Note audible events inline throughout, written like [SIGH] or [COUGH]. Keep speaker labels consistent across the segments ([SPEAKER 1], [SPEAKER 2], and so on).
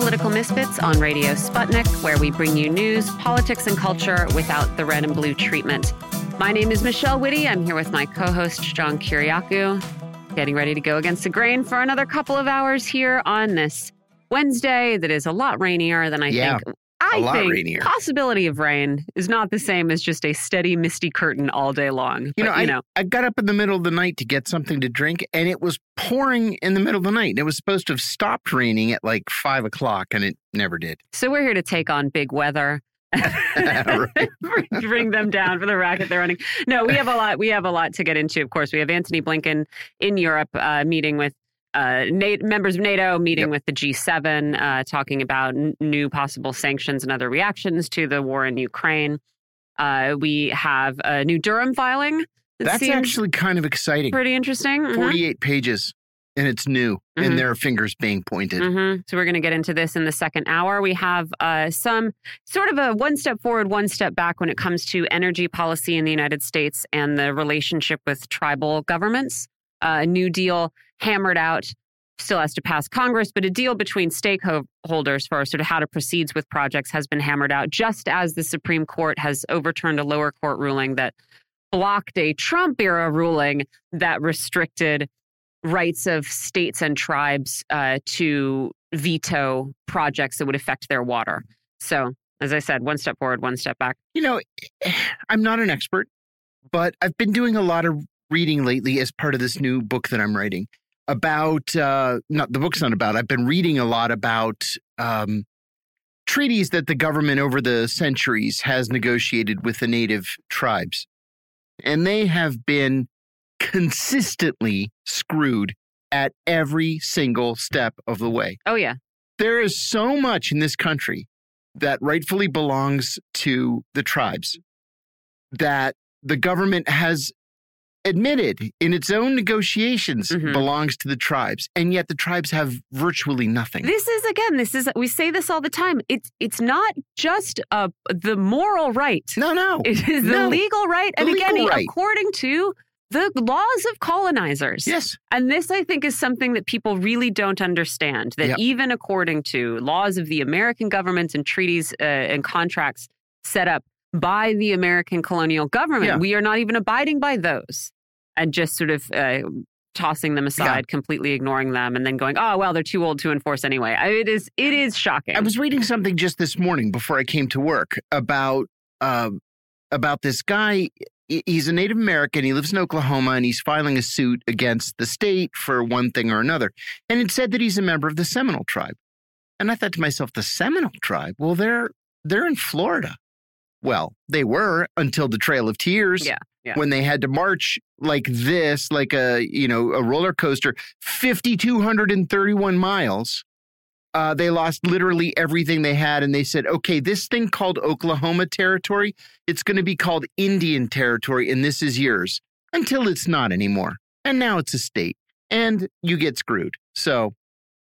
[SPEAKER 1] Political Misfits on Radio Sputnik, where we bring you news, politics, and culture without the red and blue treatment. My name is Michelle Witte. I'm here with my co host, John Kiriakou, getting ready to go against the grain for another couple of hours here on this Wednesday that is a lot rainier than I
[SPEAKER 2] Yeah,
[SPEAKER 1] think. I
[SPEAKER 2] lot
[SPEAKER 1] think
[SPEAKER 2] rainier.
[SPEAKER 1] possibility of rain is not the same as just a steady misty curtain all day long.
[SPEAKER 2] You
[SPEAKER 1] But,
[SPEAKER 2] know, I,
[SPEAKER 1] you know,
[SPEAKER 2] I got up in the middle of the night to get something to drink, and it was pouring in the middle of the night. And it was supposed to have stopped raining at like five o'clock, and it never did.
[SPEAKER 1] so we're here to take on big weather. [LAUGHS] [LAUGHS] Bring them down for the racket they're running. No, we have a lot. We have a lot to get into. Of course, we have Antony Blinken in Europe uh, meeting with uh, NATO, members of NATO, meeting
[SPEAKER 2] Yep.
[SPEAKER 1] with the G7, uh, talking about n- new possible sanctions and other reactions to the war in Ukraine. Uh, we have a new Durham filing. that
[SPEAKER 2] That's actually kind of exciting.
[SPEAKER 1] pretty interesting. Mhm.
[SPEAKER 2] 48 pages, and it's new,
[SPEAKER 1] Mhm.
[SPEAKER 2] and there are fingers being pointed.
[SPEAKER 1] Mhm. So we're going to get into this in the second hour. We have uh, some sort of a one step forward, one step back when it comes to energy policy in the United States and the relationship with tribal governments. Uh, a new deal hammered out, still has to pass Congress, but a deal between stakeholders for sort of how to proceed with projects has been hammered out, just as the Supreme Court has overturned a lower court ruling that blocked a Trump era ruling that restricted rights of states and tribes uh, to veto projects that would affect their water. So, as I said, one step forward, one step back.
[SPEAKER 2] You know, [SIGHS] I'm not an expert, but I've been doing a lot of reading lately as part of this new book that I'm writing about, uh, not the book's not about, I've been reading a lot about um, treaties that the government over the centuries has negotiated with the native tribes. And they have been consistently screwed at every single step of the way
[SPEAKER 1] Oh, yeah.
[SPEAKER 2] there is so much in this country that rightfully belongs to the tribes that the government has admitted in its own negotiations
[SPEAKER 1] Mhm.
[SPEAKER 2] belongs to the tribes and yet the tribes have virtually nothing
[SPEAKER 1] This is again, this is we say this all the time. It's it's not just uh, the moral right.
[SPEAKER 2] no no
[SPEAKER 1] It is the
[SPEAKER 2] No.
[SPEAKER 1] legal right.
[SPEAKER 2] The
[SPEAKER 1] and again,
[SPEAKER 2] right.
[SPEAKER 1] according to the laws of colonizers.
[SPEAKER 2] yes
[SPEAKER 1] And this, I think, is something that people really don't understand. That
[SPEAKER 2] Yep.
[SPEAKER 1] even according to laws of the American government and treaties uh, and contracts set up by the American colonial government,
[SPEAKER 2] Yeah.
[SPEAKER 1] we are not even abiding by those. And just sort of uh, tossing them aside, completely ignoring them, and then going, "Oh well, they're too old to enforce anyway." I, it is, it is shocking.
[SPEAKER 2] i was reading something just this morning before i came to work about uh, about this guy. He's a native american. He lives in oklahoma and he's filing a suit against the state for one thing or another. And it said that he's a member of the seminole tribe. And i thought to myself the seminole tribe? Well they're they're in florida well they were until the trail of tears
[SPEAKER 1] Yeah, yeah.
[SPEAKER 2] when they had to march like this like a you know a roller coaster 5231 miles. Uh, they lost literally everything they had and they said okay this thing called oklahoma territory it's going to be called indian territory and this is yours until it's not anymore and now it's a state and you get screwed. So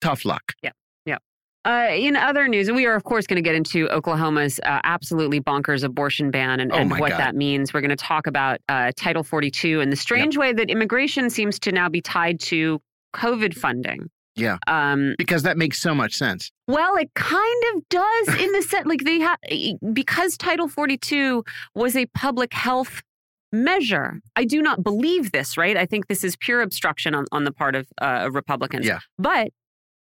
[SPEAKER 2] tough luck
[SPEAKER 1] Uh, in other news, we are, of course, going to get into Oklahoma's uh, absolutely bonkers abortion ban and,
[SPEAKER 2] Oh
[SPEAKER 1] and what
[SPEAKER 2] God.
[SPEAKER 1] that means. We're going to talk about uh, Title 42 and the strange way that immigration seems to now be tied to COVID funding.
[SPEAKER 2] Yeah.
[SPEAKER 1] Um,
[SPEAKER 2] because that makes so much sense
[SPEAKER 1] well, it kind of does in the sense, like they have, because Title 42 was a public health measure. I do not believe this, right? I think this is pure obstruction on, on the part of uh, Republicans.
[SPEAKER 2] Yeah.
[SPEAKER 1] But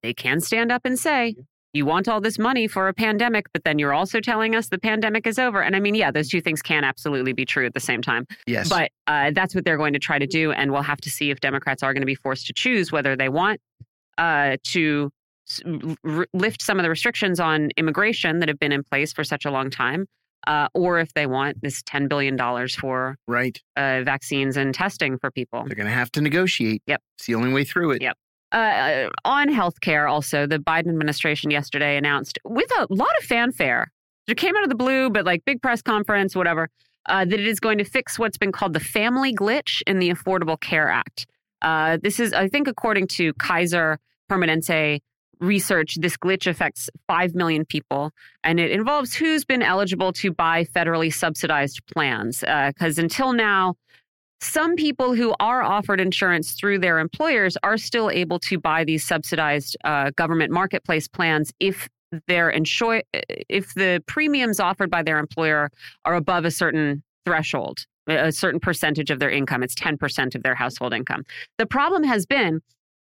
[SPEAKER 1] they can stand up and say, you want all this money for a pandemic, but then you're also telling us the pandemic is over. And I mean, yeah, those two things can absolutely be true at the same time.
[SPEAKER 2] yes
[SPEAKER 1] But uh, that's what they're going to try to do. And we'll have to see if Democrats are going to be forced to choose whether they want uh, to r- lift some of the restrictions on immigration that have been in place for such a long time, uh, or if they want this $10 billion for
[SPEAKER 2] right
[SPEAKER 1] uh, vaccines and testing for people.
[SPEAKER 2] they're going to have to negotiate
[SPEAKER 1] Yep.
[SPEAKER 2] it's the only way through it
[SPEAKER 1] Yep. Uh, on healthcare, also, the Biden administration yesterday announced with a lot of fanfare, it came out of the blue, but like big press conference, whatever, uh, that it is going to fix what's been called the family glitch in the Affordable Care Act. Uh, this is, I think, according to Kaiser Permanente research, this glitch affects 5 million people, and it involves who's been eligible to buy federally subsidized plans. Because until now, some people who are offered insurance through their employers are still able to buy these subsidized uh, government marketplace plans if their insure if the premiums offered by their employer are above a certain threshold, a certain percentage of their income, it's 10% of their household income. The problem has been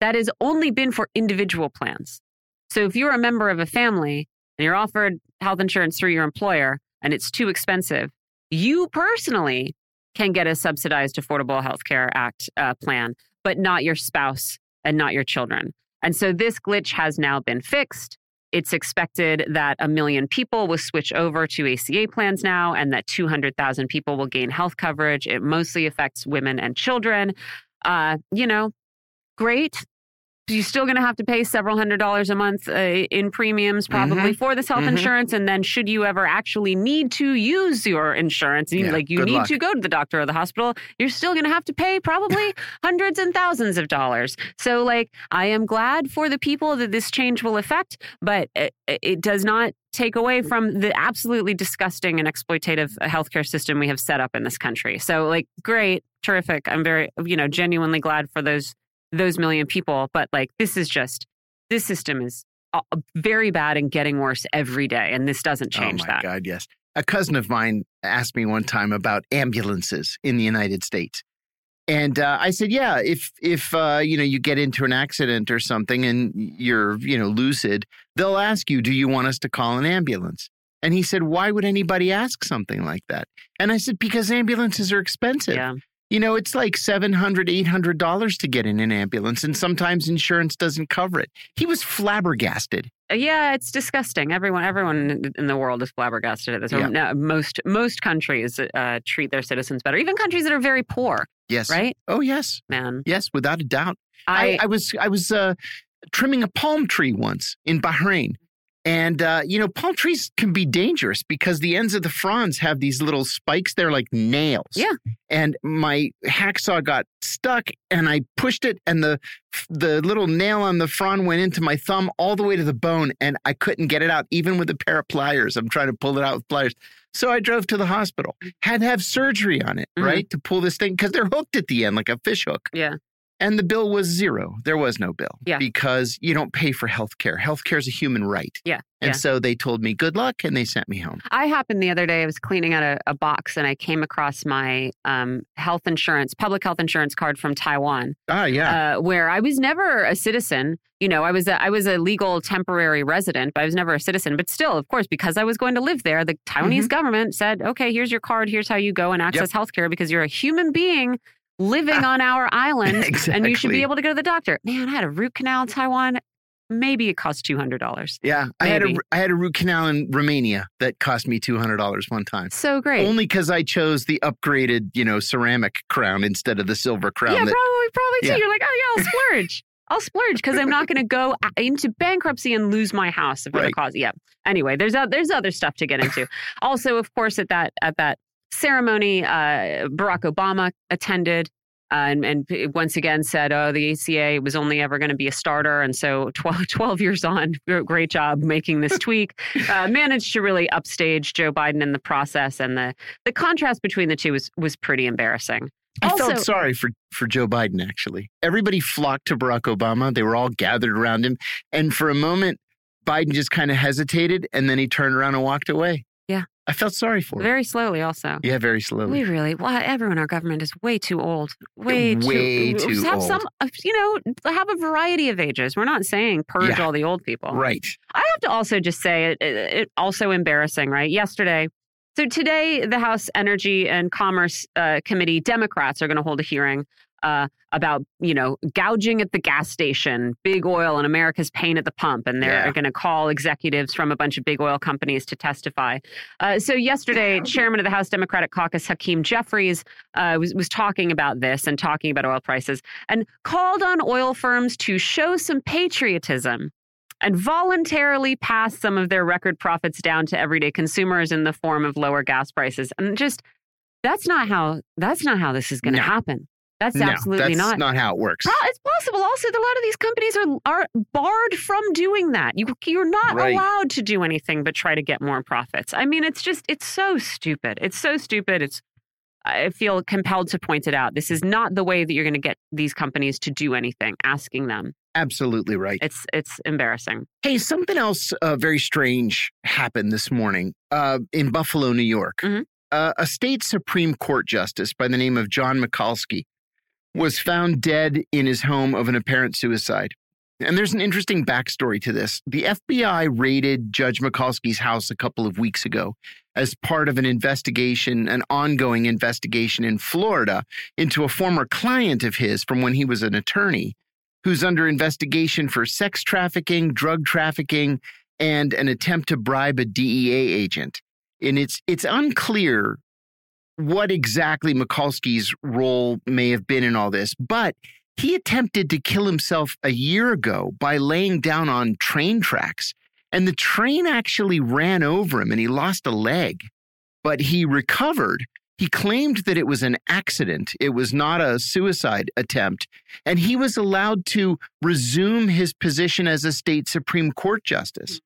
[SPEAKER 1] that has only been for individual plans. So if you're a member of a family and you're offered health insurance through your employer and it's too expensive, you personally can get a subsidized Affordable Health Care Act uh, plan, but not your spouse and not your children. And so this glitch has now been fixed. It's expected that a million people will switch over to ACA plans now and that 200,000 people will gain health coverage. It mostly affects women and children. Uh, you know, great you're still going to have to pay several hundred dollars a month uh, in premiums probably mm-hmm. for this health mm-hmm. insurance and then should you ever actually need to use your insurance yeah, like you need
[SPEAKER 2] luck.
[SPEAKER 1] to go to the doctor or the hospital you're still going to have to pay probably [LAUGHS] hundreds and thousands of dollars so like i am glad for the people that this change will affect but it, it does not take away from the absolutely disgusting and exploitative healthcare system we have set up in this country. So, like, great, terrific. I'm very, you know, genuinely glad for those those million people. But like, this is just, this system is uh, very bad and getting worse every day. And this doesn't change
[SPEAKER 2] oh
[SPEAKER 1] my that.
[SPEAKER 2] God, yes. A cousin of mine asked me one time about ambulances in the United States. And uh, I said, yeah, if if uh, you know you get into an accident or something and you're you know lucid, they'll ask you, do you want us to call an ambulance? And he said, why would anybody ask something like that? And I said, because ambulances are expensive.
[SPEAKER 1] Yeah.
[SPEAKER 2] You know, it's like $700, $800 to get in an ambulance, and sometimes insurance doesn't cover it. He was flabbergasted.
[SPEAKER 1] Uh, yeah, it's disgusting. Everyone, everyone in the world is flabbergasted at this. Yeah. Now, most most countries uh, treat their citizens better, even countries that are very poor.
[SPEAKER 2] Yes.
[SPEAKER 1] Right.
[SPEAKER 2] Oh yes,
[SPEAKER 1] man.
[SPEAKER 2] Yes, without a doubt. I I, I was I was uh, trimming a palm tree once in Bahrain, and, uh, you know, palm trees can be dangerous because the ends of the fronds have these little spikes. They're like nails.
[SPEAKER 1] Yeah.
[SPEAKER 2] And my hacksaw got stuck and I pushed it and the the little nail on the frond went into my thumb all the way to the bone and I couldn't get it out, even with a pair of pliers. I'm trying to pull it out with pliers. So I drove to the hospital, had to have surgery on it, mm -hmm. right? To pull this thing because they're hooked at the end like a fish hook.
[SPEAKER 1] Yeah.
[SPEAKER 2] And the bill was zero. There was no bill.
[SPEAKER 1] Yeah.
[SPEAKER 2] Because you don't pay for health care. Health care is a human right.
[SPEAKER 1] Yeah.
[SPEAKER 2] And
[SPEAKER 1] yeah.
[SPEAKER 2] so they told me good luck and they sent me home.
[SPEAKER 1] I happened the other day, I was cleaning out a, a box and I came across my um, health insurance, public health insurance card from Taiwan.
[SPEAKER 2] Ah, yeah.
[SPEAKER 1] Uh, where I was never a citizen. You know, I was a, I was a legal temporary resident, but I was never a citizen. But still, of course, because I was going to live there, the Taiwanese mm-hmm. government said, okay, here's your card. Here's how you go and access yep. health care because you're a human being living on our [LAUGHS] island
[SPEAKER 2] exactly.
[SPEAKER 1] and you should be able to go to the doctor. Man, I had a root canal in Taiwan. Maybe it cost two hundred dollars.
[SPEAKER 2] Yeah, Maybe. I had a I had a root canal in Romania that cost me two hundred dollars one time.
[SPEAKER 1] So great.
[SPEAKER 2] Only because I chose the upgraded, you know, ceramic crown instead of the silver crown.
[SPEAKER 1] Yeah,
[SPEAKER 2] that,
[SPEAKER 1] probably, probably too. Yeah. You're like, oh yeah, I'll splurge. I'll splurge because I'm not going to go into bankruptcy and lose my house if right. it cause. Yeah. Anyway, there's a, there's other stuff to get into. also, of course, at that at that ceremony, uh, Barack Obama attended. Uh, and, and, once again said, oh, the ACA was only ever going to be a starter. And so [LAUGHS] 12, 12 years on, great job making this [LAUGHS] tweak. Uh, managed to really upstage Joe Biden in the process. And the, the contrast between the two was, was pretty embarrassing.
[SPEAKER 2] I also, felt sorry for, for Joe Biden, actually. Everybody flocked to Barack Obama. They were all gathered around him. And for a moment, Biden just kind of hesitated and then he turned around and walked away.
[SPEAKER 1] Yeah.
[SPEAKER 2] I felt sorry for
[SPEAKER 1] Very slowly, also.
[SPEAKER 2] Yeah, very slowly.
[SPEAKER 1] We really, well, everyone in our government is way too old. Way,
[SPEAKER 2] way too,
[SPEAKER 1] too
[SPEAKER 2] have
[SPEAKER 1] old. Some, you know, have a variety of ages. We're not saying purge yeah. all the old people.
[SPEAKER 2] Right.
[SPEAKER 1] I have to also just say it, it, it also embarrassing, right? Yesterday, so today, the House Energy and Commerce uh, Committee Democrats are going to hold a hearing uh, about you know gouging at the gas station, big oil, and America's pain at the pump, and they're yeah. going to call executives from a bunch of big oil companies to testify. Uh, so yesterday, [LAUGHS] Chairman of the House Democratic Caucus Hakeem Jeffries uh, was was talking about this and talking about oil prices, and called on oil firms to show some patriotism and voluntarily pass some of their record profits down to everyday consumers in the form of lower gas prices. And just that's not how that's not how this is going to no. happen. That's
[SPEAKER 2] no,
[SPEAKER 1] absolutely
[SPEAKER 2] that's
[SPEAKER 1] not.
[SPEAKER 2] not how it works.
[SPEAKER 1] It's possible. Also, that a lot of these companies are are barred from doing that. You you're not
[SPEAKER 2] right.
[SPEAKER 1] allowed to do anything but try to get more profits. I mean, it's just it's so stupid. It's so stupid. It's I feel compelled to point it out. This is not the way that you're going to get these companies to do anything. Asking them,
[SPEAKER 2] Absolutely right.
[SPEAKER 1] it's it's embarrassing.
[SPEAKER 2] Hey, something else uh, very strange happened this morning uh, in Buffalo, New York.
[SPEAKER 1] Mhm.
[SPEAKER 2] Uh, a state Supreme Court justice by the name of John Mikulski was found dead in his home of an apparent suicide. And there's an interesting backstory to this. The FBI raided Judge Mikulski's house a couple of weeks ago as part of an investigation, an ongoing investigation in Florida into a former client of his from when he was an attorney who's under investigation for sex trafficking, drug trafficking, and an attempt to bribe a DEA agent. And it's it's unclear what exactly Mikulski's role may have been in all this, but he attempted to kill himself a year ago by laying down on train tracks. And the train actually ran over him and he lost a leg, but he recovered. He claimed that it was an accident, it was not a suicide attempt. And he was allowed to resume his position as a state Supreme Court justice.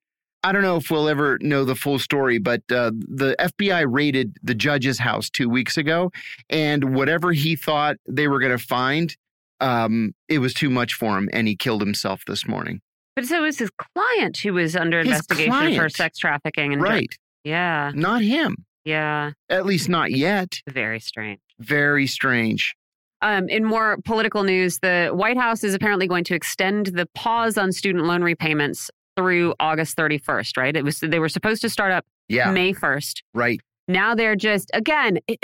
[SPEAKER 2] I don't know if we'll ever know the full story, but uh, the FBI raided the judge's house two weeks ago, and whatever he thought they were going to find, um, it was too much for him, and he killed himself this morning.
[SPEAKER 1] But so it was his client who was under
[SPEAKER 2] His
[SPEAKER 1] investigation for sex trafficking and
[SPEAKER 2] Right.
[SPEAKER 1] Yeah,
[SPEAKER 2] Not him.
[SPEAKER 1] yeah,
[SPEAKER 2] At least not yet.
[SPEAKER 1] very strange.
[SPEAKER 2] Very strange.
[SPEAKER 1] Um, in more political news, the White House is apparently going to extend the pause on student loan repayments through August 31st. Right? It was they were supposed to start up
[SPEAKER 2] Yeah.
[SPEAKER 1] May 1st.
[SPEAKER 2] Right.
[SPEAKER 1] Now they're just again it-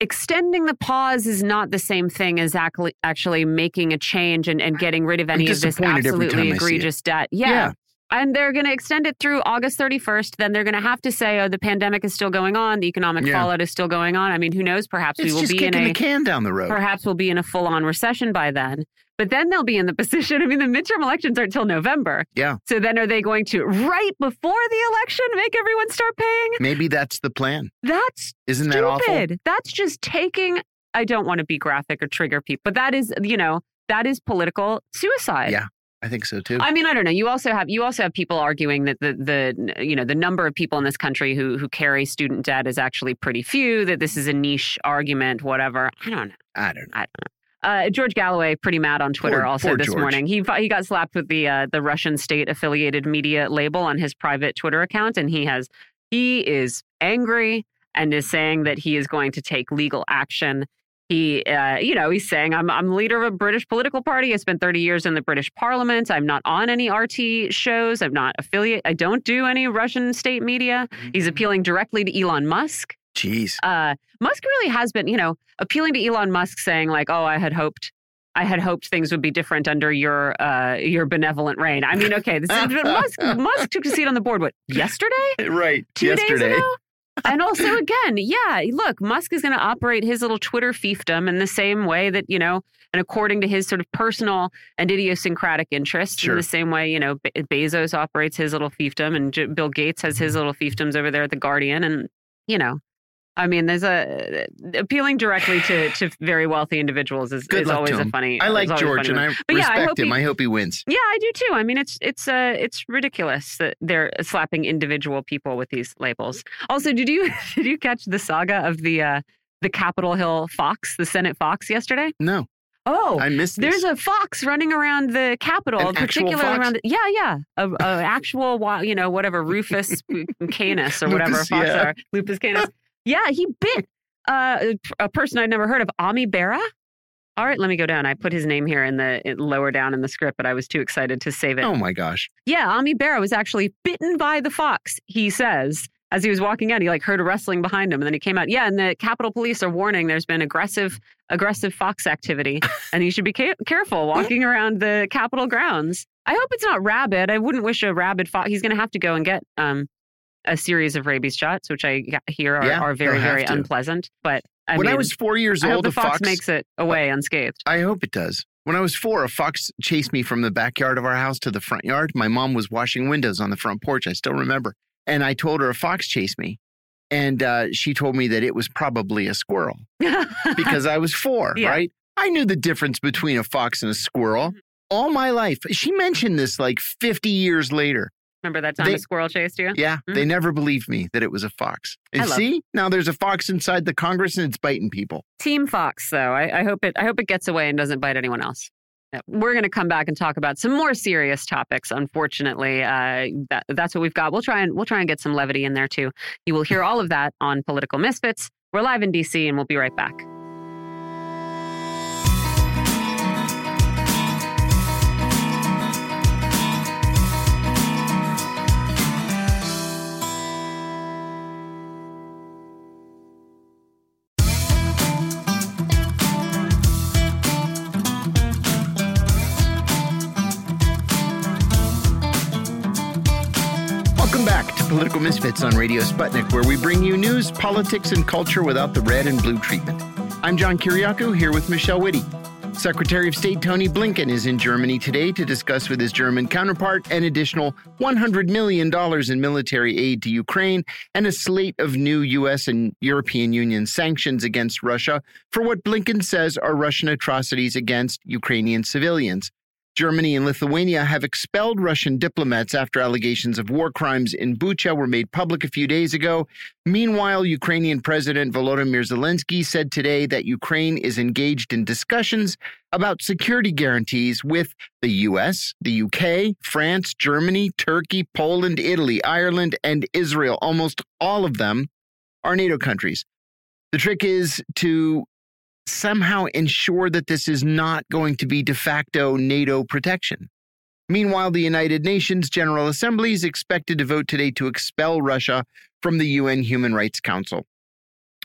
[SPEAKER 1] extending the pause is not the same thing as actually actually making a change and, and getting rid of any of this absolutely
[SPEAKER 2] time I see it.
[SPEAKER 1] egregious debt. Yeah.
[SPEAKER 2] Yeah.
[SPEAKER 1] And they're going to extend it through August 31st. Then they're going to have to say, oh, the pandemic is still going on. The economic
[SPEAKER 2] Yeah.
[SPEAKER 1] fallout is still going on. I mean, who knows? Perhaps we will be in
[SPEAKER 2] kicking
[SPEAKER 1] a
[SPEAKER 2] the can down the road.
[SPEAKER 1] perhaps we'll be in a full on recession by then. But then they'll be in the [LAUGHS] position. I mean, the midterm elections aren't till November.
[SPEAKER 2] Yeah.
[SPEAKER 1] So then are they going to, right before the election, make everyone start paying?
[SPEAKER 2] Maybe that's the plan.
[SPEAKER 1] That's
[SPEAKER 2] Isn't that awful?
[SPEAKER 1] That's just taking, I don't want to be graphic or trigger people, but that is, you know, that is political suicide.
[SPEAKER 2] Yeah. I think so too.
[SPEAKER 1] I mean, I don't know. You also have you also have people arguing that the the you know the number of people in this country who who carry student debt is actually pretty few. That this is a niche argument, whatever. I don't know.
[SPEAKER 2] I don't know.
[SPEAKER 1] Uh, George Galloway pretty mad on Twitter
[SPEAKER 2] Poor-
[SPEAKER 1] also
[SPEAKER 2] poor
[SPEAKER 1] this
[SPEAKER 2] George.
[SPEAKER 1] morning. He he got slapped with the uh, the Russian state affiliated media label on his private Twitter account, and he has he is angry and is saying that he is going to take legal action. He, uh, you know, he's saying, I'm, I'm leader of a British political party. I spent 30 years in the British parliament. I'm not on any RT shows. I'm not affiliate. I don't do any Russian state media. He's appealing directly to Elon Musk.
[SPEAKER 2] Jeez.
[SPEAKER 1] Uh, Musk really has been, you know, appealing to Elon Musk, saying like, "Oh, I had hoped, I had hoped things would be different under your uh, your benevolent reign." I mean, okay, this is, Musk [LAUGHS] Musk took a seat on the board. What yesterday?
[SPEAKER 2] Right.
[SPEAKER 1] Two
[SPEAKER 2] Yesterday.
[SPEAKER 1] days ago. [LAUGHS] and also, again, yeah, look, Musk is going to operate his little Twitter fiefdom in the same way that you know, and according to his sort of personal and idiosyncratic interests.
[SPEAKER 2] Sure.
[SPEAKER 1] In the same way, you know, Be- Bezos operates his little fiefdom, and J- Bill Gates has his little fiefdoms over there at the Guardian, and you know. I mean, there's a appealing directly to to very wealthy individuals is, is always a funny.
[SPEAKER 2] I like George and. I
[SPEAKER 1] But yeah, I
[SPEAKER 2] respect
[SPEAKER 1] hope
[SPEAKER 2] him.
[SPEAKER 1] he-
[SPEAKER 2] I hope he wins.
[SPEAKER 1] yeah, I do too. I mean, it's it's uh it's ridiculous that they're slapping individual people with these labels. Also, did you [LAUGHS] did you catch the saga of the uh the Capitol Hill fox, the Senate fox yesterday?
[SPEAKER 2] No,
[SPEAKER 1] Oh,
[SPEAKER 2] I missed
[SPEAKER 1] there's a fox running around the Capitol,
[SPEAKER 2] An
[SPEAKER 1] particularly around. The, yeah, yeah, a, a actual, you know, whatever Rufus [LAUGHS] Canis or whatever
[SPEAKER 2] Lupus,
[SPEAKER 1] fox
[SPEAKER 2] yeah.
[SPEAKER 1] are, Lupus Canis. Yeah, he bit uh, a person I'd never heard of, Ami Bera. All right, let me go down. I put his name here in the lower down in the script, but I was too excited to save it.
[SPEAKER 2] oh my gosh.
[SPEAKER 1] Yeah, Ami Bera was actually bitten by the fox, he says. As he was walking out, he like heard a rustling behind him, and then he came out. Yeah, and the Capitol Police are warning there's been aggressive, aggressive fox activity, [LAUGHS] and you should be ca- careful walking around the Capitol grounds. I hope it's not rabid. I wouldn't wish a rabid fox. He's going to have to go and get um a series of rabies shots, which I hear are,
[SPEAKER 2] Yeah,
[SPEAKER 1] are very, very
[SPEAKER 2] to.
[SPEAKER 1] unpleasant. But I
[SPEAKER 2] when
[SPEAKER 1] mean,
[SPEAKER 2] I was four years
[SPEAKER 1] I
[SPEAKER 2] old,
[SPEAKER 1] the fox,
[SPEAKER 2] fox
[SPEAKER 1] makes it away unscathed.
[SPEAKER 2] I hope it does. When I was four, a fox chased me from the backyard of our house to the front yard. My mom was washing windows on the front porch. I still remember. And I told her a fox chased me. And uh, she told me that it was probably a squirrel because I was four, [LAUGHS]
[SPEAKER 1] Yeah.
[SPEAKER 2] right? I knew the difference between a fox and a squirrel all my life. She mentioned this like 50 years later.
[SPEAKER 1] Remember that time
[SPEAKER 2] They-
[SPEAKER 1] a squirrel chased you?
[SPEAKER 2] Yeah, they never believed me that it was a fox. And see, now there's a fox inside the Congress and it's biting people.
[SPEAKER 1] Team Fox, though. I, I hope it. I hope it gets away and doesn't bite anyone else. We're going to come back and talk about some more serious topics. Unfortunately, uh, that, that's what we've got. We'll try and we'll try and get some levity in there too. You will hear all of that on Political Misfits. We're live in DC, and we'll be right back.
[SPEAKER 2] Political Misfits on Radio Sputnik, where we bring you news, politics, and culture without the red and blue treatment. I'm John Kiriakou here with Michelle Witte. Secretary of State Tony Blinken is in Germany today to discuss with his German counterpart an additional $100 million in military aid to Ukraine and a slate of new U.S. and European Union sanctions against Russia for what Blinken says are Russian atrocities against Ukrainian civilians. Germany and Lithuania have expelled Russian diplomats after allegations of war crimes in Bucha were made public a few days ago. Meanwhile, Ukrainian President Volodymyr Zelensky said today that Ukraine is engaged in discussions about security guarantees with the US, the UK, France, Germany, Turkey, Poland, Italy, Ireland, and Israel. Almost all of them are NATO countries. The trick is to somehow ensure that this is not going to be de facto NATO protection. Meanwhile, the United Nations General Assembly is expected to vote today to expel Russia from the UN Human Rights Council.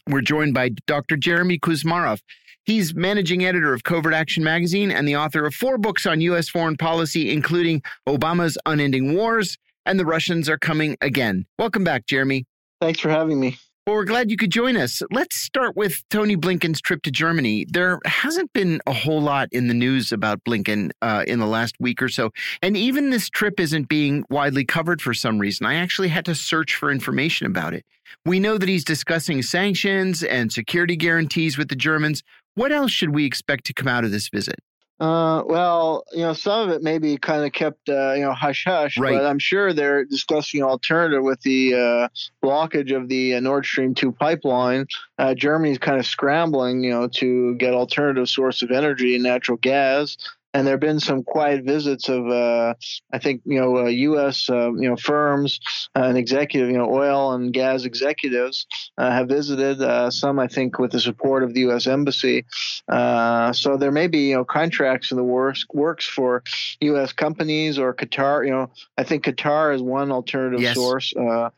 [SPEAKER 2] We're joined by Dr. Jeremy Kuzmarov. He's managing editor of Covert Action magazine and the author of four books on U.S. foreign policy, including Obama's Unending Wars and The Russians Are Coming Again. Welcome back, Jeremy.
[SPEAKER 3] Thanks for having me.
[SPEAKER 2] Well, we're glad you could join us. Let's start with Tony Blinken's trip to Germany. There hasn't been a whole lot in the news about Blinken uh, in the last week or so. And even this trip isn't being widely covered for some reason. I actually had to search for information about it. We know that he's discussing sanctions and security guarantees with the Germans. What else should we expect to come out of this visit?
[SPEAKER 3] Uh, well, you know, some of it may be kind of kept, uh, you know, hush hush,
[SPEAKER 2] Right.
[SPEAKER 3] but I'm sure they're discussing alternative with the uh, blockage of the uh, Nord Stream 2 pipeline. Uh, Germany's kind of scrambling, you know, to get alternative source of energy and natural gas. And there have been some quiet visits of, uh, I think, you know, uh, U.S. Uh, you know firms uh, and executive, you know, oil and gas executives uh, have visited. Uh, some, I think, with the support of the U.S. Embassy. Uh, so there may be, you know, contracts in the works works for U.S. companies or Qatar. You know, I think Qatar is one alternative
[SPEAKER 2] Yes.
[SPEAKER 3] source. Uh,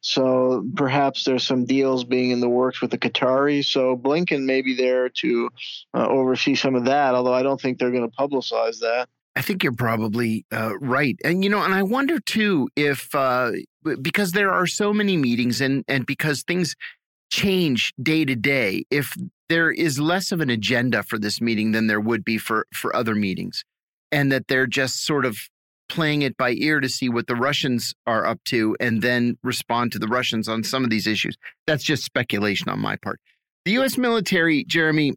[SPEAKER 3] so perhaps there's some deals being in the works with the Qataris. So Blinken may be there to uh, oversee some of that. Although I don't think they're going to publicize that.
[SPEAKER 2] I think you're probably uh, right, and you know, and I wonder too if uh, because there are so many meetings, and and because things change day to day, if there is less of an agenda for this meeting than there would be for for other meetings, and that they're just sort of playing it by ear to see what the Russians are up to, and then respond to the Russians on some of these issues. That's just speculation on my part. The U.S. military, Jeremy,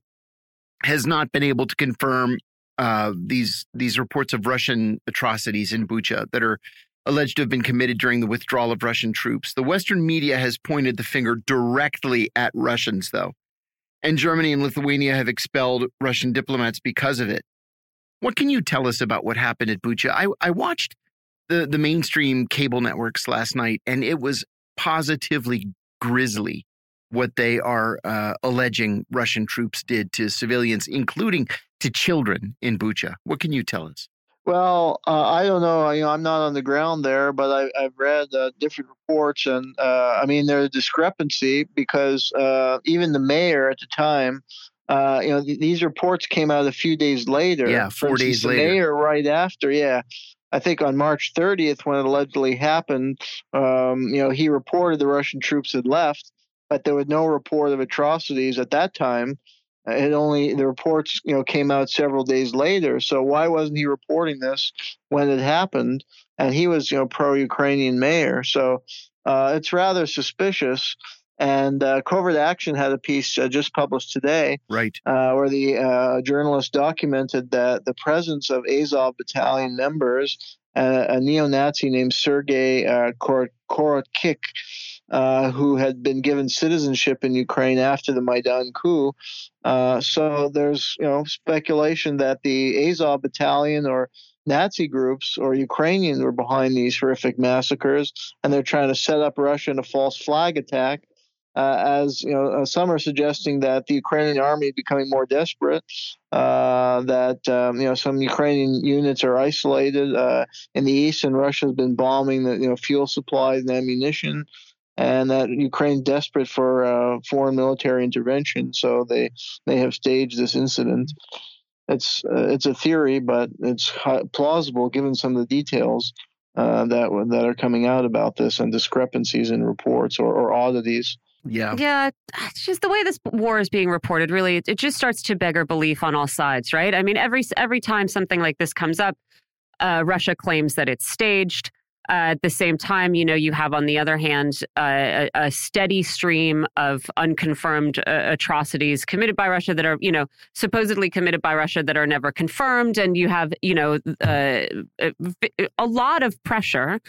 [SPEAKER 2] has not been able to confirm uh, these these reports of Russian atrocities in Bucha that are alleged to have been committed during the withdrawal of Russian troops. The Western media has pointed the finger directly at Russians, though, and Germany and Lithuania have expelled Russian diplomats because of it. What can you tell us about what happened at Bucha? I, I watched the the mainstream cable networks last night, and it was positively grisly what they are uh, alleging Russian troops did to civilians, including to children in Bucha. What can you tell us?
[SPEAKER 3] Well, uh, I don't know. You know, I'm not on the ground there, but I, I've read uh, different reports, and uh, I mean, there's a discrepancy because uh, even the mayor at the time, uh, you know, th- these reports came out a few days later.
[SPEAKER 2] Yeah, four days
[SPEAKER 3] instance, the
[SPEAKER 2] later.
[SPEAKER 3] mayor right after, yeah. I think on March 30th, when it allegedly happened, um, you know, he reported the Russian troops had left, but there was no report of atrocities at that time. Uh, It only the reports, you know, came out several days later. So why wasn't he reporting this when it happened? And he was, you know, pro-Ukrainian mayor. So uh, it's rather suspicious. And uh, Covert Action had a piece uh, just published today
[SPEAKER 2] Right.
[SPEAKER 3] uh, where the uh, journalist documented that the presence of Azov battalion members a, a neo-Nazi named Sergei uh, Korotkikh, uh, who had been given citizenship in Ukraine after the Maidan coup. Uh, so there's you know speculation that the Azov battalion or Nazi groups or Ukrainians were behind these horrific massacres, and they're trying to set up Russia in a false flag attack. Uh, as you know, uh, some are suggesting that the Ukrainian army is becoming more desperate. Uh, that um, you know some Ukrainian units are isolated uh, in the east, and Russia has been bombing the you know fuel supplies and ammunition, and that Ukraine's desperate for uh, foreign military intervention. So they they have staged this incident. It's uh, it's a theory, but it's plausible given some of the details. that that are coming out about this and discrepancies in reports or, or oddities.
[SPEAKER 2] Yeah.
[SPEAKER 1] Yeah. It's just the way this war is being reported, really, it, just starts to beggar belief on all sides, right? I mean, every every time something like this comes up, uh, Russia claims that it's staged. Uh, at the same time, you know, you have on the other hand uh, a, a, steady stream of unconfirmed uh, atrocities committed by Russia that are, you know, supposedly committed by Russia that are never confirmed, and you have, you know, uh, a lot of pressure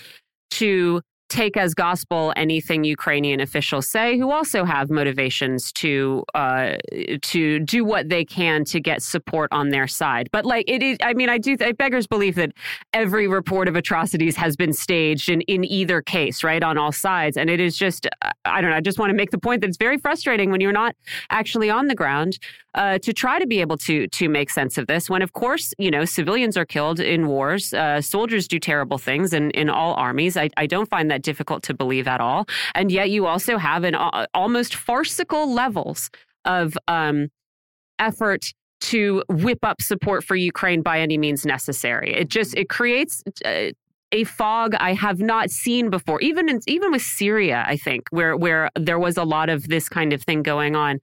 [SPEAKER 1] to take as gospel anything Ukrainian officials say, who also have motivations to uh, to do what they can to get support on their side. But like it is, I mean, I do. Beggars believe that every report of atrocities has been staged in in either case, right, on all sides, and it is just uh, I don't know. I just want to make the point that it's very frustrating when you're not actually on the ground uh, to try to be able to to make sense of this. When of course you know civilians are killed in wars, uh, soldiers do terrible things in in all armies. I, I don't find that that difficult to believe at all. And yet you also have an uh, almost farcical levels of um, effort to whip up support for Ukraine by any means necessary. It just it creates uh, a fog I have not seen before. Even in, even with Syria, I think where where there was a lot of this kind of thing going on,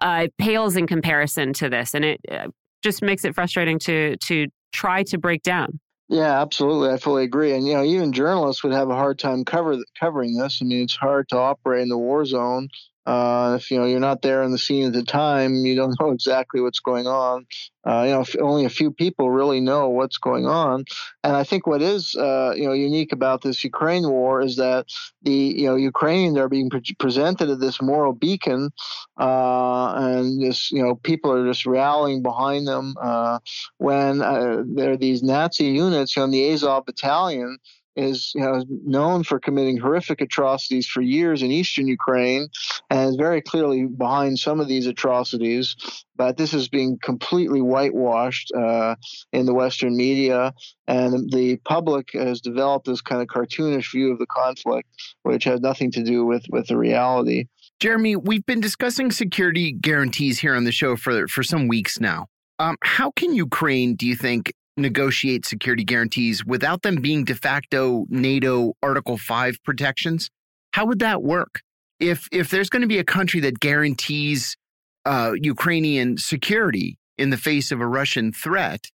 [SPEAKER 1] uh, pales in comparison to this, and it uh, just makes it frustrating to to try to break down.
[SPEAKER 3] Yeah, absolutely. I fully agree. And you know, even journalists would have a hard time cover covering this. I mean, it's hard to operate in the war zone uh, if you know you're not there in the scene at the time, you don't know exactly what's going on. Uh, you know, only a few people really know what's going on. And I think what is uh, you know unique about this Ukraine war is that the you know Ukrainians are being pre- presented as this moral beacon, uh, and this you know people are just rallying behind them uh, when uh, there are these Nazi units, you know, the Azov battalion is you know, known for committing horrific atrocities for years in eastern Ukraine and is very clearly behind some of these atrocities. But this is being completely whitewashed uh, in the Western media, and the public has developed this kind of cartoonish view of the conflict, which has nothing to do with, with the reality.
[SPEAKER 2] Jeremy, we've been discussing security guarantees here on the show for, for some weeks now. Um, how can Ukraine, do you think, negotiate security guarantees without them being de facto NATO Article 5 protections? How would that work? If if there's going to be a country that guarantees uh, Ukrainian security in the face of a Russian threat,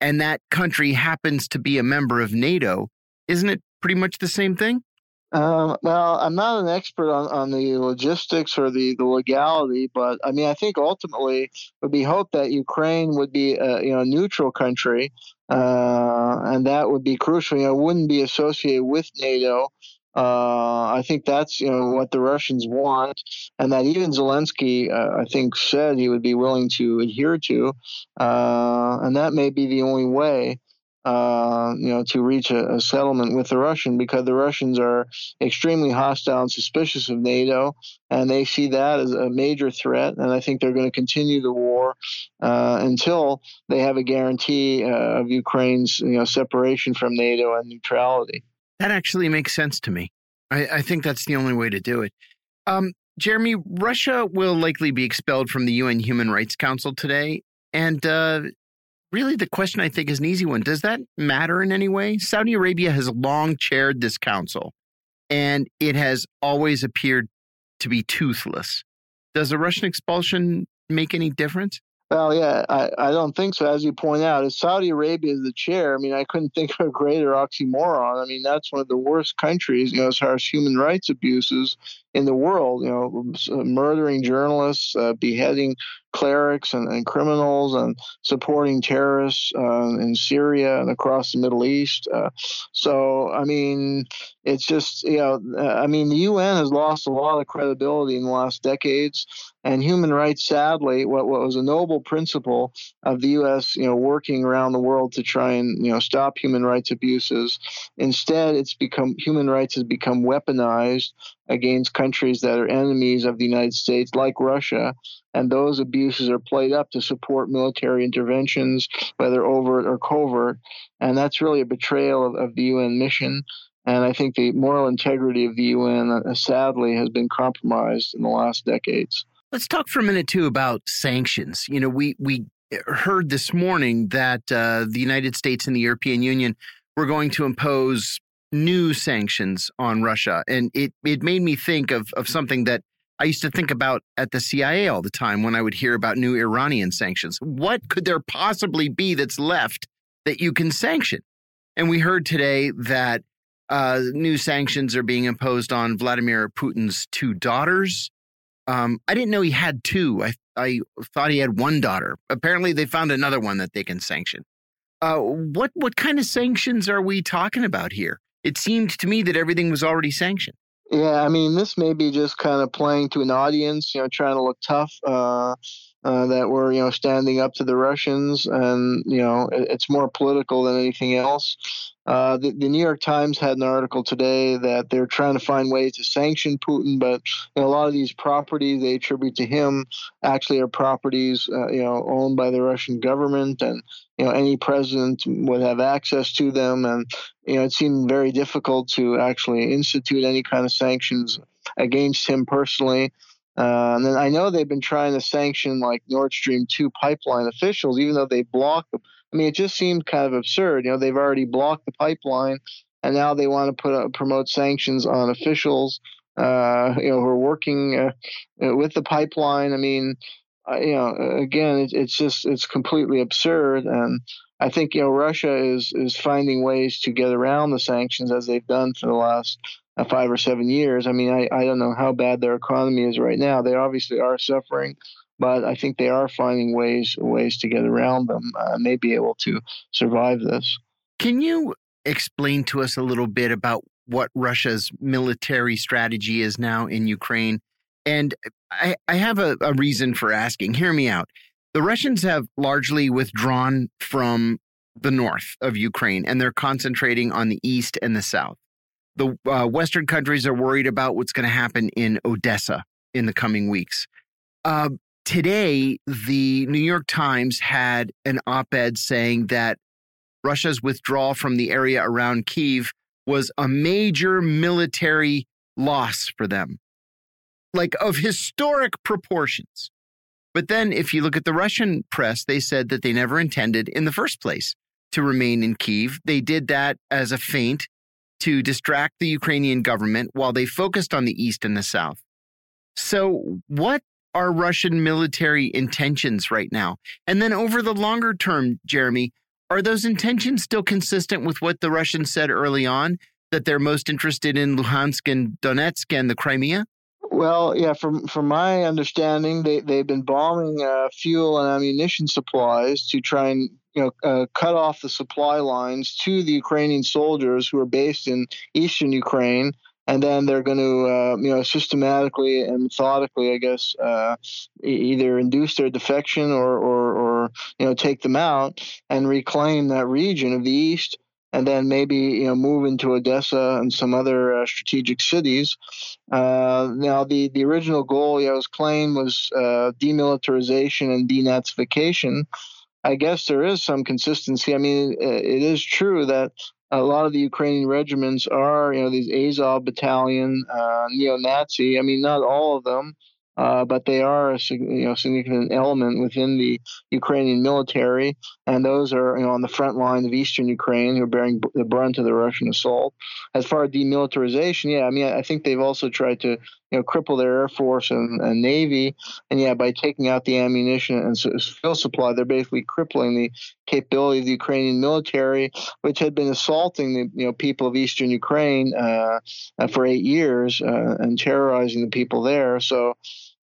[SPEAKER 2] and that country happens to be a member of NATO, isn't it pretty much the same thing?
[SPEAKER 3] Um, well, I'm not an expert on, on the logistics or the, the legality, but I mean, I think ultimately it would be hoped that Ukraine would be a you know neutral country, uh, and that would be crucial. You know, wouldn't be associated with NATO. Uh, I think that's you know what the Russians want, and that even Zelensky, uh, I think, said he would be willing to adhere to, uh, and that may be the only way uh, you know, to reach a, a, settlement with the Russian because the Russians are extremely hostile and suspicious of NATO, and they see that as a major threat. And I think they're going to continue the war uh, until they have a guarantee uh, of Ukraine's you know separation from NATO and neutrality.
[SPEAKER 2] That actually makes sense to me. I, I think that's the only way to do it. Um, Jeremy, Russia will likely be expelled from the UN Human Rights Council today. And uh, really the question I think is an easy one. Does that matter in any way? Saudi Arabia has long chaired this council, and it has always appeared to be toothless. Does the Russian expulsion make any difference?
[SPEAKER 3] Well, yeah, I, I don't think so. As you point out, if Saudi Arabia is the chair, I mean, I couldn't [LAUGHS] think of a greater oxymoron. I mean, that's one of the worst countries, you know, as far as human rights abuses in the world, you know, murdering journalists, uh, beheading clerics and, and criminals and supporting terrorists uh, in Syria and across the Middle East. Uh, so, I mean, it's just, you know, I mean, the UN has lost a lot of credibility in the last decades. And human rights, sadly, what, what was a noble principle of the U.S., you know, working around the world to try and, you know, stop human rights abuses, instead, it's become human rights has become weaponized against countries that are enemies of the United States, like Russia, and those abuses are played up to support military interventions, whether overt or covert. And that's really a betrayal of, of the UN mission. And I think the moral integrity of the UN, uh, sadly, has been compromised in the last decades.
[SPEAKER 2] Let's talk for a minute too about sanctions. You know, we we heard this morning that uh, the United States and the European Union were going to impose new sanctions on Russia, and it it made me think of of something that I used to think about at the CIA all the time when I would hear about new Iranian sanctions. What could there possibly be that's left that you can sanction? And we heard today that uh, new sanctions are being imposed on Vladimir Putin's two daughters. Um, I didn't know he had two. I, I thought he had one daughter. Apparently, they found another one that they can sanction. Uh, what what kind of sanctions are we talking about here? It seemed to me that everything was already sanctioned.
[SPEAKER 3] Yeah, I mean, this may be just kind of playing to an audience, you know, trying to look tough. Uh, uh, that we're, you know, standing up to the Russians, and you know, it, it's more political than anything else. Uh, the, the, New York Times had an article today that they're trying to find ways to sanction Putin, but you know, a lot of these properties they attribute to him actually are properties, uh, you know, owned by the Russian government, and you know, any president would have access to them, and you know, it seemed very difficult to actually institute any kind of sanctions against him personally. Uh, and then I know they've been trying to sanction like Nord Stream 2 pipeline officials, even though they blocked them. I mean, it just seemed kind of absurd. You know, they've already blocked the pipeline, and now they want to put uh, promote sanctions on officials, uh, you know, who are working uh, with the pipeline. I mean, uh, you know, again, it, it's just it's completely absurd, and I think you know Russia is is finding ways to get around the sanctions as they've done for the last uh, five or seven years. I mean, I, I don't know how bad their economy is right now. They obviously are suffering, but I think they are finding ways ways to get around them uh, may be able to survive this.
[SPEAKER 2] Can you explain to us a little bit about what Russia's military strategy is now in Ukraine? And I, I have a, a reason for asking. Hear me out. The Russians have largely withdrawn from the north of Ukraine and they're concentrating on the east and the south the uh, Western countries are worried about what's going to happen in Odessa in the coming weeks. Uh, today, the New York Times had an op ed saying that Russia's withdrawal from the area around Kiev was a major military loss for them, like of historic proportions. But then, if you look at the Russian press, they said that they never intended in the first place to remain in Kiev. They did that as a feint to distract the Ukrainian government while they focused on the east and the south. So, what are Russian military intentions right now? And then over the longer term, Jeremy, are those intentions still consistent with what the Russians said early on that they're most interested in Luhansk and Donetsk and the Crimea?
[SPEAKER 3] Well, yeah, from from my understanding, they they've been bombing uh, fuel and ammunition supplies to try and you know uh, cut off the supply lines to the Ukrainian soldiers who are based in eastern Ukraine, and then they're going to uh, you know systematically and methodically, I guess, uh, either induce their defection or, or or you know take them out and reclaim that region of the east and then maybe you know move into Odessa and some other uh, strategic cities. Uh, now, the the original goal, yeah, was claimed was uh, demilitarization and denazification. I guess there is some consistency. I mean, it is true that a lot of the Ukrainian regiments are, you know, these Azov battalion, uh, neo-Nazi. I mean, not all of them, uh, but they are a you know, significant element within the Ukrainian military, and those are you know, on the front line of eastern Ukraine who are bearing the brunt of the Russian assault. As far as demilitarization, yeah, I mean, I think they've also tried to you know cripple their air force and, and navy, and yeah, by taking out the ammunition and fuel supply, they're basically crippling the capability of the Ukrainian military, which had been assaulting the you know people of eastern Ukraine uh, for eight years uh, and terrorizing the people there. So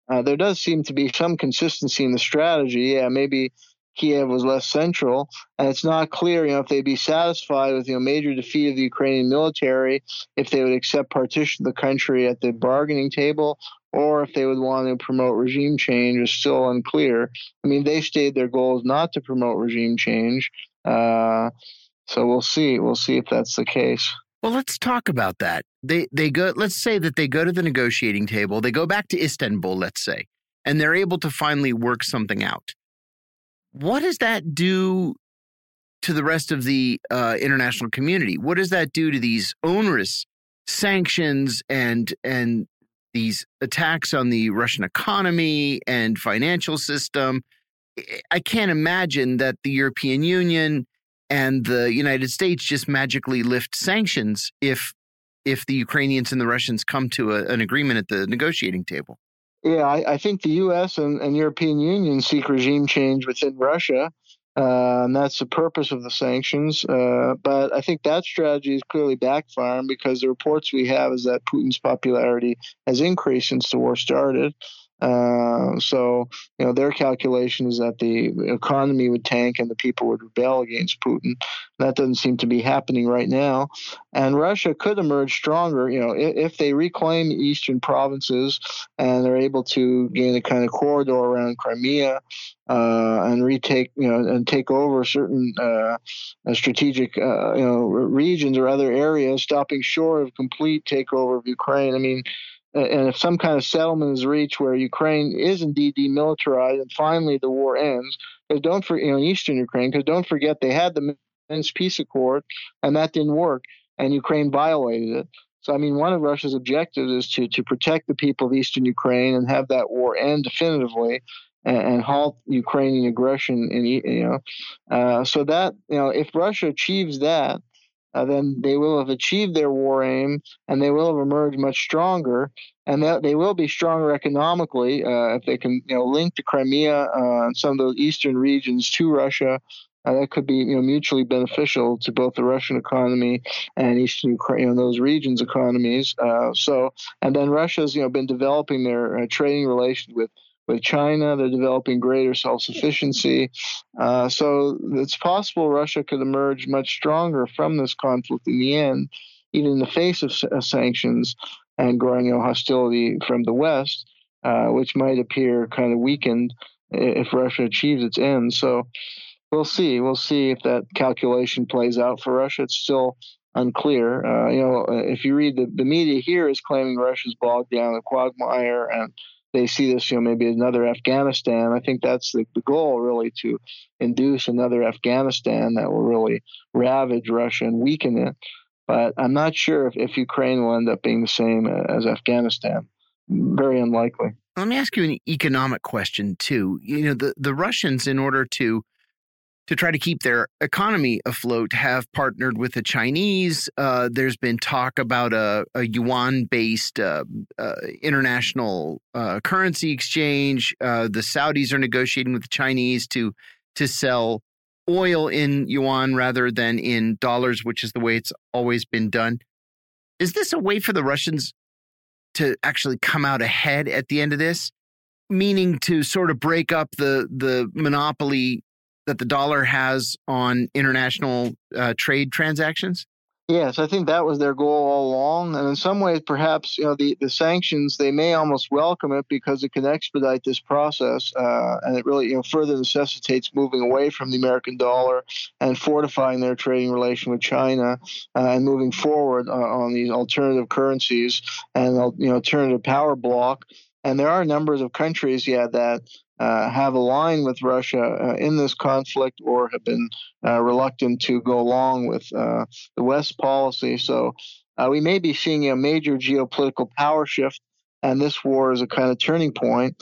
[SPEAKER 3] uh, there does seem to be some consistency in the strategy. Yeah, maybe Kiev was less central, and it's not clear, you know, if they'd be satisfied with you know major defeat of the Ukrainian military, if they would accept partition of the country at the bargaining table, or if they would want to promote regime change is still unclear. I mean, they stated their goal is not to promote regime change, uh, so we'll see. We'll see if that's the case.
[SPEAKER 2] Well, let's talk about that. They they go. Let's say that they go to the negotiating table. They go back to Istanbul. Let's say, and they're able to finally work something out what does that do to the rest of the uh, international community? What does that do to these onerous sanctions and and these attacks on the Russian economy and financial system? I can't imagine that the European Union and the United States just magically lift sanctions if if the Ukrainians and the Russians come to a, an agreement at the negotiating table.
[SPEAKER 3] Yeah, I, I think the U.S. And, and, European Union seek regime change within Russia, uh, and that's the purpose of the sanctions. Uh, but I think that strategy is clearly backfiring because the reports we have is that Putin's popularity has increased since the war started. Uh, so, you know, their calculation is that the economy would tank and the people would rebel against Putin. That doesn't seem to be happening right now. And Russia could emerge stronger, you know, if, if they reclaim eastern provinces and they're able to gain a kind of corridor around Crimea uh, and retake, you know, and take over certain uh, strategic, uh, you know, regions or other areas, stopping short of complete takeover of Ukraine. I mean, and if some kind of settlement is reached where Ukraine is indeed demilitarized and finally the war ends, because don't forget, you know, eastern Ukraine, because don't forget they had the Minsk peace accord and that didn't work, and Ukraine violated it. So, I mean, one of Russia's objectives is to to protect the people of eastern Ukraine and have that war end definitively. And, and halt Ukrainian aggression, in you know, uh, so that you know, if Russia achieves that, uh, then they will have achieved their war aim and they will have emerged much stronger. And that they will be stronger economically uh, if they can, you know, link the Crimea uh, and some of those eastern regions to Russia. Uh, that could be, you know, mutually beneficial to both the Russian economy and Eastern Ukraine, you know, those regions' economies. Uh, so, and then Russia's, you know, been developing their trading relations with with China. They're developing greater self sufficiency. Uh, so it's possible Russia could emerge much stronger from this conflict in the end, even in the face of uh, sanctions and growing hostility from the West, uh, which might appear kind of weakened if Russia achieves its end. So we'll see. We'll see if that calculation plays out for Russia. It's still unclear. Uh, you know, if you read the, the media here is claiming Russia's bogged down the quagmire and they see this, you know, maybe another Afghanistan. I think that's the, the goal, really, to induce another Afghanistan that will really ravage Russia and weaken it. But I'm not sure if, if Ukraine will end up being the same uh, as Afghanistan. Very unlikely.
[SPEAKER 2] Let me ask you an economic question, too. You know, the, the Russians, in order to to try to keep their economy afloat have partnered with the Chinese. Uh, there's been talk about a, a yuan based uh, uh, international uh, currency exchange. Uh, the Saudis are negotiating with the Chinese to to sell oil in yuan rather than in dollars, which is the way it's always been done. Is this a way for the Russians to actually come out ahead at the end of this? Meaning to sort of break up the the monopoly that the dollar has on international uh, trade transactions?
[SPEAKER 3] Yes, I think that was their goal all along. And in some ways, perhaps, you know, the, the sanctions, they may almost welcome it because it can expedite this process. Uh, and it really, you know, further necessitates moving away from the American dollar and fortifying their trading relation with China uh, and moving forward uh, on these alternative currencies and, you know, alternative power block. And there are numbers of countries, yeah, that uh, have aligned with Russia uh, in this conflict or have been uh, reluctant to go along with uh, the West policy. So uh, we may be seeing a major geopolitical power shift. And this war is a kind of turning point.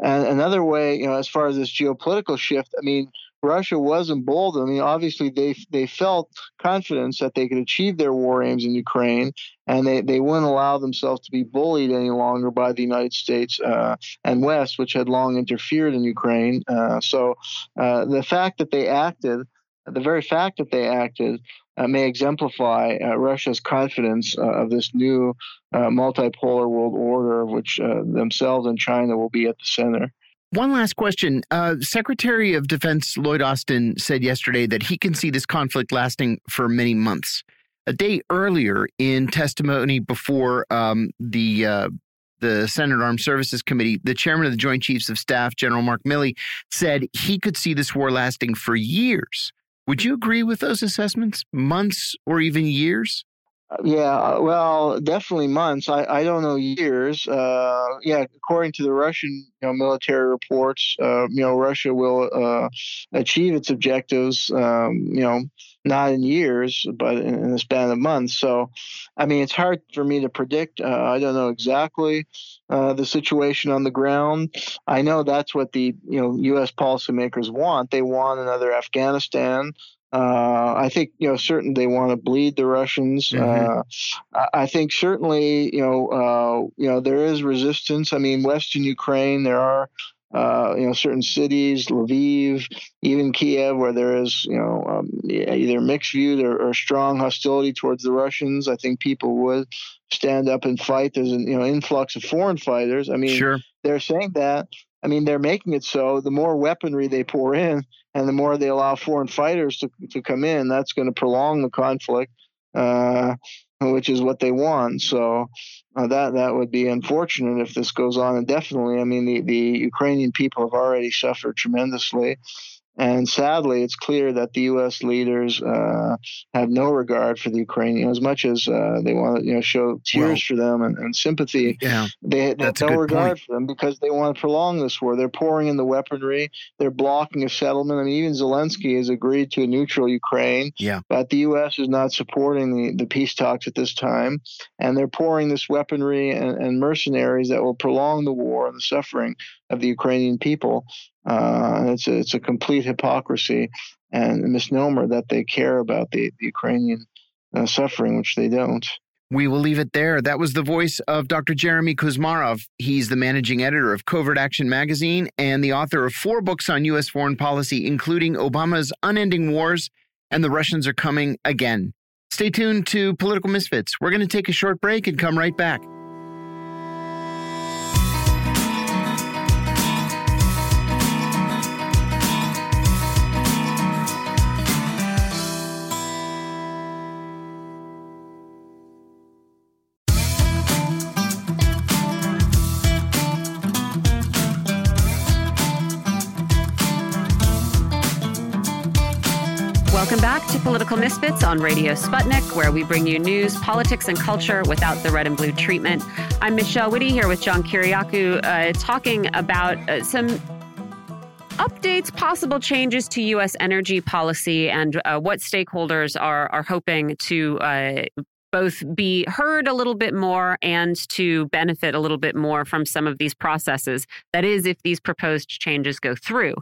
[SPEAKER 3] And another way, you know, as far as this geopolitical shift, I mean, Russia was emboldened. I mean, obviously they they felt confidence that they could achieve their war aims in Ukraine, and they, they wouldn't allow themselves to be bullied any longer by the United States uh, and West, which had long interfered in Ukraine. Uh, so uh, the fact that they acted the very fact that they acted uh, may exemplify uh, Russia's confidence uh, of this new multipolar world order, of which themselves and China will be at the center.
[SPEAKER 2] One last question. Uh, Secretary of Defense Lloyd Austin said yesterday that he can see this conflict lasting for many months. A day earlier, in testimony before um, the the Senate Armed Services Committee, the chairman of the Joint Chiefs of Staff, General Mark Milley, said he could see this war lasting for years. Would you agree with those assessments? Months or even years?
[SPEAKER 3] Yeah, uh, well, definitely months. I, I don't know years. Uh, yeah, according to the Russian you know, military reports, uh, you know, Russia will uh, achieve its objectives, um, you know, not in years, but in, in the span of months. So, I mean, it's hard for me to predict. Uh, I don't know exactly uh, the situation on the ground. I know that's what the you know U.S. policymakers want. They want another Afghanistan. Uh, I think you know certain they want to bleed the Russians. Mm-hmm. Uh, I think certainly you know uh, you know there is resistance. I mean, Western Ukraine there are uh, you know certain cities, Lviv, even Kiev, where there is you know um, either mixed view or, or, strong hostility towards the Russians. I think people would stand up and fight. There's an you know influx of foreign fighters. I mean,
[SPEAKER 2] sure.
[SPEAKER 3] they're saying that. I mean, they're making it so the more weaponry they pour in, and the more they allow foreign fighters to, to come in, that's going to prolong the conflict, uh, which is what they want. So uh, that that would be unfortunate if this goes on indefinitely. I mean, the, the Ukrainian people have already suffered tremendously. And sadly, it's clear that the U.S. leaders uh, have no regard for the Ukrainians, as much as uh, they want to, you know, show tears well, for them and, and sympathy.
[SPEAKER 2] Yeah,
[SPEAKER 3] they, they have no regard point. for them because they want to prolong this war. They're pouring in the weaponry. They're blocking a settlement. I mean, even Zelensky has agreed to a neutral Ukraine.
[SPEAKER 2] Yeah,
[SPEAKER 3] but the U.S. is not supporting the, the peace talks at this time, and they're pouring this weaponry and, and mercenaries that will prolong the war and the suffering of the Ukrainian people. Uh, it's a, it's a complete hypocrisy and a misnomer that they care about the, the Ukrainian uh, suffering, which they don't.
[SPEAKER 2] We will leave it there. That was the voice of Dr. Jeremy Kuzmarov. He's the managing editor of Covert Action Magazine and the author of four books on U.S. foreign policy, including Obama's Unending Wars and The Russians Are Coming Again. Stay tuned to Political Misfits. We're going to take a short break and come right back.
[SPEAKER 1] Welcome back to Political Misfits on Radio Sputnik, where we bring you news, politics, and culture without the red and blue treatment. I'm Michelle Witte here with John Kiriakou, uh, talking about uh, some updates, possible changes to U.S. energy policy, and uh, what stakeholders are are hoping to uh, both be heard a little bit more and to benefit a little bit more from some of these processes. That is, if these proposed changes go through.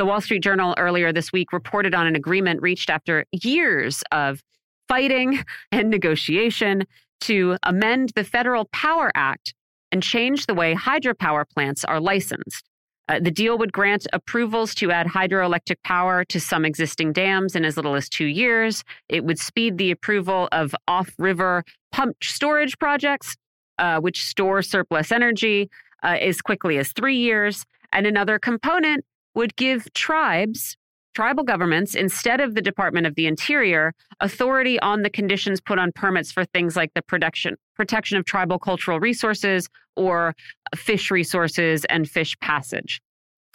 [SPEAKER 1] The Wall Street Journal earlier this week reported on an agreement reached after years of fighting [LAUGHS] and negotiation to amend the Federal Power Act and change the way hydropower plants are licensed. Uh, the deal would grant approvals to add hydroelectric power to some existing dams in as little as two years. It would speed the approval of off river pumped storage projects, uh, which store surplus energy, uh, as quickly as three years. And another component would give tribes, tribal governments, instead of the Department of the Interior, authority on the conditions put on permits for things like the production, protection of tribal cultural resources or fish resources and fish passage.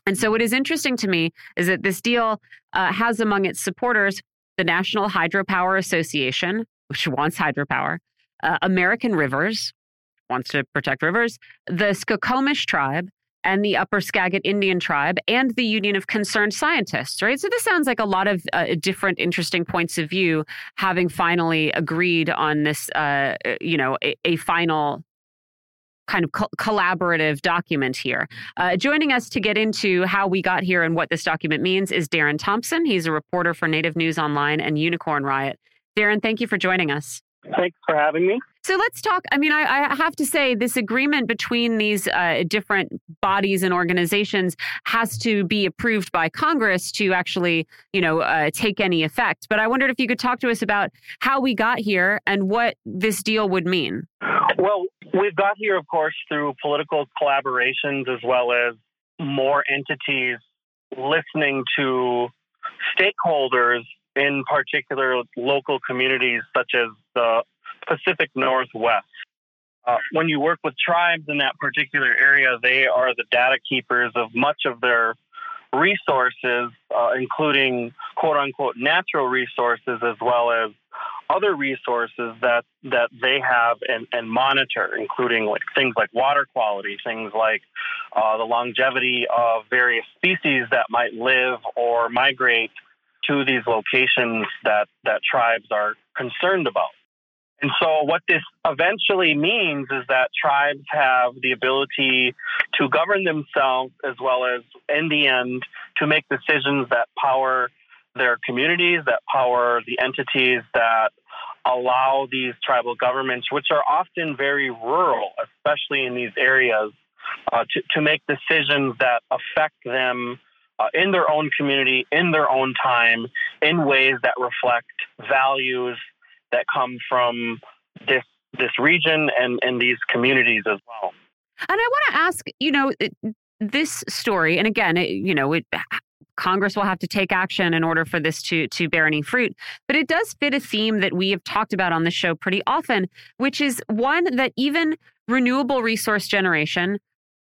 [SPEAKER 1] And so, what is interesting to me is that this deal uh, has among its supporters the National Hydropower Association, which wants hydropower, uh, American Rivers, wants to protect rivers, the Skokomish tribe, and the Upper Skagit Indian Tribe and the Union of Concerned Scientists, right? So this sounds like a lot of uh, different interesting points of view having finally agreed on this, uh, you know, a, a final kind of co- collaborative document here. Uh, joining us to get into how we got here and what this document means is Darren Thompson. He's a reporter for Native News Online and Unicorn Riot. Darren, thank you for joining us.
[SPEAKER 4] Thanks for having me.
[SPEAKER 1] So let's talk. I mean, I, I, have to say, this agreement between these uh, different bodies and organizations has to be approved by Congress to actually, you know, uh, take any effect. But I wondered if you could talk to us about how we got here and what this deal would mean.
[SPEAKER 4] Well, we've got here, of course, through political collaborations as well as more entities listening to stakeholders in particular local communities such as the Pacific Northwest. Uh, when you work with tribes in that particular area, they are the data keepers of much of their resources, uh, including quote unquote natural resources as well as other resources that that they have and, and monitor, including like things like water quality, things like uh, the longevity of various species that might live or migrate to these locations that that tribes are concerned about. And so, what this eventually means is that tribes have the ability to govern themselves as well as, in the end, to make decisions that power their communities, that power the entities that allow these tribal governments, which are often very rural, especially in these areas, uh, to, to make decisions that affect them uh, in their own community, in their own time, in ways that reflect values that come from this this region and, and these communities as well.
[SPEAKER 1] And I want to ask, you know, this story, and again, it, you know, it, Congress will have to take action in order for this to to bear any fruit. But it does fit a theme that we have talked about on the show pretty often, which is one that even renewable resource generation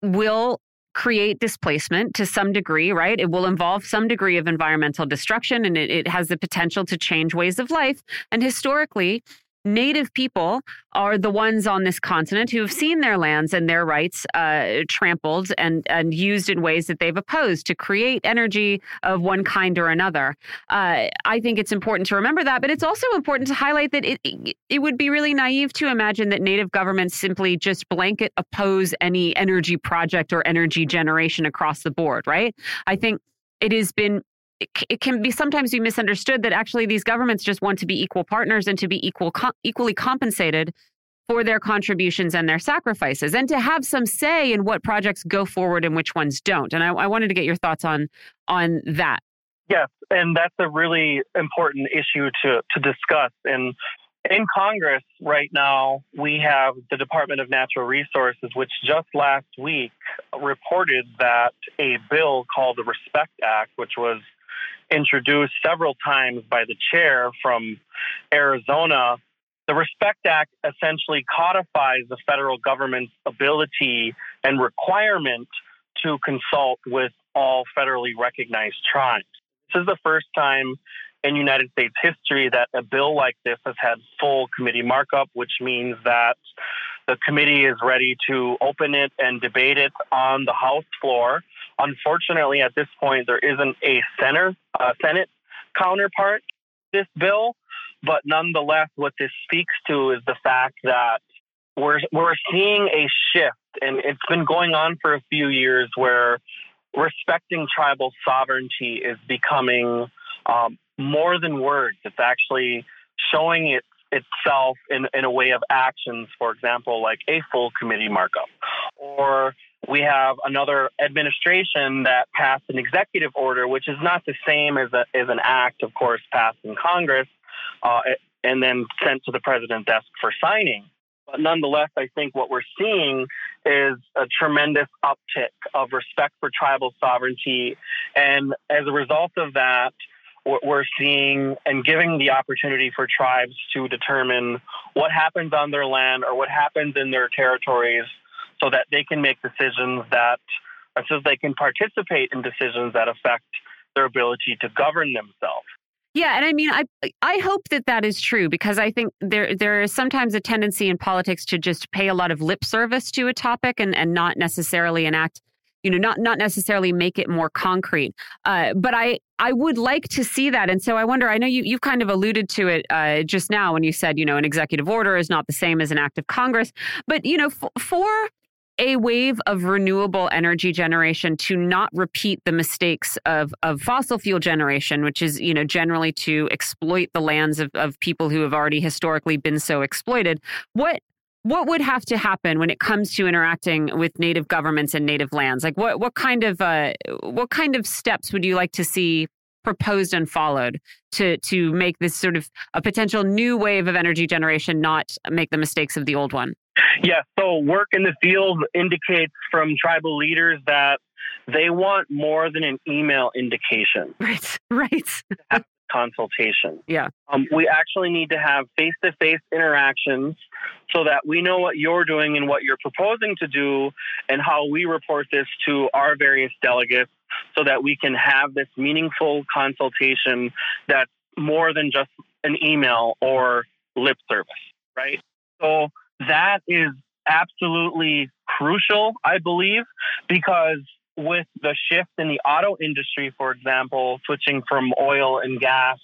[SPEAKER 1] will create displacement to some degree, right? It will involve some degree of environmental destruction and it, it has the potential to change ways of life. And historically, Native people are the ones on this continent who have seen their lands and their rights uh, trampled and, and used in ways that they've opposed to create energy of one kind or another. Uh, I think it's important to remember that, but it's also important to highlight that it, it, it would be really naive to imagine that Native governments simply just blanket oppose any energy project or energy generation across the board, right? I think it has been it, can be sometimes be misunderstood that actually these governments just want to be equal partners and to be equal equally compensated for their contributions and their sacrifices and to have some say in what projects go forward and which ones don't. And I, I wanted to get your thoughts on on that.
[SPEAKER 4] Yes and that's a really important issue to to discuss. And in Congress right now, we have the Department of Natural Resources, which just last week reported that a bill called the Respect Act, which was introduced several times by the chair from Arizona. The Respect Act essentially codifies the federal government's ability and requirement to consult with all federally recognized tribes. This is the first time in United States history that a bill like this has had full committee markup, which means that the committee is ready to open it and debate it on the House floor. Unfortunately, at this point, there isn't a center, uh, Senate counterpart to this bill, but nonetheless, what this speaks to is the fact that we're we're seeing a shift, and it's been going on for a few years, where respecting tribal sovereignty is becoming um, more than words. It's actually showing it itself in, in a way of actions, for example, like a full committee markup. Or we have another administration that passed an executive order, which is not the same as, a, as an act, of course, passed in Congress uh, and then sent to the president's desk for signing. But nonetheless, I think what we're seeing is a tremendous uptick of respect for tribal sovereignty. And as a result of that, we're seeing and giving the opportunity for tribes to determine what happens on their land or what happens in their territories so that they can make decisions that so they can participate in decisions that affect their ability to govern themselves.
[SPEAKER 1] Yeah, and I mean, I I hope that that is true because I think there there is sometimes a tendency in politics to just pay a lot of lip service to a topic and and not necessarily enact you know not not necessarily make it more concrete uh, but i i would like to see that and so i wonder i know you you kind of alluded to it uh, just now when you said you know an executive order is not the same as an act of congress but you know for a wave of renewable energy generation to not repeat the mistakes of, of fossil fuel generation, which is, you know, generally to exploit the lands of, of people who have already historically been so exploited. What what would have to happen when it comes to interacting with native governments and native lands? Like what what kind of uh, what kind of steps would you like to see proposed and followed to to make this sort of a potential new wave of energy generation not make the mistakes of the old one?
[SPEAKER 4] Yeah, so work in the field indicates from tribal leaders that they want more than an email indication. [LAUGHS]
[SPEAKER 1] Right, right.
[SPEAKER 4] Consultation.
[SPEAKER 1] Yeah.
[SPEAKER 4] Um, we actually need to have face to face interactions so that we know what you're doing and what you're proposing to do and how we report this to our various delegates so that we can have this meaningful consultation that's more than just an email or lip service, right? So that is absolutely crucial, I believe, because with the shift in the auto industry, for example, switching from oil and gas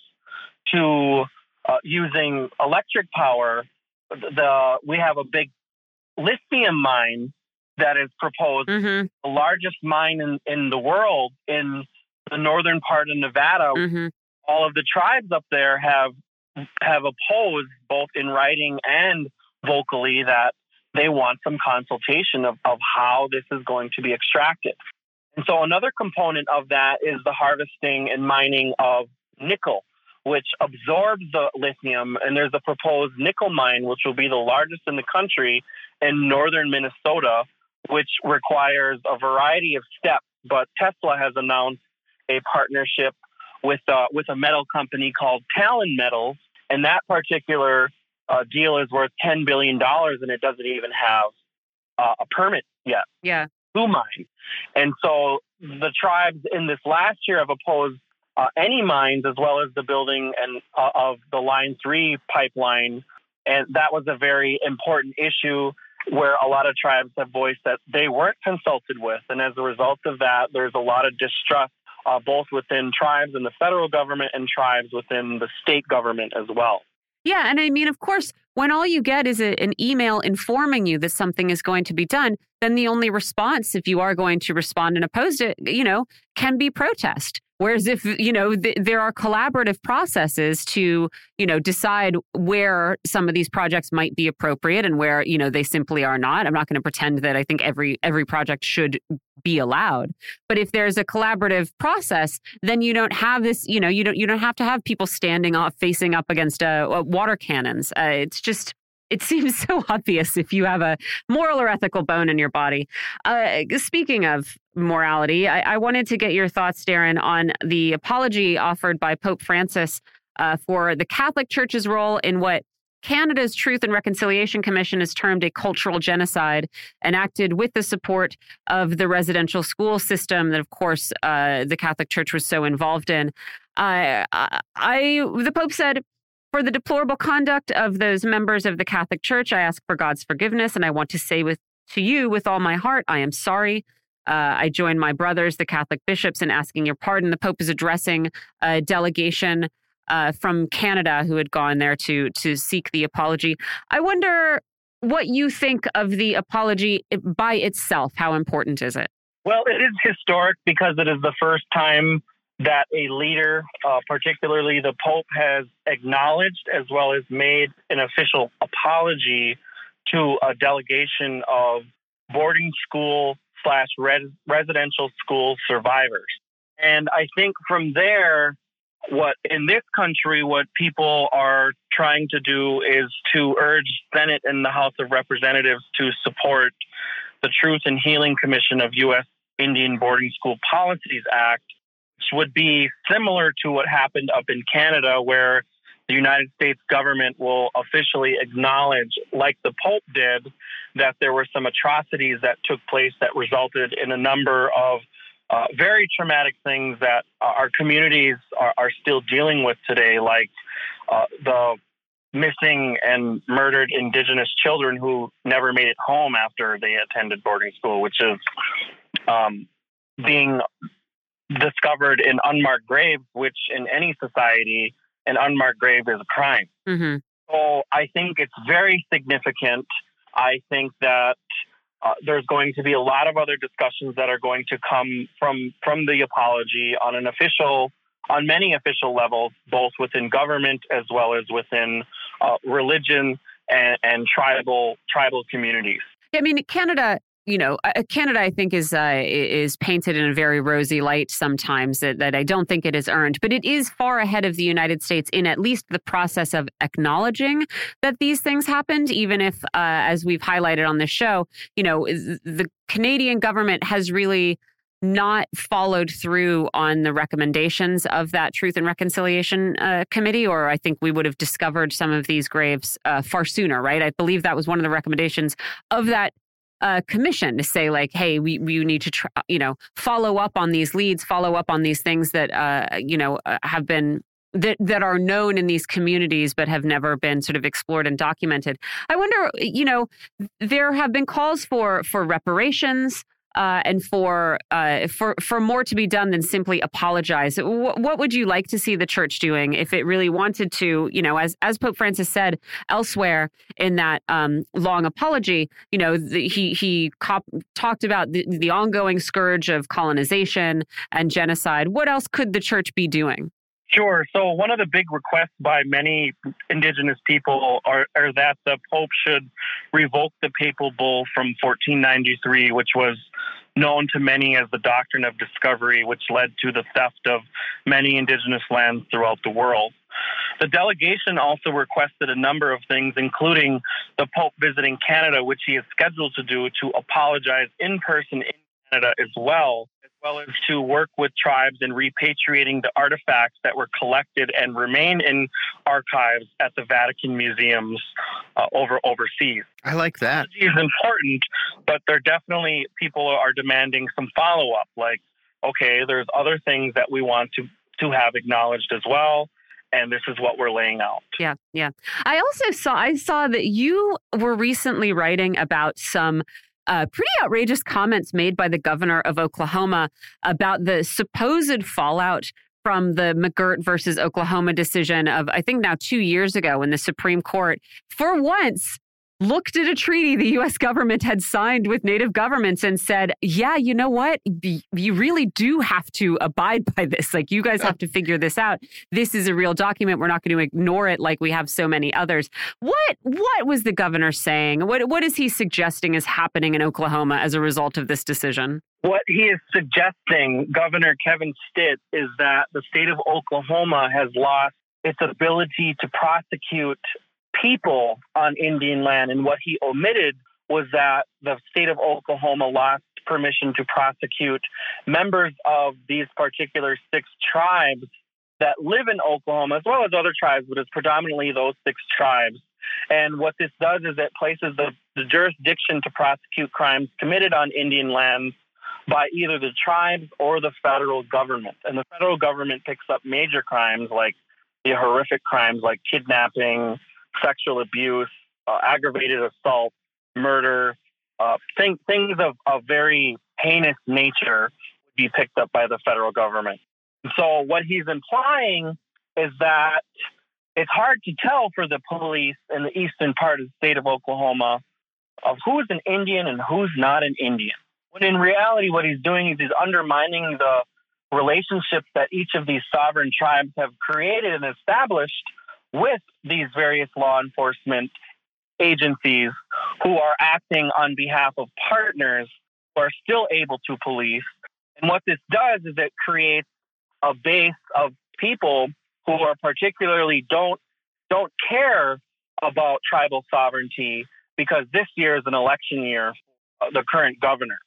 [SPEAKER 4] to uh, using electric power, the we have a big lithium mine that is proposed,
[SPEAKER 1] mm-hmm.
[SPEAKER 4] the largest mine in, in the world in the northern part of Nevada.
[SPEAKER 1] Mm-hmm.
[SPEAKER 4] All of the tribes up there have have opposed both in writing and vocally that they want some consultation of, of how this is going to be extracted. And so another component of that is the harvesting and mining of nickel, which absorbs the lithium. And there's a proposed nickel mine, which will be the largest in the country in northern Minnesota, which requires a variety of steps. But Tesla has announced a partnership with uh, with a metal company called Talon Metals, and that particular uh, deal is worth ten billion dollars, and it doesn't even have uh, a permit yet.
[SPEAKER 1] Yeah
[SPEAKER 4] mine. And so the tribes in this last year have opposed uh, any mines as well as the building and uh, of the Line 3 pipeline. And that was a very important issue where a lot of tribes have voiced that they weren't consulted with. And as a result of that, there's a lot of distrust uh, both within tribes and the federal government and tribes within the state government as well.
[SPEAKER 1] Yeah. And I mean, of course, when all you get is a, an email informing you that something is going to be done, then the only response, if you are going to respond and oppose it, you know, can be protest. Whereas if, you know, th- there are collaborative processes to, you know, decide where some of these projects might be appropriate and where, you know, they simply are not. I'm not going to pretend that I think every every project should be allowed. But if there's a collaborative process, then you don't have this, you know, you don't you don't have to have people standing off facing up against uh, uh water cannons. Uh, it's just it seems so [LAUGHS] obvious if you have a moral or ethical bone in your body. Uh, speaking of morality, I, I, wanted to get your thoughts, Darren, on the apology offered by Pope Francis uh, for the Catholic Church's role in what Canada's Truth and Reconciliation Commission has termed a cultural genocide, enacted with the support of the residential school system that, of course, uh, the Catholic Church was so involved in. Uh, I, the Pope said, for the deplorable conduct of those members of the Catholic Church, I ask for God's forgiveness, and I want to say with to you with all my heart, I am sorry. Uh, I join my brothers, the Catholic bishops, in asking your pardon. The Pope is addressing a delegation uh, from Canada who had gone there to to seek the apology. I wonder what you think of the apology by itself. How important is it?
[SPEAKER 4] Well, it is historic because it is the first time that a leader, uh, particularly the Pope, has acknowledged as well as made an official apology to a delegation of boarding school slash res- residential school survivors. And I think from there, what in this country, what people are trying to do is to urge Senate and the House of Representatives to support the Truth and Healing Commission of U.S. Indian Boarding School Policies Act, would be similar to what happened up in Canada, where the United States government will officially acknowledge, like the Pope did, that there were some atrocities that took place that resulted in a number of uh, very traumatic things that our communities are, are still dealing with today, like uh, the missing and murdered indigenous children who never made it home after they attended boarding school, which is um, being discovered in unmarked grave, which in any society, an unmarked grave is a crime.
[SPEAKER 1] Mm-hmm.
[SPEAKER 4] So I think it's very significant. I think that Uh, there's going to be a lot of other discussions that are going to come from from the apology on an official on many official levels, both within government as well as within uh, religion and, and tribal tribal communities.
[SPEAKER 1] I mean, Canada you know, uh, Canada, I think, is uh, is painted in a very rosy light sometimes that, that I don't think it is earned, but it is far ahead of the United States in at least the process of acknowledging that these things happened. Even if, uh, as we've highlighted on the show, you know, the Canadian government has really not followed through on the recommendations of that Truth and Reconciliation uh, Committee, or I think we would have discovered some of these graves uh, far sooner, right? I believe that was one of the recommendations of that a commission to say like hey we, we need to try, you know follow up on these leads follow up on these things that uh, you know uh, have been that that are known in these communities but have never been sort of explored and documented. I wonder you know there have been calls for for reparations uh, and for uh, for for more to be done than simply apologize. W- what would you like to see the church doing if it really wanted to? You know, as as Pope Francis said elsewhere in that um, long apology, you know, the, he he cop- talked about the, the ongoing scourge of colonization and genocide. What else could the church be doing?
[SPEAKER 4] Sure. So one of the big requests by many indigenous people are, are, that the Pope should revoke the papal bull from 1493, which was known to many as the doctrine of discovery, which led to the theft of many indigenous lands throughout the world. The delegation also requested a number of things, including the Pope visiting Canada, which he is scheduled to do, to apologize in person in Canada as well well as to work with tribes in repatriating the artifacts that were collected and remain in archives at the Vatican museums uh, over overseas.
[SPEAKER 2] I like that.
[SPEAKER 4] It is important, but there definitely people are demanding some follow up. Like, okay, there's other things that we want to to have acknowledged as well and this is what we're laying out.
[SPEAKER 1] Yeah, yeah. I also saw I saw that you were recently writing about some uh, pretty outrageous comments made by the governor of Oklahoma about the supposed fallout from the McGirt versus Oklahoma decision of, I think now two years ago, when the Supreme Court, for once, looked at a treaty the US government had signed with native governments and said, yeah, you know what? You really do have to abide by this. Like, you guys have to figure this out. This is a real document. We're not going to ignore it like we have so many others. What what was the governor saying? What what is he suggesting is happening in Oklahoma as a result of this decision?
[SPEAKER 4] What he is suggesting, Governor Kevin Stitt, is that the state of Oklahoma has lost its ability to prosecute people on Indian land. And what he omitted was that the state of Oklahoma lost permission to prosecute members of these particular six tribes that live in Oklahoma, as well as other tribes, but it's predominantly those six tribes. And what this does is it places the, the jurisdiction to prosecute crimes committed on Indian lands by either the tribes or the federal government. And the federal government picks up major crimes like the horrific crimes like kidnapping, sexual abuse, uh, aggravated assault, murder, uh, thing, things of, of very heinous nature would be picked up by the federal government. So what he's implying is that it's hard to tell for the police in the eastern part of the state of Oklahoma of who's an Indian and who's not an Indian. When in reality, what he's doing is he's undermining the relationships that each of these sovereign tribes have created and established with these various law enforcement agencies who are acting on behalf of partners who are still able to police. And what this does is it creates a base of people who are particularly don't don't care about tribal sovereignty because this year is an election year, for the current governor.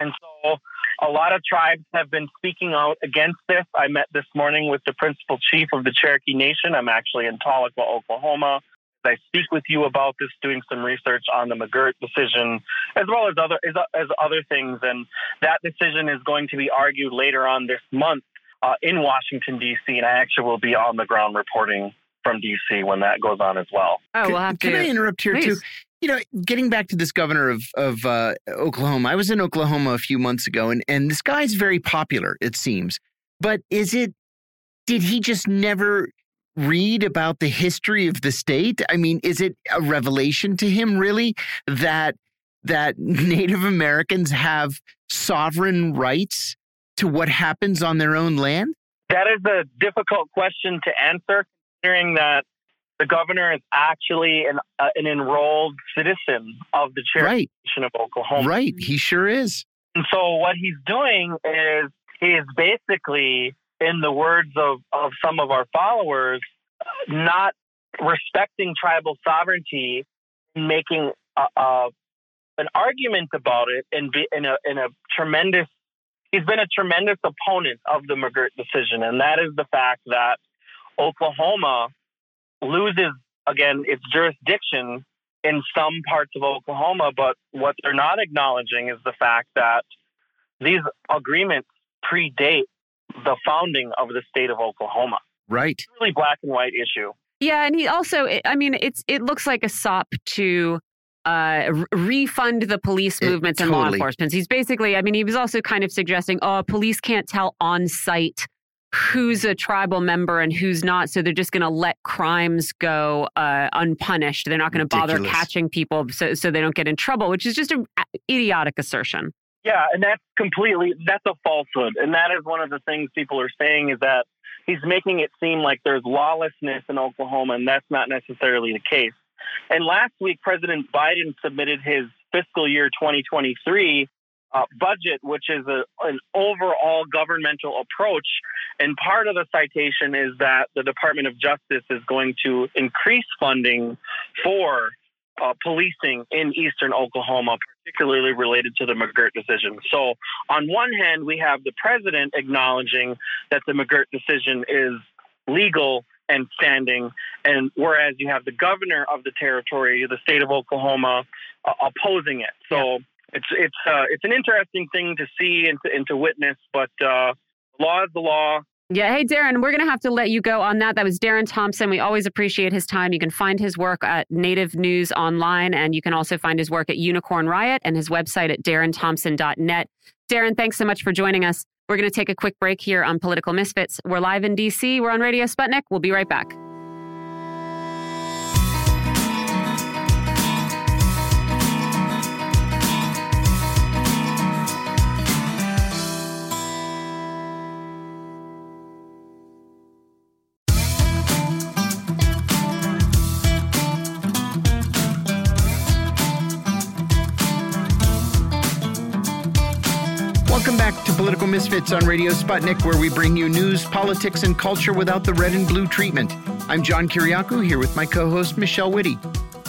[SPEAKER 4] And so a lot of tribes have been speaking out against this. I met this morning with the principal chief of the Cherokee Nation. I'm actually in Tahlequah, Oklahoma. I speak with you about this, doing some research on the McGirt decision, as well as other as, as other things. And that decision is going to be argued later on this month uh, in Washington D.C. And I actually will be on the ground reporting from D.C. when that goes on as well.
[SPEAKER 1] Oh, we'll have
[SPEAKER 2] can,
[SPEAKER 1] to.
[SPEAKER 2] Can I interrupt here
[SPEAKER 1] Please.
[SPEAKER 2] too? You know, getting back to this governor of of uh, Oklahoma, I was in Oklahoma a few months ago, and and this guy's very popular. It seems, but is it? Did he just never read about the history of the state? I mean, is it a revelation to him really that that [LAUGHS] Native Americans have sovereign rights to what happens on their own land?
[SPEAKER 4] That is a difficult question to answer, considering that the governor is actually an, uh, an enrolled citizen of the Cherokee
[SPEAKER 2] right.
[SPEAKER 4] Nation of Oklahoma.
[SPEAKER 2] Right, he sure is.
[SPEAKER 4] And so what he's doing is he is basically, in the words of, of some of our followers, not respecting tribal sovereignty, making a, a, an argument about it, and be in a in a tremendous. He's been a tremendous opponent of the McGirt decision, and that is the fact that Oklahoma loses again its jurisdiction in some parts of Oklahoma, but what they're not acknowledging is the fact that these agreements predate the founding of the state of Oklahoma.
[SPEAKER 2] Right.
[SPEAKER 4] It's really black and white issue.
[SPEAKER 1] Yeah, and he also, I mean, it's it looks like a sop to uh, refund the police movements it, and totally. law enforcement. He's basically, I mean, he was also kind of suggesting, oh, police can't tell on sight who's a tribal member and who's not. So they're just going to let crimes go uh, unpunished. They're not going to bother catching people so, so they don't get in trouble, which is just an idiotic assertion.
[SPEAKER 4] Yeah, and that's completely that's a falsehood. And that is one of the things people are saying is that he's making it seem like there's lawlessness in Oklahoma, and that's not necessarily the case. And last week, President Biden submitted his fiscal year 2023 uh, budget, which is a, an overall governmental approach. And part of the citation is that the Department of Justice is going to increase funding for uh, policing in eastern Oklahoma, particularly related to the McGirt decision. So, on one hand, we have the president acknowledging that the McGirt decision is legal and standing, and whereas you have the governor of the territory, the state of Oklahoma, uh, opposing it. So. It's it's uh, it's an interesting thing to see and to, and to witness, but uh, law is the law.
[SPEAKER 1] Yeah. Hey, Darren, we're going to have to let you go on that. That was Darren Thompson. We always appreciate his time. You can find his work at Native News Online, and you can also find his work at Unicorn Riot and his website at darrenthompson.net. Darren, thanks so much for joining us. We're going to take a quick break here on Political Misfits. We're live in DC. We're on Radio Sputnik. We'll be right back.
[SPEAKER 2] To Political Misfits on Radio Sputnik, where we bring you news, politics, and culture without the red and blue treatment. I'm John Kiriakou here with my co host, Michelle Witte.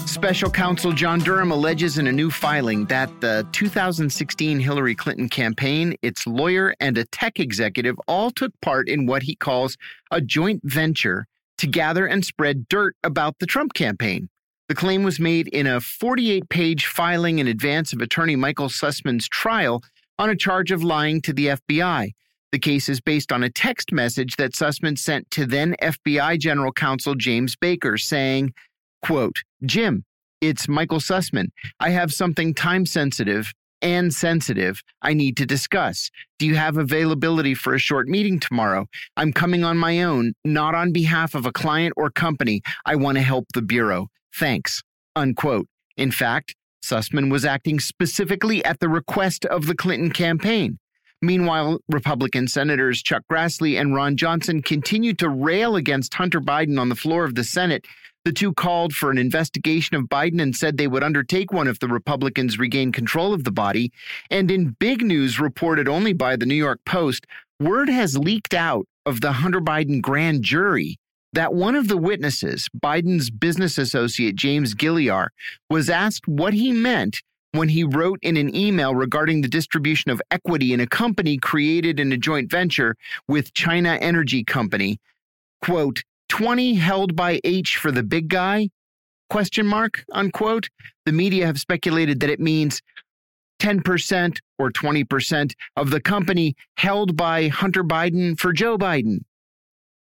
[SPEAKER 2] Special counsel John Durham alleges in a new filing that the 2016 Hillary Clinton campaign, its lawyer, and a tech executive all took part in what he calls a joint venture to gather and spread dirt about the Trump campaign. The claim was made in a 48 page filing in advance of attorney Michael Sussmann's trial on a charge of lying to the FBI. The case is based on a text message that Sussmann sent to then FBI General Counsel James Baker saying, quote, Jim, it's Michael Sussmann. I have something time sensitive and sensitive I need to discuss. Do you have availability for a short meeting tomorrow? I'm coming on my own, not on behalf of a client or company. I want to help the Bureau. Thanks. Unquote. In fact, Sussmann was acting specifically at the request of the Clinton campaign. Meanwhile, Republican Senators Chuck Grassley and Ron Johnson continued to rail against Hunter Biden on the floor of the Senate. The two called for an investigation of Biden and said they would undertake one if the Republicans regained control of the body. And in big news reported only by the New York Post, word has leaked out of the Hunter Biden grand jury that one of the witnesses, Biden's business associate James Gilliar, was asked what he meant when he wrote in an email regarding the distribution of equity in a company created in a joint venture with China Energy Company. Quote, 20 held by H for the big guy? Question mark, unquote. The media have speculated that it means 10% or 20% of the company held by Hunter Biden for Joe Biden.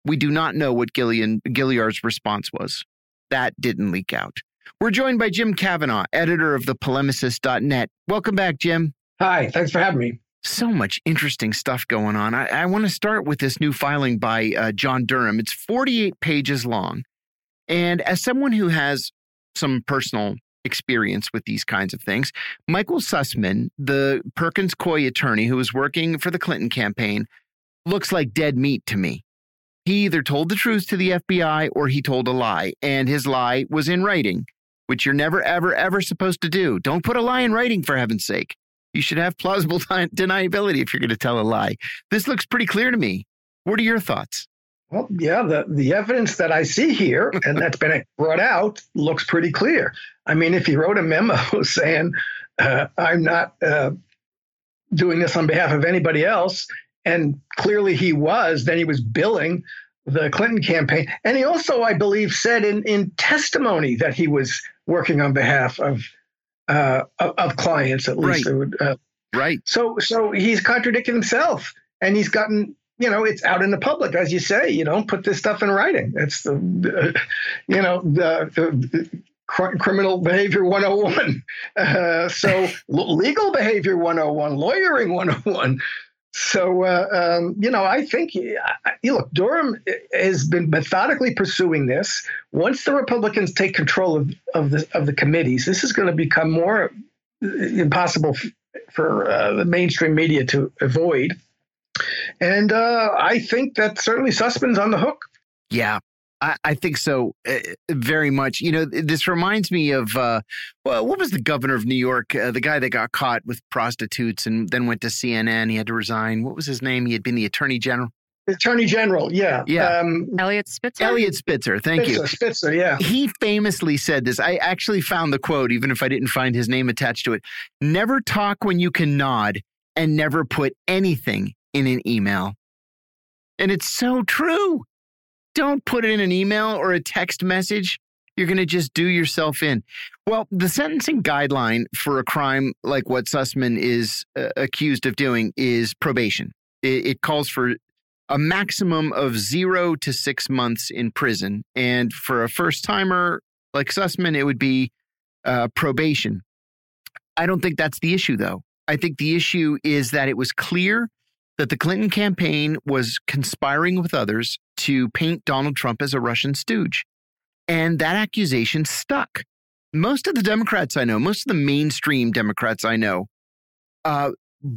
[SPEAKER 2] We do not know what Gillian, Gilliar's response was. That didn't leak out. We're joined by Jim Kavanagh, editor of the polemicist.net. Welcome back, Jim.
[SPEAKER 5] Hi, thanks for having me.
[SPEAKER 2] So much interesting stuff going on. I, I want to start with this new filing by uh, John Durham. It's 48 pages long. And as someone who has some personal experience with these kinds of things. Michael Sussmann, the Perkins Coie attorney who was working for the Clinton campaign, looks like dead meat to me. He either told the truth to the FBI or he told a lie, and his lie was in writing, which you're never, ever, ever supposed to do. Don't put a lie in writing, for heaven's sake. You should have plausible [LAUGHS] deniability if you're going to tell a lie. This looks pretty clear to me. What are your thoughts?
[SPEAKER 5] Well, yeah, the, the evidence that I see here [LAUGHS] and that's been brought out looks pretty clear. I mean, if he wrote a memo [LAUGHS] saying, uh, I'm not uh, doing this on behalf of anybody else, and clearly he was, then he was billing the Clinton campaign. And he also, I believe, said in, in testimony that he was working on behalf of uh, of, clients, at least.
[SPEAKER 2] Right. Would, uh, right.
[SPEAKER 5] So, so he's contradicted himself, and he's gotten you know, it's out in the public, as you say. You don't put this stuff in writing. It's the, uh, you know, the, the cr- criminal behavior 101. [LAUGHS] Uh, so [LAUGHS] legal behavior 101, lawyering 101. So, uh, um, you know, I think, you look, Durham has been methodically pursuing this. Once the Republicans take control of, of, the, of the committees, this is going to become more impossible for uh, the mainstream media to avoid. And uh, I think that certainly Sussmann's on the hook.
[SPEAKER 2] Yeah, I, I think so uh, very much. You know, this reminds me of uh, well, what was the governor of New York, uh, the guy that got caught with prostitutes and then went to CNN. He had to resign. What was his name? He had been the attorney general.
[SPEAKER 5] Attorney General, yeah,
[SPEAKER 2] yeah.
[SPEAKER 1] Um, Eliot Spitzer.
[SPEAKER 2] Eliot Spitzer, thank
[SPEAKER 5] Spitzer,
[SPEAKER 2] you.
[SPEAKER 5] Spitzer, yeah.
[SPEAKER 2] He famously said this. I actually found the quote, even if I didn't find his name attached to it. Never talk when you can nod, and never put anything in an email. And it's so true. Don't put it in an email or a text message. You're going to just do yourself in. Well, the sentencing guideline for a crime like what Sussmann is uh, accused of doing is probation. It, it calls for a maximum of zero to six months in prison. And for a first timer like Sussmann, it would be uh, probation. I don't think that's the issue, though. I think the issue is that it was clear that the Clinton campaign was conspiring with others to paint Donald Trump as a Russian stooge. And that accusation stuck. Most of the Democrats I know, most of the mainstream Democrats I know, uh,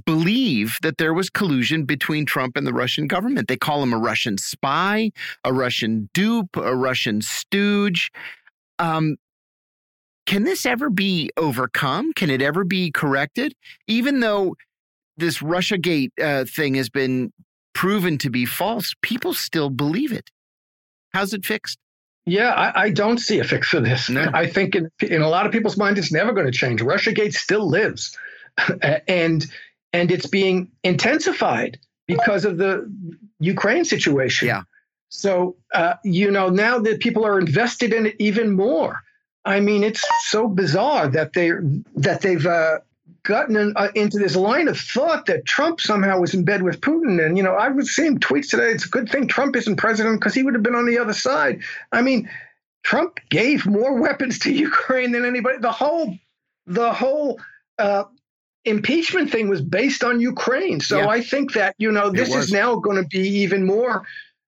[SPEAKER 2] believe that there was collusion between Trump and the Russian government. They call him a Russian spy, a Russian dupe, a Russian stooge. Um, can this ever be overcome? Can it ever be corrected? Even though this Russiagate uh, thing has been proven to be false, people still believe it. How's it fixed?
[SPEAKER 5] Yeah, I, I don't see a fix for this. No. I think in, in a lot of people's minds, it's never going to change. Russiagate still lives, [LAUGHS] and and it's being intensified because of the Ukraine situation.
[SPEAKER 2] Yeah.
[SPEAKER 5] So uh, you know now that people are invested in it even more. I mean, it's so bizarre that they that they've uh, gotten in, uh, into this line of thought that Trump somehow was in bed with Putin. And, you know, I was seeing tweets today. It's a good thing Trump isn't president because he would have been on the other side. I mean, Trump gave more [LAUGHS] weapons to Ukraine than anybody. The whole, the whole, uh, impeachment thing was based on Ukraine. So yeah. I think that, you know, this is now going to be even more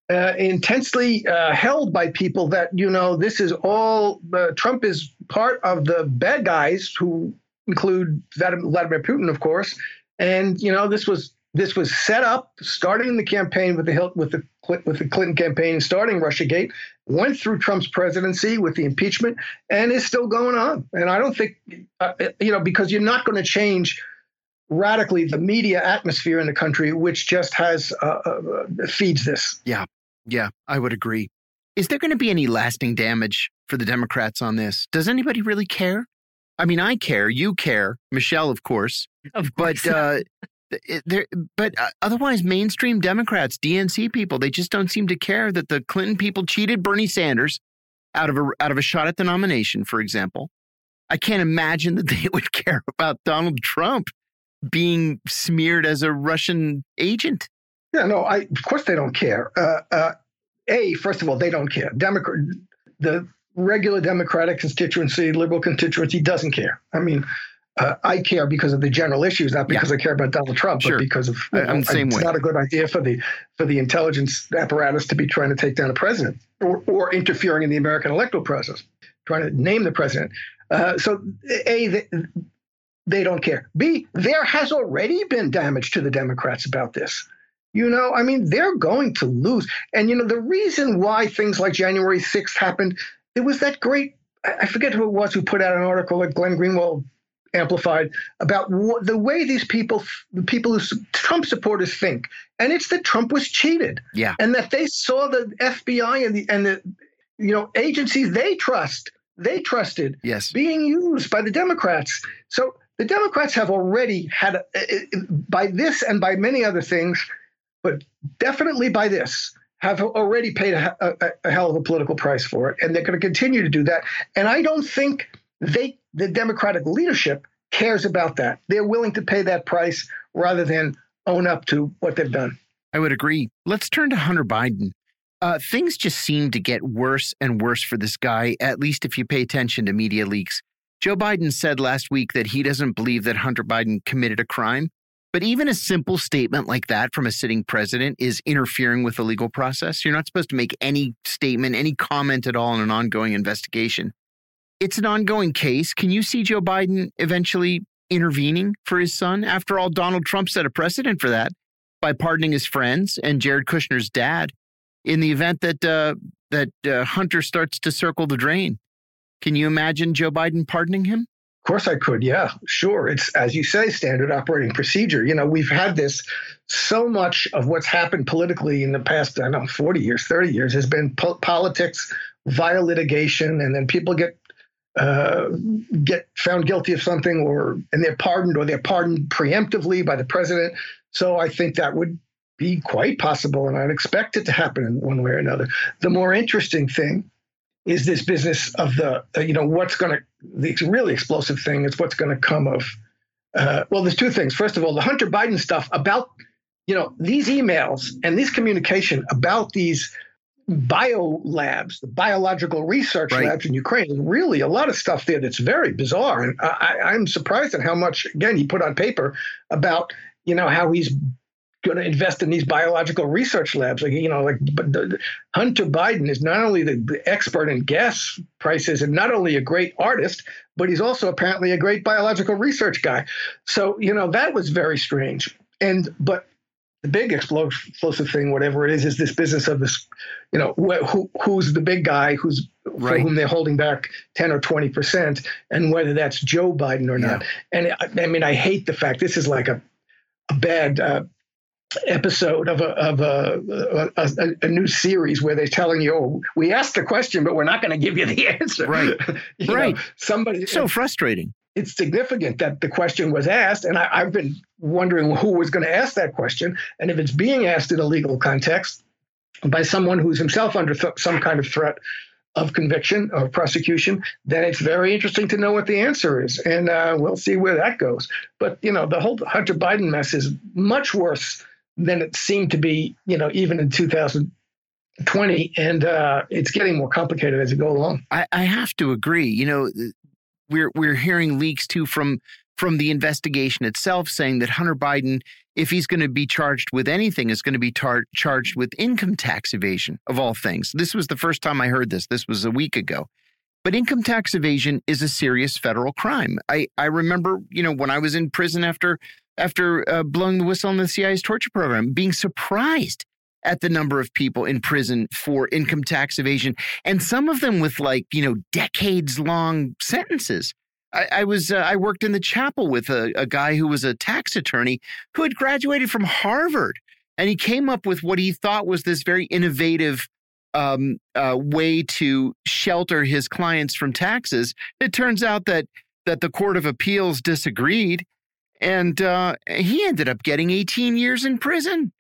[SPEAKER 5] uh, intensely uh, held by people that, you know, this is all uh, Trump is part of the bad guys who include Vladimir Putin, of course. And you know, this was this was set up starting the campaign with the with the with the Clinton campaign, starting RussiaGate, went through Trump's presidency with the impeachment, and is still going on. And I don't think, uh, you know, because you're not going to change radically the media atmosphere in the country, which just has uh, uh, feeds this.
[SPEAKER 2] Yeah, yeah, I would agree. Is there going to be any lasting damage for the Democrats on this? Does anybody really care? I mean, I care. You care, Michelle, of course.
[SPEAKER 1] Of course.
[SPEAKER 2] But uh, there, but uh, otherwise, mainstream Democrats, DNC people, they just don't seem to care that the Clinton people cheated Bernie Sanders out of a out of a shot at the nomination, for example. I can't imagine that [LAUGHS] they would care about Donald Trump being smeared as a Russian agent.
[SPEAKER 5] Yeah, no, I of course they don't care. Uh, uh, a, first of all, they don't care. Democrat, the regular Democratic constituency, liberal constituency doesn't care. I mean, uh, I care because of the general issues, not because yeah. I care about Donald Trump,
[SPEAKER 2] sure.
[SPEAKER 5] but because of
[SPEAKER 2] you know, I'm the same
[SPEAKER 5] it's
[SPEAKER 2] way.
[SPEAKER 5] not a good idea for the for the intelligence apparatus to be trying to take down a president or, or interfering in the American electoral process, trying to name the president. Uh, so, A, they, they don't care. B, there has already been damage to the Democrats about this. You know, I mean, they're going to lose. And, you know, the reason why things like January 6th happened, it was that great, I forget who it was who put out an article that Glenn Greenwald amplified about the way these people, the people who Trump supporters think, and it's that Trump was cheated,
[SPEAKER 2] yeah,
[SPEAKER 5] and that they saw the FBI and the and the you know agencies they trust, they trusted,
[SPEAKER 2] yes,
[SPEAKER 5] being used by the Democrats. So the Democrats have already had, by this and by many other things, but definitely by this, have already paid a, a, a hell of a political price for it, and they're going to continue to do that. And I don't think they the Democratic leadership cares about that. They're willing to pay that price rather than own up to what they've done.
[SPEAKER 2] I would agree. Let's turn to Hunter Biden. Uh, things just seem to get worse and worse for this guy, at least if you pay attention to media leaks. Joe Biden said last week that he doesn't believe that Hunter Biden committed a crime. But even a simple statement like that from a sitting president is interfering with the legal process. You're not supposed to make any statement, any comment at all in an ongoing investigation it's an ongoing case. Can you see Joe Biden eventually intervening for his son? After all, Donald Trump set a precedent for that by pardoning his friends and Jared Kushner's dad in the event that uh, that uh, Hunter starts to circle the drain. Can you imagine Joe Biden pardoning him?
[SPEAKER 5] Of course I could. Yeah, sure. It's as you say, standard operating procedure. You know, we've had this so much of what's happened politically in the past, I don't know, 40 years, 30 years has been po- politics via litigation and then people get uh, get found guilty of something or and they're pardoned or they're pardoned preemptively by the president. So I think that would be quite possible and I'd expect it to happen in one way or another. The more interesting thing is this business of the you know what's going to the really explosive thing is what's going to come of uh, well there's two things first of all the hunter biden stuff about you know these emails and this communication about these bio labs, the biological research right. labs in Ukraine. Really, a lot of stuff there that's very bizarre, and I, am surprised at how much again he put on paper about you know how he's going to invest in these biological research labs. Like you know, like but the, Hunter Biden is not only the, the expert in gas prices and not only a great artist, but he's also apparently a great biological research guy. So you know that was very strange. And but the big explosive thing, whatever it is, is this business of this, you know, who, who's the big guy who's right. for whom they're holding back 10 or 20 percent, and whether that's Joe Biden or not. Yeah. And I, I, mean, I hate the fact this is like a, a bad uh, episode of a of a, a, a, a, new series where they're telling you, oh, we asked the question, but we're not going to give you the [LAUGHS] answer.
[SPEAKER 2] Right. [LAUGHS] right.
[SPEAKER 5] Know, somebody
[SPEAKER 2] so frustrating
[SPEAKER 5] it's significant that the question was asked, and I, have been wondering who was going to ask that question. And if it's being asked in a legal context by someone who's himself under th- some kind of threat of conviction or prosecution, then it's very interesting to know what the answer is, and uh, we'll see where that goes. But you know, the whole Hunter Biden mess is much worse than it seemed to be. You know, even in 2020, and uh, it's getting more complicated as we go along.
[SPEAKER 2] I, I have to agree. You know, we're we're hearing leaks too from from the investigation itself saying that Hunter Biden, if he's going to be charged with anything, is going to be tar- charged with income tax evasion of all things. This was the first time I heard this. This was a week ago. But income tax evasion is a serious federal crime. I, I remember, you know, when I was in prison after after uh, blowing the whistle on the CIA's torture program, being surprised at the number of people in prison for income tax evasion, and some of them with like, you know, decades long sentences. I, I was uh, I worked in the chapel with a, a guy who was a tax attorney who had graduated from Harvard, and he came up with what he thought was this very innovative um, uh, way to shelter his clients from taxes. It turns out that that the Court of Appeals disagreed, and uh, he ended up getting 18 years in prison.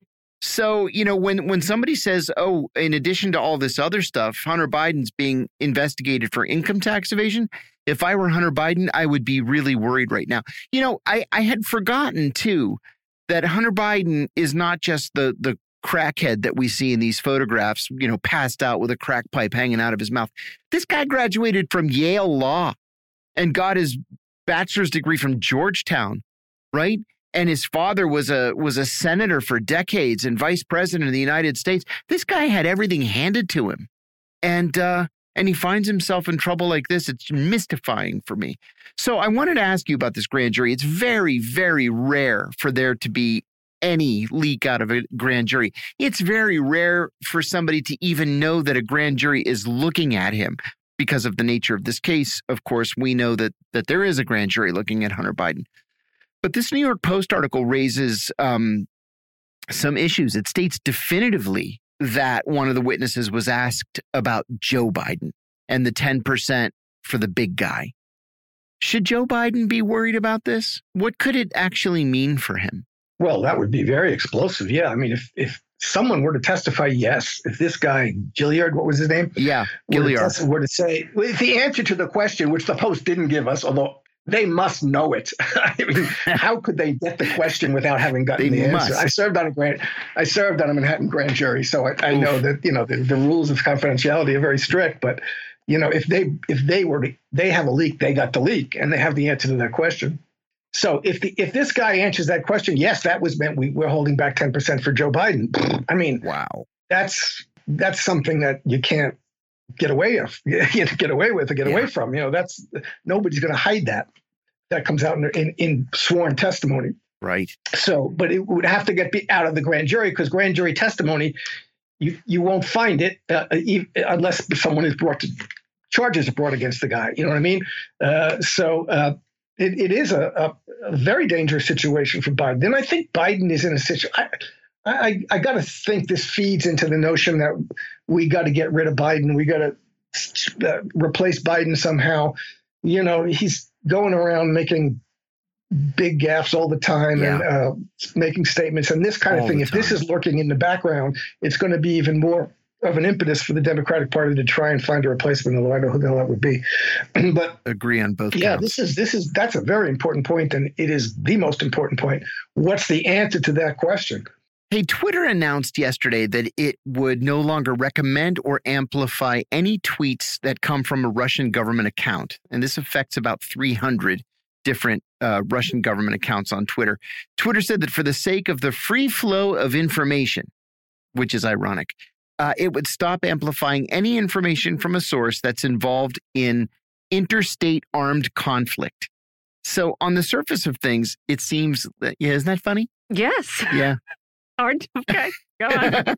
[SPEAKER 2] So, you know, when when somebody says, "Oh, in addition to all this other stuff, Hunter Biden's being investigated for income tax evasion," if I were Hunter Biden, I would be really worried right now. You know, I I had forgotten too that Hunter Biden is not just the the crackhead that we see in these photographs, you know, passed out with a crack pipe hanging out of his mouth. This guy graduated from Yale Law and got his bachelor's degree from Georgetown, right? and his father was a was a senator for decades and vice president of the United States. This guy had everything handed to him, and uh, and he finds himself in trouble like this. It's mystifying for me. So I wanted to ask you about this grand jury. It's very, very rare for there to be any leak out of a grand jury. It's very rare for somebody to even know that a grand jury is looking at him because of the nature of this case. Of course, we know that that there is a grand jury looking at Hunter Biden. But this New York Post article raises um, some issues. It states definitively that one of the witnesses was asked about Joe Biden and the 10% for the big guy. Should Joe Biden be worried about this? What could it actually mean for him?
[SPEAKER 5] Well, that would be very explosive. Yeah. I mean, if, if someone were to testify, yes, if this guy, Gilliar, what was his name?
[SPEAKER 2] Yeah,
[SPEAKER 5] Gilliar. Were to, were to say, the answer to the question, which the Post didn't give us, although they must know it. [LAUGHS] I mean, how could they get the question without having gotten they the must. answer? I served on a grand, I served on a Manhattan grand jury, so I, I know that you know the, the, rules of confidentiality are very strict. But you know, if they if they were to, they have a leak, they got the leak, and they have the answer to that question. So if the if this guy answers that question, yes, that was meant we, we're holding back ten percent for Joe Biden. I mean,
[SPEAKER 2] wow,
[SPEAKER 5] that's that's something that you can't get away [LAUGHS] of, get away with, or get yeah. away from. You know, that's nobody's going to hide that. That comes out in, in, in sworn testimony.
[SPEAKER 2] Right.
[SPEAKER 5] So, but it would have to get out of the grand jury because grand jury testimony, you you won't find it uh, unless someone is brought to charges are brought against the guy. You know what I mean? Uh, so uh, it, it is a, a, a, very dangerous situation for Biden. And I think Biden is in a situation. I, I got to think this feeds into the notion that we got to get rid of Biden. We got to uh, replace Biden somehow. You know, he's going around making big gaffes all the time yeah. and uh, making statements and this kind all of thing. If this is lurking in the background, it's going to be even more of an impetus for the Democratic Party to try and find a replacement. Although I don't know who the hell that would be, [CLEARS THROAT] but
[SPEAKER 2] agree on both.
[SPEAKER 5] Yeah,
[SPEAKER 2] counts.
[SPEAKER 5] this is this is that's a very important point, and it is the most important point. What's the answer to that question?
[SPEAKER 2] Hey, Twitter announced yesterday that it would no longer recommend or amplify any tweets that come from a Russian government account. And this affects about 300 different uh, Russian government accounts on Twitter. Twitter said that for the sake of the free flow of information, which is ironic, uh, it would stop amplifying any information from a source that's involved in interstate armed conflict. So, on the surface of things, it seems that, yeah, isn't that funny?
[SPEAKER 1] Yes.
[SPEAKER 2] Yeah.
[SPEAKER 1] Hard. Okay. Go on.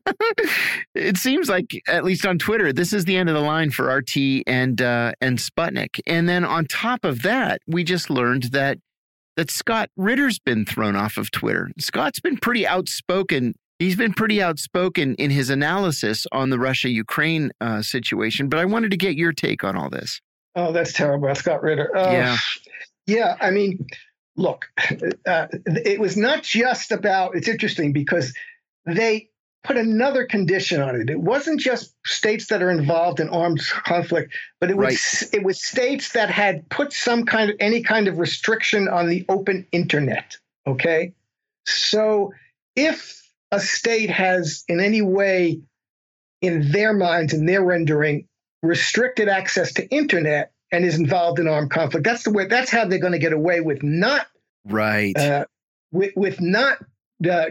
[SPEAKER 2] it seems like, at least on Twitter, this is the end of the line for RT and uh, and Sputnik. And then on top of that, we just learned that that Scott Ritter's been thrown off of Twitter. Scott's been pretty outspoken. He's been pretty outspoken in his analysis on the Russia Ukraine uh, situation. But I wanted to get your take on all this.
[SPEAKER 5] Oh, that's terrible, Scott Ritter. Uh,
[SPEAKER 2] yeah.
[SPEAKER 5] Yeah. I mean, look, uh, it was not just about, it's interesting because they put another condition on it. It wasn't just states that are involved in armed conflict, but it was right. it was states that had put some kind of any kind of restriction on the open internet. Okay, so if a state has in any way, in their minds, in their rendering, restricted access to internet, and is involved in armed conflict. That's the way. That's how they're going to get away with not
[SPEAKER 2] right uh,
[SPEAKER 5] with with not uh,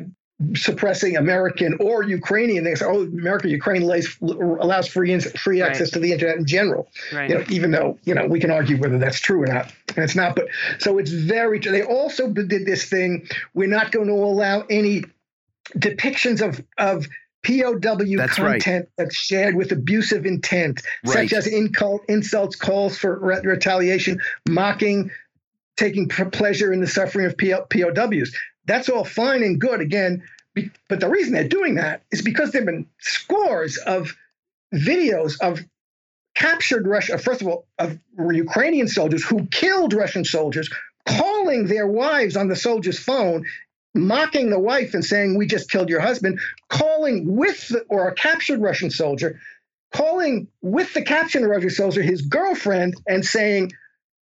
[SPEAKER 5] suppressing American or Ukrainian They say, Oh, America, Ukraine lays, allows free free access right. to the internet in general. Right. You know, even though you know we can argue whether that's true or not, and it's not. But so it's very. They also did this thing. We're not going to allow any depictions of of POW that's content right. that's shared with abusive intent, right. such as incult, insults, calls for re- retaliation, mocking, taking pleasure in the suffering of POWs. That's all fine and good. Again, be, but the reason they're doing that is because there have been scores of videos of captured Russia, uh, first of all, of Ukrainian soldiers who killed Russian soldiers, calling their wives on the soldier's phone mocking the wife and saying, We just killed your husband, calling with, the, or a captured Russian soldier, calling with the captured Russian soldier his girlfriend and saying,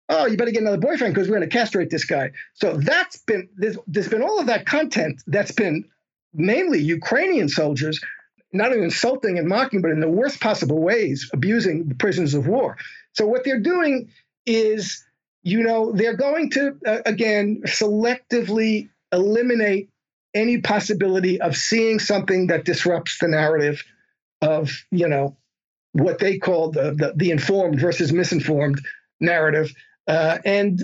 [SPEAKER 5] Oh, you better get another boyfriend because we're going to castrate this guy. So that's been, there's, there's been all of that content that's been mainly Ukrainian soldiers, not only insulting and mocking, but in the worst possible ways, abusing the prisoners of war. So what they're doing is, you know, they're going to, uh, again, selectively eliminate any possibility of seeing something that disrupts the narrative of, you know, what they call the, the, the informed versus misinformed narrative. Uh, and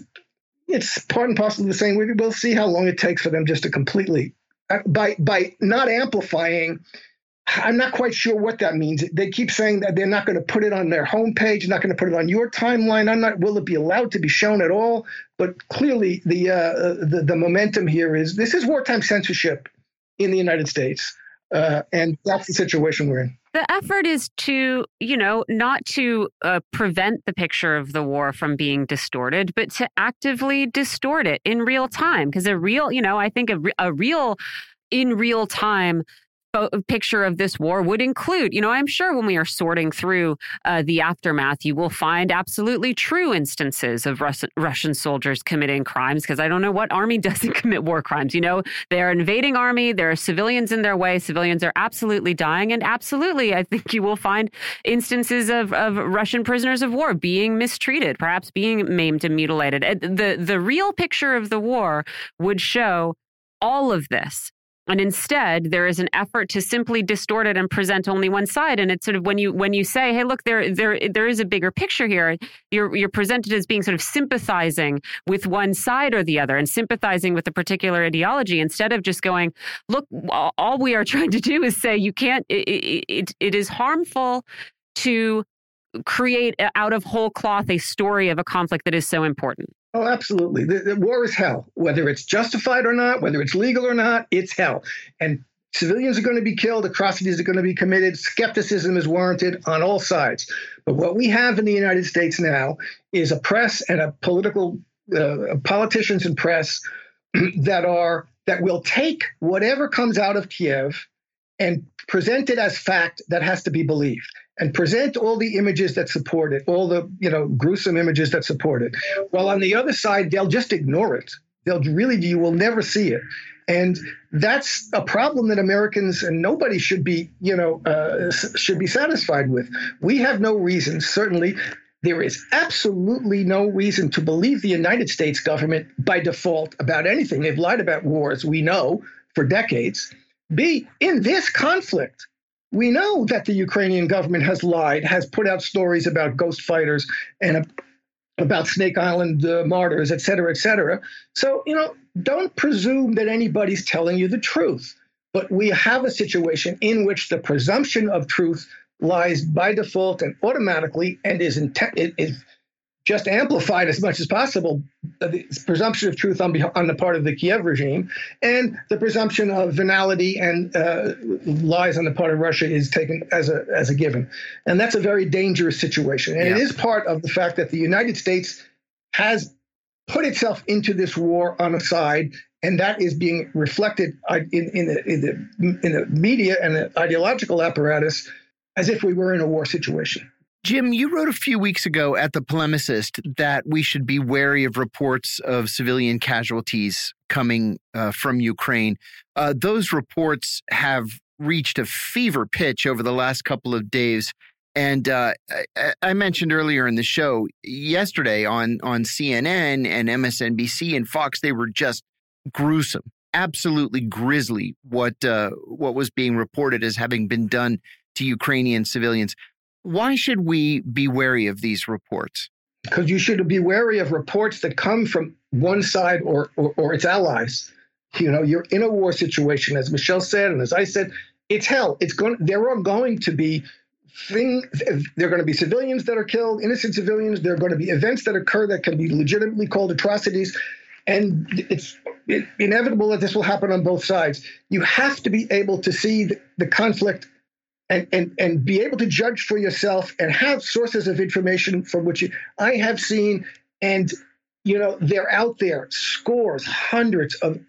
[SPEAKER 5] it's part and parcel of the same. We'll see how long it takes for them just to completely, uh, by by not amplifying. I'm not quite sure what that means. They keep saying that they're not going to put it on their homepage, not going to put it on your timeline. I'm not. Will it be allowed to be shown at all? But clearly, the uh, the, the momentum here is this is wartime censorship in the United States, uh, and that's the situation we're in.
[SPEAKER 1] The effort is to, you know, not to uh, prevent the picture of the war from being distorted, but to actively distort it in real time. Because a real, you know, I think a, a real, in real time picture of this war would include. You know, I'm sure when we are sorting through uh, the aftermath, you will find absolutely true instances of Rus- Russian soldiers committing crimes because I don't know what army [LAUGHS] doesn't commit war crimes. You know, they're invading army, there are civilians in their way, civilians are absolutely dying, and absolutely, I think you will find instances of, of Russian prisoners of war being mistreated, perhaps being maimed and mutilated. The, the real picture of the war would show all of this and instead there is an effort to simply distort it and present only one side. And it's sort of when you when you say hey look there there there is a bigger picture here you're you're presented as being sort of sympathizing with one side or the other and sympathizing with a particular ideology instead of just going look all we are [LAUGHS] trying to do is say you can't it, it, it is harmful to create out of whole cloth a story of a conflict that is so important
[SPEAKER 5] Oh, absolutely. The, the, war is hell. Whether it's justified or not, whether it's legal or not, it's hell. And civilians are going to be killed, atrocities are going to be committed, skepticism is warranted on all sides. But what we have in the United States now is a press and a political uh, politicians and press [CLEARS THROAT] that are that will take whatever comes out of Kiev and present it as fact that has to be believed and present all the images that support it, all the you know gruesome images that support it. While on the other side, they'll just ignore it. They'll really you will never see it, and that's a problem that Americans and nobody should be you know uh, should be satisfied with. We have no reason, certainly. There is absolutely no reason to believe the United States government by default about anything. They've lied about wars, we know, for decades. B, in this conflict, we know that the Ukrainian government has lied, has put out stories about ghost fighters and about Snake Island uh, martyrs, et cetera, et cetera. So, you know, don't presume that anybody's telling you the truth. But we have a situation in which the presumption of truth lies by default and automatically and is, is just amplified as much as possible the presumption of truth on, on the part of the Kiev regime, and the presumption of venality and uh, lies on the part of Russia is taken as a as a given, and that's a very dangerous situation. And yeah. it is part of the fact that the United States has put itself into this war on a side, and that is being reflected in, in, the, in the in the media and the ideological apparatus as if we were in a war situation.
[SPEAKER 2] Jim, you wrote a few weeks ago at The Polemicist that we should be wary of reports of civilian casualties coming uh, from Ukraine. Uh, those reports have reached a fever pitch over the last couple of days. And uh, I, I, mentioned earlier in the show yesterday on, on CNN and MSNBC and Fox, they were just gruesome, absolutely grisly what, uh, what was being reported as having been done to Ukrainian civilians. Why should we be wary of these reports?
[SPEAKER 5] Because you should be wary of reports that come from one side or, or, or its allies. You know, you're in a war situation, as Michelle said, and as I said, it's hell. It's going. There are going to be things. There are going to be civilians that are killed, innocent civilians. There are going to be events that occur that can be legitimately called atrocities, and it's inevitable that this will happen on both sides. You have to be able to see the, the conflict and, and, and be able to judge for yourself and have sources of information from which you, I have seen, and you know, they're out there, scores, hundreds of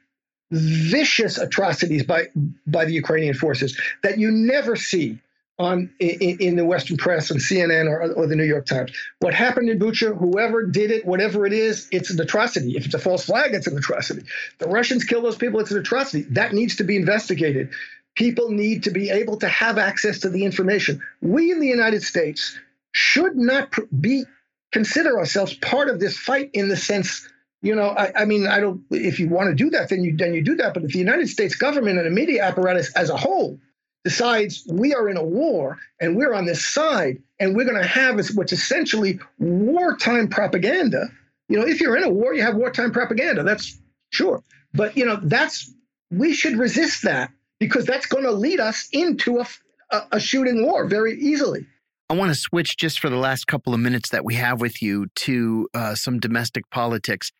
[SPEAKER 5] vicious atrocities by by the Ukrainian forces that you never see on in, in the Western press and CNN or, or the New York Times. What happened in Bucha, whoever did it, whatever it is, it's an atrocity. If it's a false flag, it's an atrocity. The Russians kill those people, it's an atrocity. That needs to be investigated people need to be able to have access to the information. We in the United States should not be consider ourselves part of this fight in the sense, you know, I, I, mean, I don't. If you want to do that, then you then you do that. But if the United States government and the media apparatus as a whole decides we are in a war and we're on this side and we're going to have what's essentially wartime propaganda. You know, if you're in a war, you have wartime propaganda. That's sure. But, you know, that's, we should resist that because that's going to lead us into a, a, a shooting war very easily.
[SPEAKER 2] I want to switch just for the last couple of minutes that we have with you to uh, some domestic politics.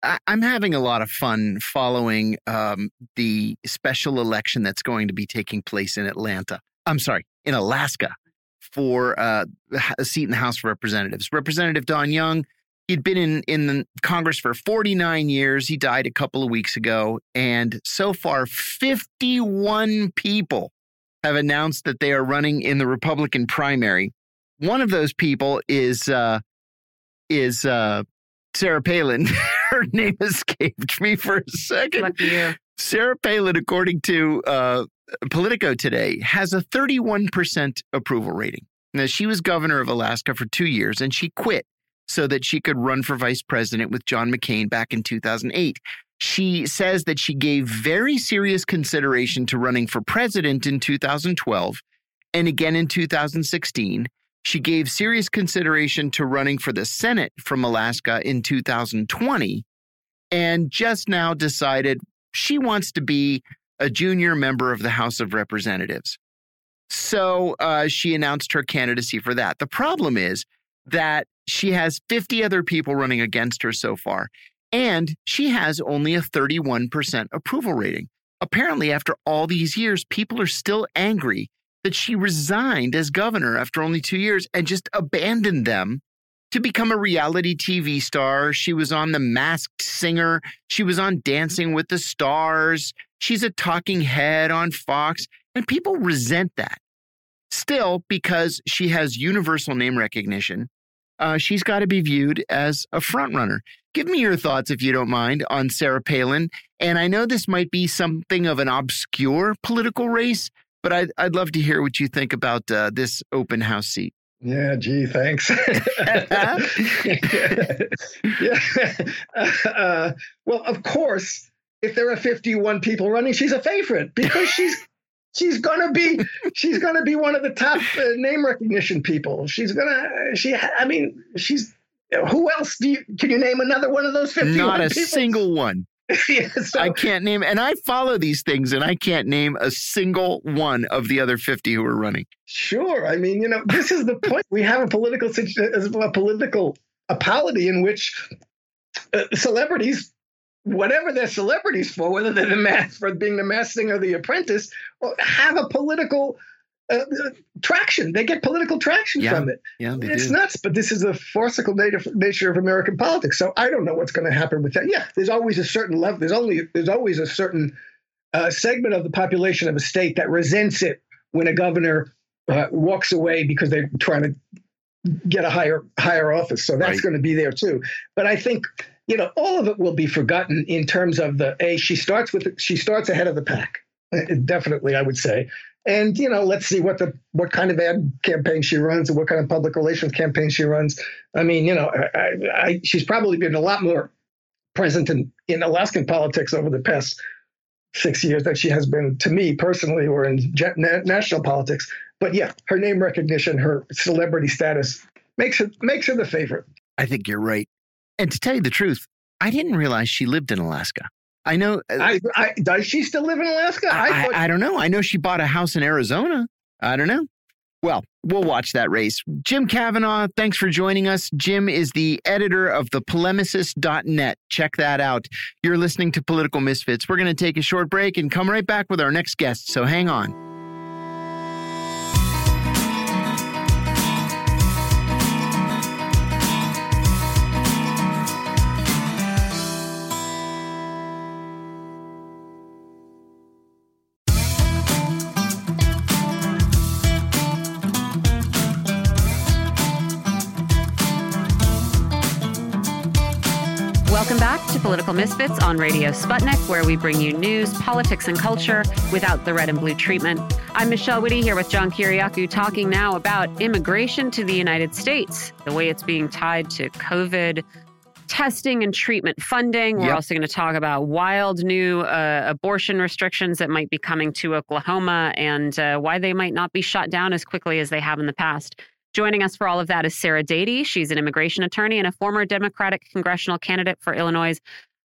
[SPEAKER 2] I- am having a lot of fun following um, the special election that's going to be taking place in Atlanta. I'm sorry, in Alaska for uh, a seat in the House of Representatives. Representative Don Young, he'd been in, in the Congress for 49 years. He died a couple of weeks ago. And so far, 51 people have announced that they are running in the Republican primary. One of those people is uh, is uh, Sarah Palin. [LAUGHS] Her name escaped me for a second.
[SPEAKER 1] Lucky you.
[SPEAKER 2] Sarah Palin, according to uh, Politico today, has a 31% approval rating. Now, she was governor of Alaska for two years and she quit so that she could run for vice president with John McCain back in 2008. She says that she gave very serious consideration to running for president in 2012 and again in 2016. She gave serious consideration to running for the Senate from Alaska in 2020 and just now decided she wants to be a junior member of the House of Representatives. So uh, she announced her candidacy for that. The problem is that she has 50 other people running against her so far, and she has only a 31% approval rating. Apparently, after all these years, people are still angry that she resigned as governor after only two years and just abandoned them to become a reality TV star. She was on The Masked Singer. She was on Dancing with the Stars. She's a talking head on Fox, and people resent that. Still, because she has universal name recognition, uh, she's got to be viewed as a frontrunner. Give me your thoughts, if you don't mind, on Sarah Palin. And I know this might be something of an obscure political race, but I'd, I'd love to hear what you think about uh, this open house seat.
[SPEAKER 5] Yeah, gee, thanks. [LAUGHS] yeah. [LAUGHS] Uh, well, of course, if there are 51 people running, she's a favorite because she's she's gonna be she's gonna be one of the top uh, name recognition people. She's gonna she I mean she's who else do you can you name another one of those fifty?
[SPEAKER 2] Not a
[SPEAKER 5] people?
[SPEAKER 2] single one. [LAUGHS]
[SPEAKER 5] yeah, so,
[SPEAKER 2] I can't name, and I follow these things, and I can't name a single one of the other 50 who are running.
[SPEAKER 5] Sure. I mean, you know, this is the point. We have a political situation, a political a polity in which uh, celebrities, whatever they're celebrities for, whether they're the mass for being the mass singer or the apprentice, have a political uh, traction. They get political traction
[SPEAKER 2] Yeah,
[SPEAKER 5] from it.
[SPEAKER 2] Yeah, they
[SPEAKER 5] It's
[SPEAKER 2] do.
[SPEAKER 5] nuts, but this is the farcical native nature of American politics. So I don't know what's going to happen with that. Yeah, there's always a certain level. There's only there's always a certain uh, segment of the population of a state that resents it when a governor uh, walks away because they're trying to get a higher higher office. So that's
[SPEAKER 2] Right.
[SPEAKER 5] going to be there too. But I think you know all of it will be forgotten in terms of the a. She starts with she starts ahead of the pack. Uh, Definitely, I would say. And you know, let's see what the what kind of ad campaign she runs and what kind of public relations campaign she runs. I mean, you know, I, I, I, she's probably been a lot more present in, in Alaskan politics over the past six years than she has been to me personally or in national politics. But yeah, her name recognition, her celebrity status makes her makes her the favorite.
[SPEAKER 2] I think you're right. And to tell you the truth, I didn't realize she lived in Alaska. I know. uh,
[SPEAKER 5] I, I, does she still live in Alaska?
[SPEAKER 2] I, I, I don't know. I know she bought a house in Arizona. I don't know. Well, we'll watch that race. Jim Kavanagh, thanks for joining us. Jim is the editor of the polemicist.net. Check that out. You're listening to Political Misfits. We're going to take a short break and come right back with our next guest, so hang on.
[SPEAKER 1] Back to Political Misfits on Radio Sputnik, where we bring you news, politics, and culture without the red and blue treatment. I'm Michelle Witte here with John Kiriakou talking now about immigration to the United States, the way it's being tied to COVID testing and treatment funding. We're
[SPEAKER 2] Yep.
[SPEAKER 1] also going to talk about wild new uh, abortion restrictions that might be coming to Oklahoma and uh, why they might not be shut down as quickly as they have in the past. Joining us for all of that is Sara Dady. She's an immigration attorney and a former Democratic congressional candidate for Illinois'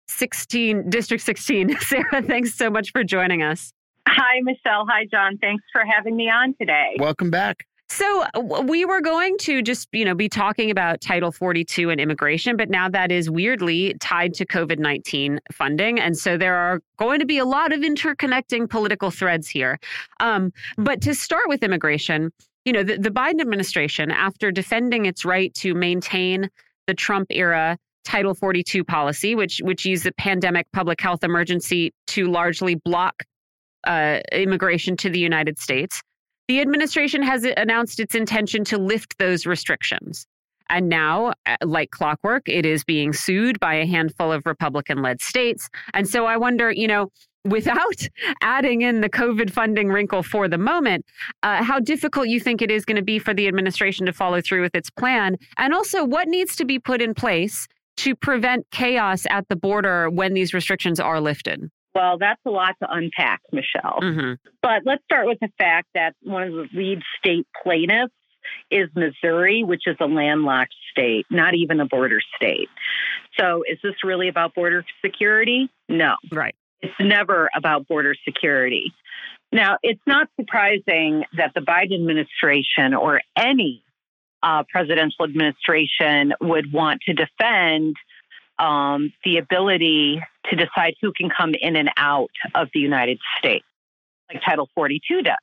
[SPEAKER 1] 16 District 16. [LAUGHS] Sarah, thanks so much for joining us.
[SPEAKER 6] Hi, Michelle. Hi, John. Thanks for having me on today.
[SPEAKER 2] Welcome back.
[SPEAKER 1] So we were going to just, you know, be talking about Title 42 and immigration, but now that is weirdly tied to COVID-19 funding, and so there are going to be a lot of interconnecting political threads here. Um, but to start with immigration, you know, the, the Biden administration, after defending its right to maintain the Trump era Title 42 policy, which which used the pandemic public health emergency to largely block uh, immigration to the United States the administration has announced its intention to lift those restrictions. And now, uh, like clockwork, it is being sued by a handful of Republican led states. And so I wonder, you know, without [LAUGHS] adding in the COVID funding wrinkle for the moment, uh, how difficult you think it is going to be for the administration to follow through with its plan. And also, what needs to be put in place to prevent chaos at the border when these restrictions are lifted?
[SPEAKER 6] Well, that's a lot to unpack, Michelle.
[SPEAKER 1] Mm-hmm.
[SPEAKER 6] But let's start with the fact that one of the lead state plaintiffs is Missouri, which is a landlocked state, not even a border state. So is this really about border security? No.
[SPEAKER 1] Right.
[SPEAKER 6] It's never about border security. Now, it's not surprising that the Biden administration or any uh, presidential administration would want to defend um, the ability to decide who can come in and out of the United States, like Title 42 does,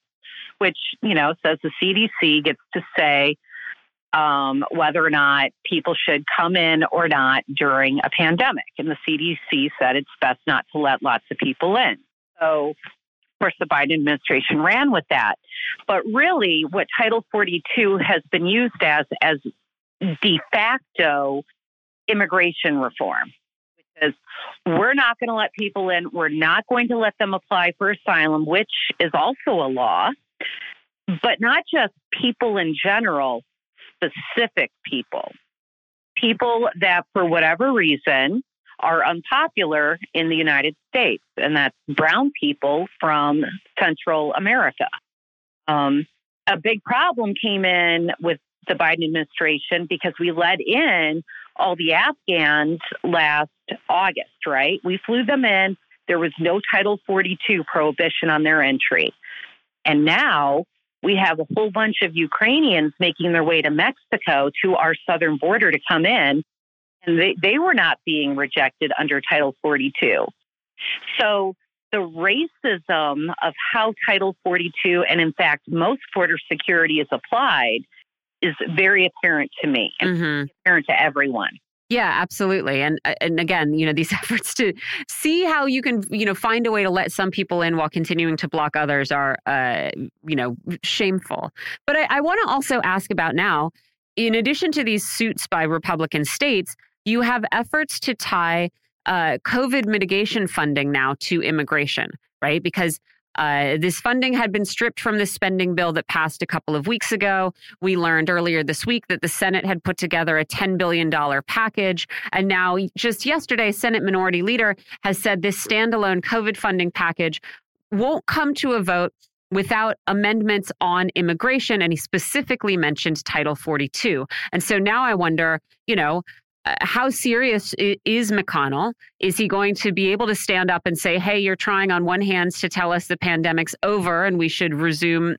[SPEAKER 6] which, you know, says the CDC gets to say um, whether or not people should come in or not during a pandemic. And the CDC said it's best not to let lots of people in. So, of course, the Biden administration ran with that. But really, what Title 42 has been used as, as de facto immigration reform. Because we're not going to let people in. We're not going to let them apply for asylum, which is also a law, but not just people in general, specific people. People that, for whatever reason, are unpopular in the United States, and that's brown people from Central America. Um, a big problem came in with the Biden administration because we let in all the Afghans last August, right? We flew them in. There was no Title 42 prohibition on their entry. And now we have a whole bunch of Ukrainians making their way to Mexico to our southern border to come in. And they, they were not being rejected under Title 42. So the racism of how Title 42 and, in fact, most border security is applied is very apparent to me and
[SPEAKER 1] Mm-hmm.
[SPEAKER 6] apparent to everyone.
[SPEAKER 1] Yeah, absolutely. And uh, and again, you know, these [LAUGHS] efforts to see how you can, you know, find a way to let some people in while continuing to block others are, uh, you know, shameful. But I, I want to also ask about now, in addition to these suits by Republican states, you have efforts to tie uh, COVID mitigation funding now to immigration, right? Because uh, this funding had been stripped from the spending bill that passed a couple of weeks ago. We learned earlier this week that the Senate had put together a $10 billion package. And now, just yesterday, Senate Minority Leader has said this standalone COVID funding package won't come to a vote without amendments on immigration. And he specifically mentioned Title 42. And so now I wonder, you know, how serious is McConnell? Is he going to be able to stand up and say, hey, you're trying on one hand to tell us the pandemic's over and we should resume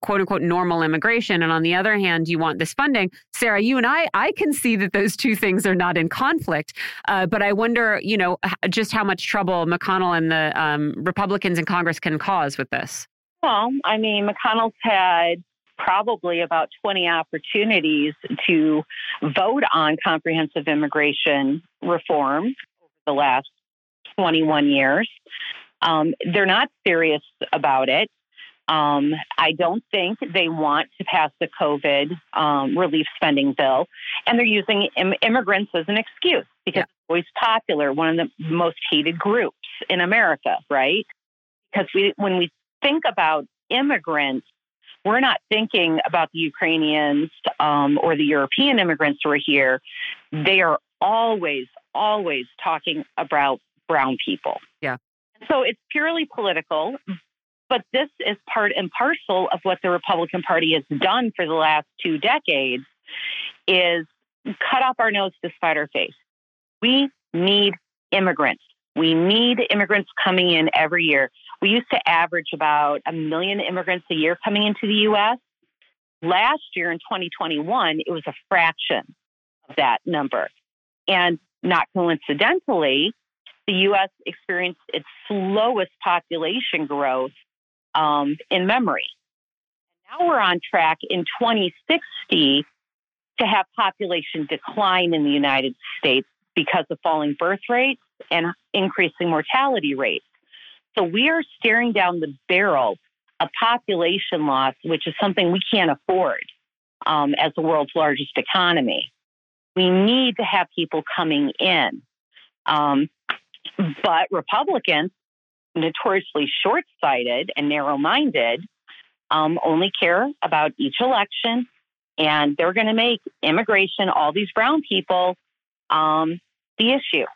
[SPEAKER 1] quote unquote normal immigration and on the other hand you want this funding sara you and i i can see that those two things are not in conflict uh, but i wonder you know just how much trouble mcconnell and the um, republicans in congress can cause with this
[SPEAKER 6] Well, I mean, McConnell's had probably about 20 opportunities to vote on comprehensive immigration reform over the last 21 years. Um, they're not serious about it. Um, I don't think they want to pass the COVID um, relief spending bill, and they're using Im- immigrants as an excuse because
[SPEAKER 1] Yeah.
[SPEAKER 6] it's always popular, one of the most hated groups in America, right? Because we, when we think about immigrants, we're not thinking about the Ukrainians um, or the European immigrants who are here. They are always, always talking about brown people.
[SPEAKER 1] Yeah.
[SPEAKER 6] So it's purely political, but this is part and parcel of what the Republican Party has done for the last two decades is cut off our nose to spite our face. We need immigrants. We need immigrants coming in every year. We used to average about a million immigrants a year coming into the U.S. Last year in 2021, it was a fraction of that number. And not coincidentally, the U.S. experienced its slowest population growth um, in memory. Now we're on track in 2060 to have population decline in the United States because of falling birth rates and increasing mortality rates. So we are staring down the barrel of population loss, which is something we can't afford um, as the world's largest economy. We need to have people coming in. Um, but Republicans, notoriously short sighted and narrow minded, um, only care about each election. And they're going to make immigration, all these brown people, um, the issue,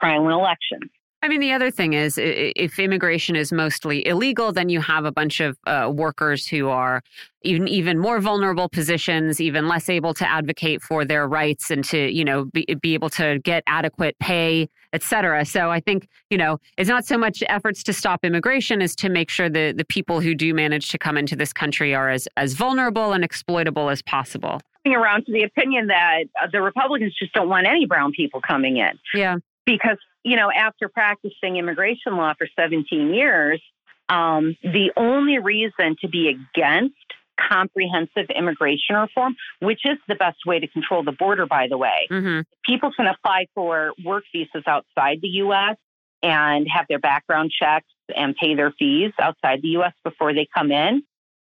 [SPEAKER 6] trying to win elections.
[SPEAKER 1] I mean, the other thing is if immigration is mostly illegal, then you have a bunch of uh, workers who are even even more vulnerable positions, even less able to advocate for their rights and to you know be, be able to get adequate pay, et cetera. So I think you know it's not so much efforts to stop immigration as to make sure that the people who do manage to come into this country are as as vulnerable and exploitable as possible.
[SPEAKER 6] Around to the opinion that uh, the Republicans just don't want any brown people coming in.
[SPEAKER 1] Yeah
[SPEAKER 6] because you know after practicing immigration law for 17 years um, the only reason to be against comprehensive immigration reform which is the best way to control the border by the way
[SPEAKER 1] mm-hmm.
[SPEAKER 6] people can apply for work visas outside the us and have their background checked and pay their fees outside the us before they come in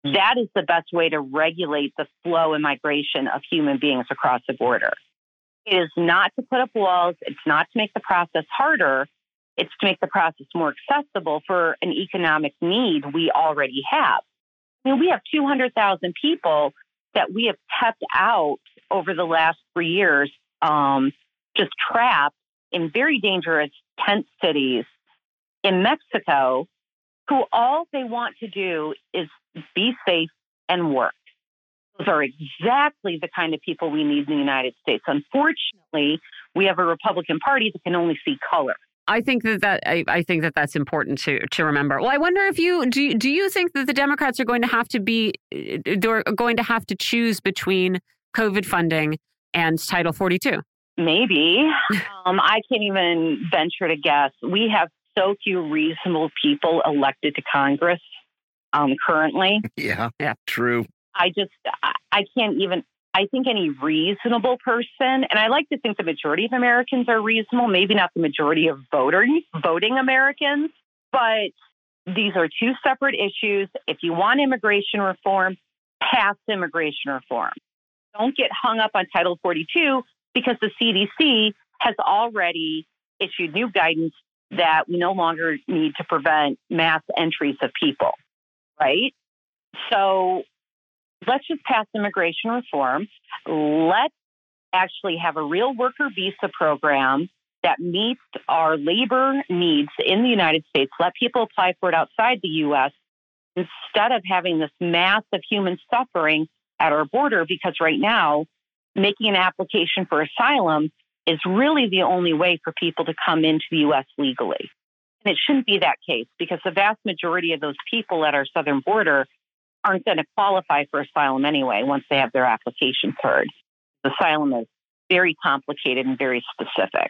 [SPEAKER 6] that is the best way to regulate the flow and migration of human beings across the border it is not to put up walls. It's not to make the process harder. It's to make the process more accessible for an economic need we already have. I mean, we have 200,000 people that we have kept out over the last three years, um, just trapped in very dangerous tent cities in Mexico, who all they want to do is be safe and work. Those are exactly the kind of people we need in the United States. Unfortunately, we have a Republican Party that can only see color.
[SPEAKER 1] I think that that I, I, think that that's important to to remember. Well, I wonder if you do. You, do you think that the Democrats are going to have to be they're going to have to choose between COVID funding and Title Forty Two?
[SPEAKER 6] Maybe. [LAUGHS] um, I can't even venture to guess. We have so few reasonable people elected to Congress um, currently.
[SPEAKER 2] Yeah,
[SPEAKER 1] yeah,
[SPEAKER 2] true.
[SPEAKER 6] I just, I can't even, I think any reasonable person, and I like to think the majority of Americans are reasonable, maybe not the majority of voters, voting Americans, but these are two separate issues. If you want immigration reform, pass immigration reform. Don't get hung up on Title 42 because the CDC has already issued new guidance that we no longer need to prevent mass entries of people, right? So let's just pass immigration reform. Let's actually have a real worker visa program that meets our labor needs in the United States. Let people apply for it outside the U.S. instead of having this massive human suffering at our border, because right now, making an application for asylum is really the only way for people to come into the U.S. legally. And it shouldn't be that case because the vast majority of those people at our southern border aren't going to qualify for asylum anyway once they have their application heard. Asylum is very complicated and very specific.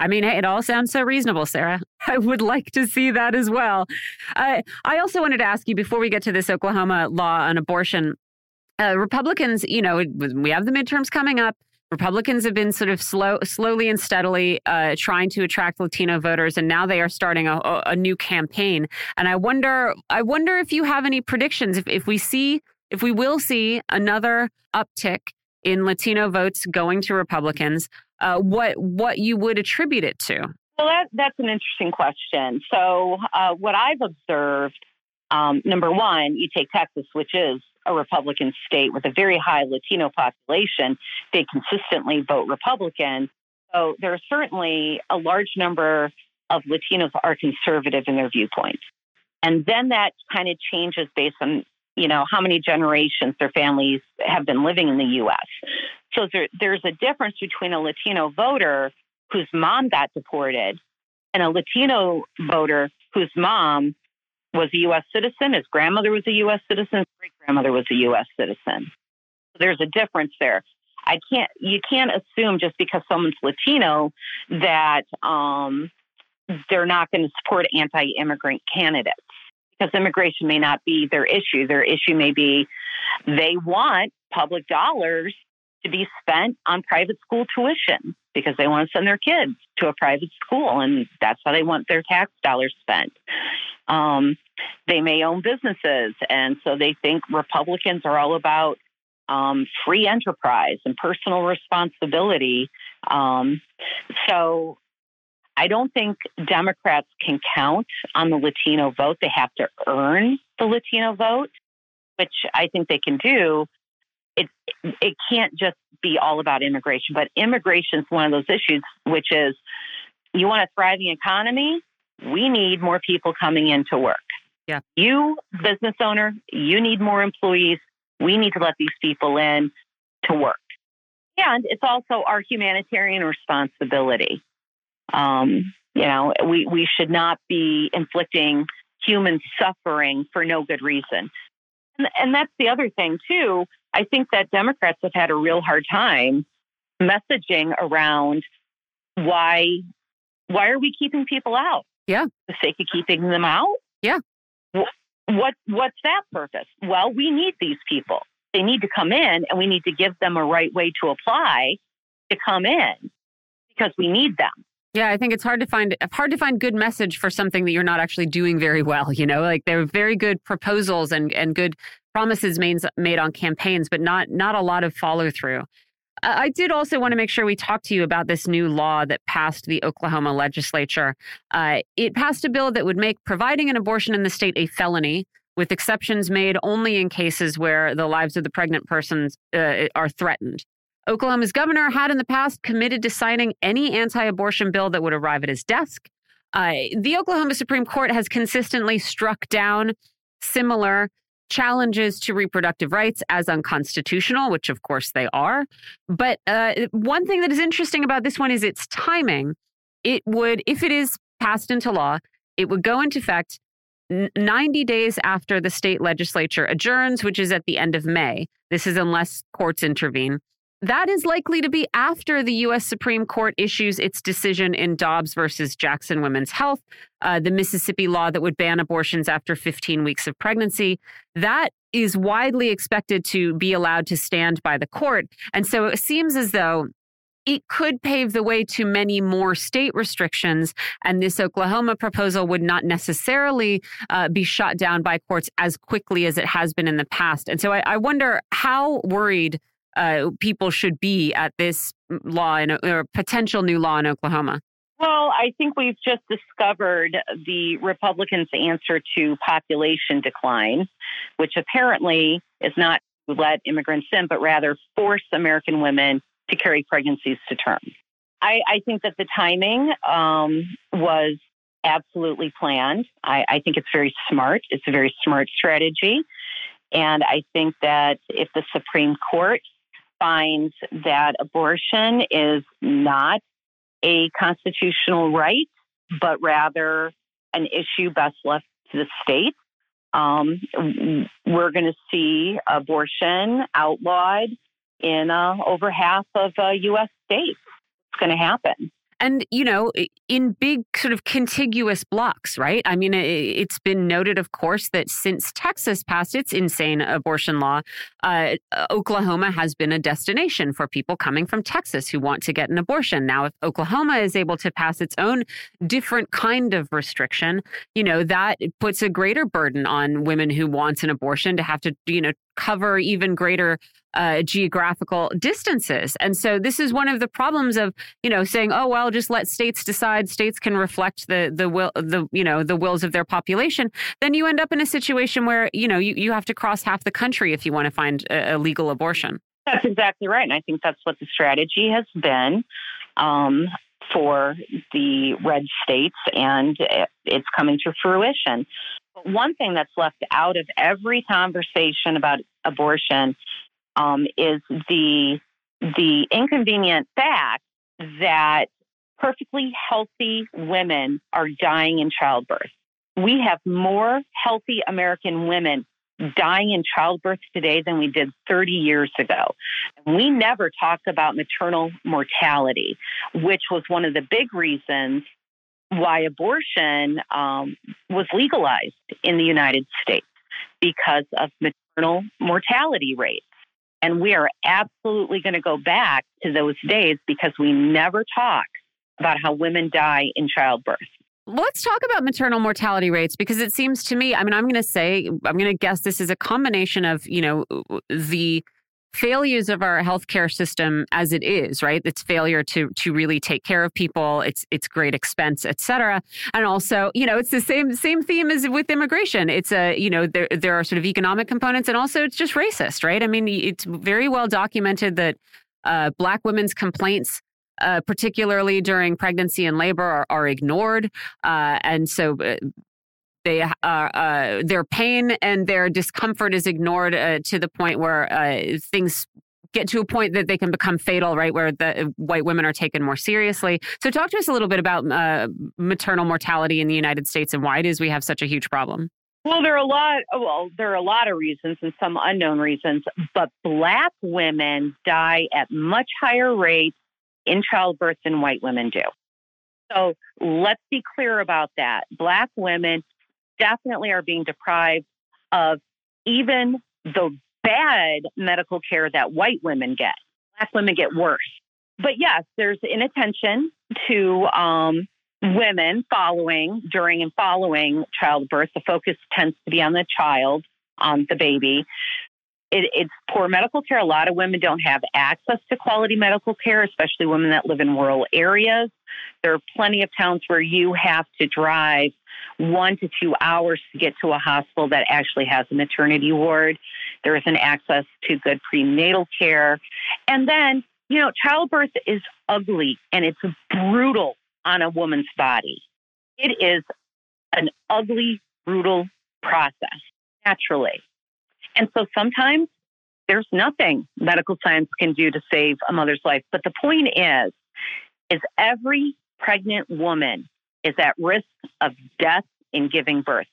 [SPEAKER 1] I mean, it all sounds so reasonable, Sara. [LAUGHS] I would like to see that as well. Uh, I also wanted to ask you before we get to this Oklahoma law on abortion. Uh, Republicans, you know, we have the midterms coming up. Republicans have been sort of slow, slowly and steadily uh, trying to attract Latino voters, and now they are starting a, a, new campaign. And I wonder, I wonder if you have any predictions if, if we see, if we will see another uptick in Latino votes going to Republicans, uh, what what you would attribute it to?
[SPEAKER 6] Well, that, that's an interesting question. So, uh, what I've observed, um, number one, you take Texas, which is a Republican state with a very high Latino population, they consistently vote Republican. So there are certainly a large number of Latinos are conservative in their viewpoints. And then that kind of changes based on, you know, how many generations their families have been living in the US. So there, there's a difference between a Latino voter whose mom got deported and a Latino voter whose mom was a U.S. citizen, his grandmother was a U.S. citizen, his great grandmother was a U.S. citizen. There's a difference there. I can't. You can't assume just because someone's Latino that um, they're not going to support anti-immigrant candidates because immigration may not be their issue. Their issue may be they want public dollars to be spent on private school tuition because they want to send their kids to a private school and that's how they want their tax dollars spent. Um, they may own businesses, and so they think Republicans are all about um, free enterprise and personal responsibility. Um, so I don't think Democrats can count on the Latino vote. They have to earn the Latino vote, which I think they can do. It it can't just be all about immigration, but immigration is one of those issues, which is you want a thriving economy. We need more people coming into work.
[SPEAKER 1] Yeah.
[SPEAKER 6] You, business owner, you need more employees. We need to let these people in to work. And it's also our humanitarian responsibility. Um, you know, we, we should not be inflicting human suffering for no good reason. And, and that's the other thing, too. I think that Democrats have had a real hard time messaging around why why are we keeping people out?
[SPEAKER 1] Yeah.
[SPEAKER 6] The sake of keeping them out?
[SPEAKER 1] Yeah.
[SPEAKER 6] What what's that purpose? Well, we need these people. They need to come in and we need to give them a right way to apply to come in because we need them.
[SPEAKER 1] Yeah, I think it's hard to find hard to find good message for something that you're not actually doing very well. You know, like there are very good proposals and and good promises made on campaigns, but not not a lot of follow through. I did also want to make sure we talk to you about this new law that passed the Oklahoma legislature. Uh, it passed a bill that would make providing an abortion in the state a felony, with exceptions made only in cases where the lives of the pregnant persons uh, are threatened. Oklahoma's governor had in the past committed to signing any anti abortion bill that would arrive at his desk. Uh, the Oklahoma Supreme Court has consistently struck down similar challenges to reproductive rights as unconstitutional, which of course they are. But uh, one thing that is interesting about this one is its timing. It would, if it is passed into law, it would go into effect 90 days after the state legislature adjourns, which is at the end of May. This is unless courts intervene. That is likely to be after the U.S. Supreme Court issues its decision in Dobbs versus Jackson Women's Health, uh, the Mississippi law that would ban abortions after 15 weeks of pregnancy. That is widely expected to be allowed to stand by the court. And so it seems as though it could pave the way to many more state restrictions. And this Oklahoma proposal would not necessarily uh, be shot down by courts as quickly as it has been in the past. And so I, I wonder how worried uh, people should be at this law in, or potential new law in Oklahoma?
[SPEAKER 6] Well, I think we've just discovered the Republicans' answer to population decline, which apparently is not let immigrants in, but rather force American women to carry pregnancies to term. I, I think that the timing um, was absolutely planned. I, I think it's very smart. It's a very smart strategy. And I think that if the Supreme Court finds that abortion is not a constitutional right, but rather an issue best left to the state. Um, we're going to see abortion outlawed in uh, over half of uh, U.S. states. It's going to happen
[SPEAKER 1] and you know in big sort of contiguous blocks right? I mean it's been noted of course that since texas passed its insane abortion law uh, oklahoma has been a destination for people coming from texas who want to get an abortion. Now if oklahoma is able to pass its own different kind of restriction you know that puts a greater burden on women who want an abortion to have to you know cover even greater uh, geographical distances. And so this is one of the problems of, you know, saying, oh, well, just let states decide. States can reflect the, the will, the, you know, the wills of their population. Then you end up in a situation where, you know, you, you have to cross half the country if you want to find a, a legal abortion.
[SPEAKER 6] That's exactly right. And I think that's what the strategy has been. um, for the red states, and it's coming to fruition. One thing that's left out of every conversation about abortion um, is the the inconvenient fact that perfectly healthy women are dying in childbirth. We have more healthy American women dying in childbirth today than we did 30 years ago. We never talked about maternal mortality, which was one of the big reasons why abortion um, was legalized in the United States because of maternal mortality rates. And we are absolutely going to go back to those days because we never talk about how women die in childbirth.
[SPEAKER 1] Let's talk about maternal mortality rates because it seems to me, I mean, I'm going to say, I'm going to guess this is a combination of, you know, the failures of our healthcare system as it is, right? Its failure to to really take care of people, its its great expense, et cetera. And also, you know, it's the same same theme as with immigration. It's a, you know, there there are sort of economic components and also it's just racist, right? I mean, it's very well documented that uh, black women's complaints uh, particularly during pregnancy and labor, are, are ignored. Uh, and so uh, they uh, uh, their pain and their discomfort is ignored uh, to the point where uh, things get to a point that they can become fatal, right? Where the white women are taken more seriously. So, talk to us a little bit about uh, maternal mortality in the United States and why it is we have such a huge problem.
[SPEAKER 6] Well, there are a lot. Well, there are a lot of reasons and some unknown reasons, but Black women die at much higher rates in childbirth than white women do. So let's be clear about that. Black women definitely are being deprived of even the bad medical care that white women get. Black women get worse. But yes, there's inattention to um, women following, during, and following childbirth. The focus tends to be on the child, on the baby it, it's poor medical care. A lot of women don't have access to quality medical care, especially women that live in rural areas. There are plenty of towns where you have to drive one to two hours to get to a hospital that actually has a maternity ward. There isn't access to good prenatal care. And then, you know, childbirth is ugly and it's brutal on a woman's body. It is an ugly, brutal process, naturally. And so sometimes there's nothing medical science can do to save a mother's life. But the point is, is every pregnant woman is at risk of death in giving birth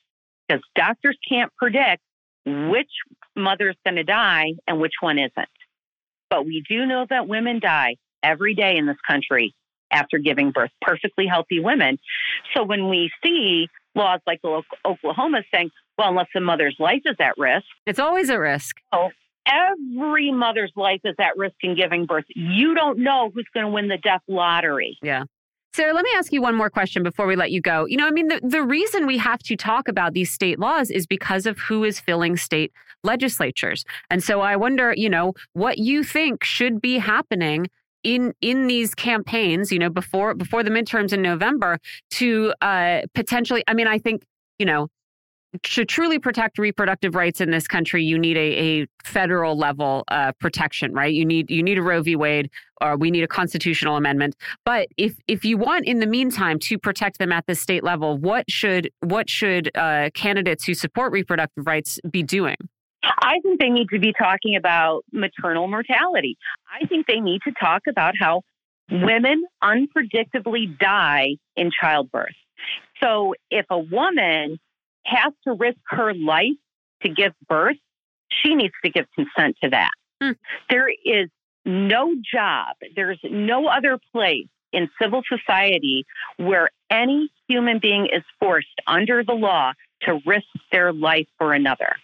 [SPEAKER 6] because doctors can't predict which mother is going to die and which one isn't. But we do know that women die every day in this country after giving birth, perfectly healthy women. So when we see laws like Oklahoma saying, well, unless the mother's life is at risk.
[SPEAKER 1] It's always a risk.
[SPEAKER 6] So every mother's life is at risk in giving birth. You don't know who's going to win the death lottery.
[SPEAKER 1] Yeah. Sara, let me ask you one more question before we let you go. You know, I mean, the, the reason we have to talk about these state laws is because of who is filling state legislatures. And so I wonder, you know, what you think should be happening in in these campaigns, you know, before before the midterms in November to uh, potentially. I mean, I think you know to truly protect reproductive rights in this country, you need a, a federal level uh, protection, right? You need you need a Roe v. Wade, or we need a constitutional amendment. But if if you want, in the meantime, to protect them at the state level, what should what should uh, candidates who support reproductive rights be doing?
[SPEAKER 6] I think they need to be talking about maternal mortality. I think they need to talk about how women unpredictably die in childbirth. So if a woman has to risk her life to give birth, she needs to give consent to that. Hmm. There is no job, there's no other place in civil society where any human being is forced under the law to risk their life for another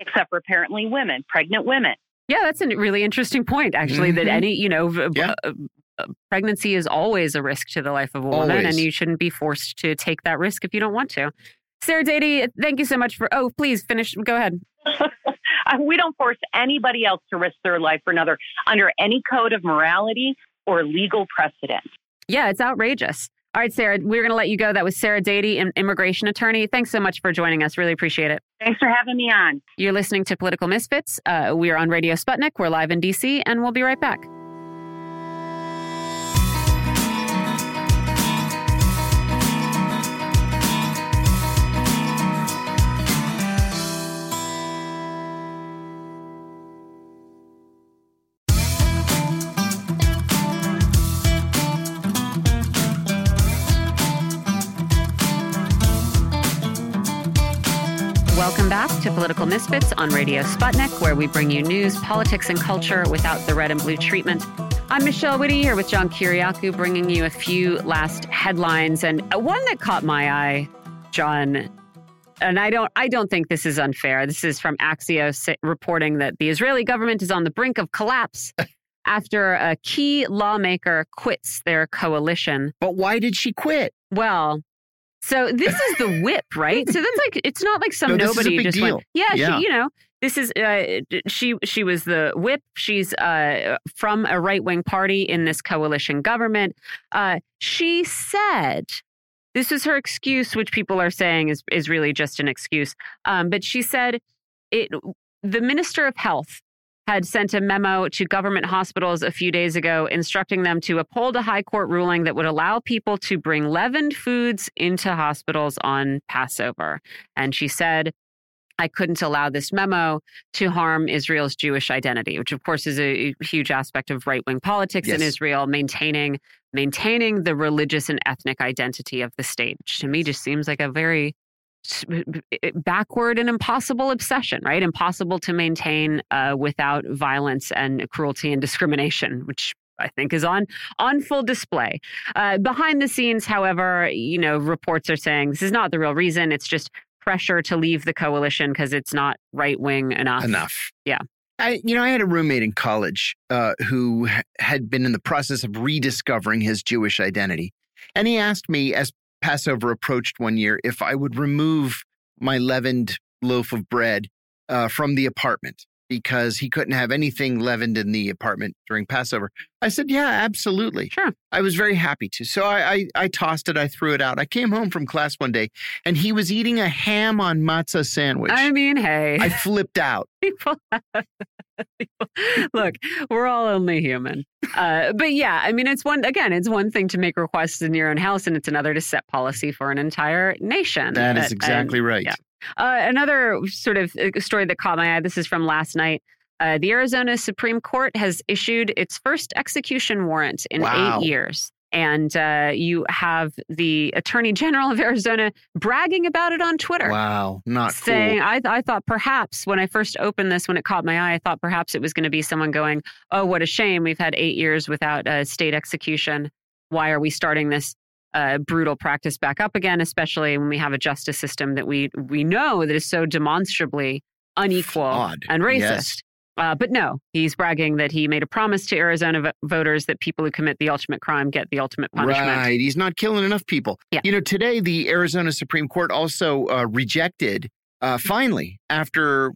[SPEAKER 6] except for apparently women, pregnant women.
[SPEAKER 1] Yeah, that's a really interesting point, actually, mm-hmm. that any, you know, yeah. uh, pregnancy is always a risk to the life of a woman, always. and you shouldn't be forced to take that risk if you don't want to. Sara Dady, thank you so much for. Oh, please finish. Go ahead. [LAUGHS]
[SPEAKER 6] we don't force anybody else to risk their life for another under any code of morality or legal precedent.
[SPEAKER 1] Yeah, it's outrageous. All right, Sara, we're going to let you go. That was Sara Dady, an immigration attorney. Thanks so much for joining us. Really appreciate it.
[SPEAKER 6] Thanks for having me on.
[SPEAKER 1] You're listening to Political Misfits. Uh, we are on Radio Sputnik. We're live in DC, and we'll be right back. Welcome back to Political Misfits on Radio Sputnik, where we bring you news, politics, and culture without the red and blue treatment. I'm Michelle Witte here with John Kiriakou, bringing you a few last headlines, and one that caught my eye, John. And I don't, I don't think this is unfair. This is from Axios reporting that the Israeli government is on the brink of collapse [LAUGHS] after a key lawmaker quits their coalition.
[SPEAKER 2] But why did she quit?
[SPEAKER 1] Well, so this is the whip, right? So that's like it's not like some
[SPEAKER 2] No, this is a
[SPEAKER 1] nobody
[SPEAKER 2] big
[SPEAKER 1] just
[SPEAKER 2] deal.
[SPEAKER 1] went. Yeah,
[SPEAKER 2] Yeah.
[SPEAKER 1] She, you know, this is uh, she. She was the whip. She's uh, from a right wing party in this coalition government. Uh, she said. This is her excuse, which people are saying is is really just an excuse. Um, but she said it. The minister of health had sent a memo to government hospitals a few days ago instructing them to uphold a high court ruling that would allow people to bring leavened foods into hospitals on Passover. And she said, I couldn't allow this memo to harm Israel's Jewish identity, which of course is a huge aspect of right-wing politics in Israel, maintaining maintaining the religious and ethnic identity of the state, which to me just seems like a very backward and impossible obsession, right? Impossible to maintain uh, without violence and cruelty and discrimination, which I think is on on full display. Uh, behind the scenes, however, you know, reports are saying this is not the real reason. It's just pressure to leave the coalition because it's not right wing enough.
[SPEAKER 2] Enough.
[SPEAKER 1] Yeah.
[SPEAKER 2] I, you know, I had a roommate in college uh, who had been in the process of rediscovering his Jewish identity. And he asked me as Passover approached one year if I would remove my leavened loaf of bread uh, from the apartment because he couldn't have anything leavened in the apartment during Passover. I said, Yeah, absolutely.
[SPEAKER 1] Sure.
[SPEAKER 2] I was very happy to. So I, I, I tossed it, I threw it out. I came home from class one day and he was eating a ham on matzah sandwich.
[SPEAKER 1] I mean, hey,
[SPEAKER 2] I [LAUGHS] flipped out.
[SPEAKER 1] people have- people- [LAUGHS] look we're all only human uh, but yeah i mean it's one again it's one thing to make requests in your own house and it's another to set policy for an entire nation
[SPEAKER 2] That
[SPEAKER 1] Uh,
[SPEAKER 2] is exactly right.
[SPEAKER 1] yeah. Uh, another sort of uh, story that caught my eye this is from last night uh, the arizona supreme court has issued its first execution warrant in
[SPEAKER 2] Wow.
[SPEAKER 1] eight years and uh, you have the attorney general of arizona bragging about it on twitter
[SPEAKER 2] Wow, not
[SPEAKER 1] saying
[SPEAKER 2] cool.
[SPEAKER 1] I, I thought perhaps when I first opened this, when it caught my eye, I thought perhaps it was going to be someone going, "Oh, what a shame! We've had eight years without a state execution. Why are we starting this uh, brutal practice back up again? Especially when we have a justice system that we we know that is so demonstrably unequal and racist."
[SPEAKER 2] Yes.
[SPEAKER 1] Uh, but no, he's bragging that he made a promise to Arizona vo- voters that people who commit the ultimate crime get the ultimate punishment.
[SPEAKER 2] Right. He's not killing enough people.
[SPEAKER 1] Yeah.
[SPEAKER 2] You know, today the Arizona Supreme Court also uh, rejected, uh, finally, after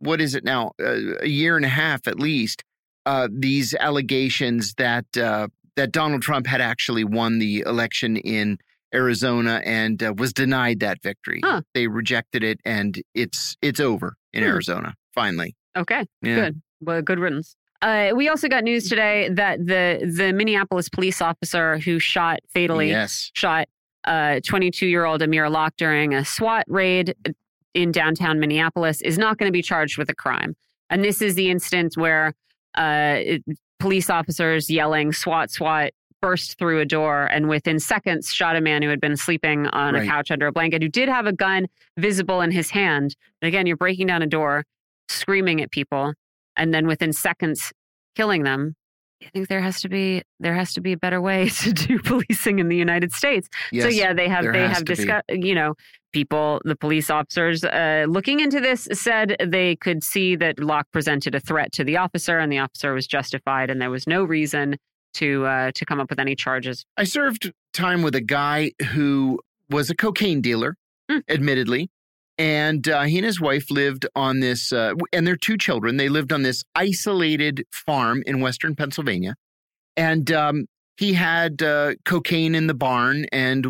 [SPEAKER 2] what is it now, uh, a year and a half at least, uh, these allegations that uh, that Donald Trump had actually won the election in Arizona and uh, was denied that victory.
[SPEAKER 1] Huh.
[SPEAKER 2] They rejected it, and it's it's over in
[SPEAKER 1] Hmm.
[SPEAKER 2] Arizona. Finally.
[SPEAKER 1] Okay.
[SPEAKER 2] Yeah.
[SPEAKER 1] Good. Well, good riddance. Uh, we also got news today that the the Minneapolis police officer who shot fatally
[SPEAKER 2] Yes.
[SPEAKER 1] shot uh 22 year old Amir Locke during a SWAT raid in downtown Minneapolis is not going to be charged with a crime. And this is the instance where uh, it- police officers yelling SWAT SWAT burst through a door and within seconds shot a man who had been sleeping on a couch under a blanket who did have a gun visible in his hand. And again, you're breaking down a door, screaming at people, and then within seconds killing them. I think there has to be there has to be a better way [LAUGHS] to do policing in the United States.
[SPEAKER 2] Yes.
[SPEAKER 1] so yeah, they have they have discussed. You know, people, the police officers uh, looking into this said they could see that Locke presented a threat to the officer, and the officer was justified, and there was no reason to uh, to come up with any charges.
[SPEAKER 2] I served time with a guy who was a cocaine dealer,
[SPEAKER 1] Mm.
[SPEAKER 2] admittedly. And uh, he and his wife lived on this, uh, and their two children, they lived on this isolated farm in Western Pennsylvania. And um, he had uh, cocaine in the barn and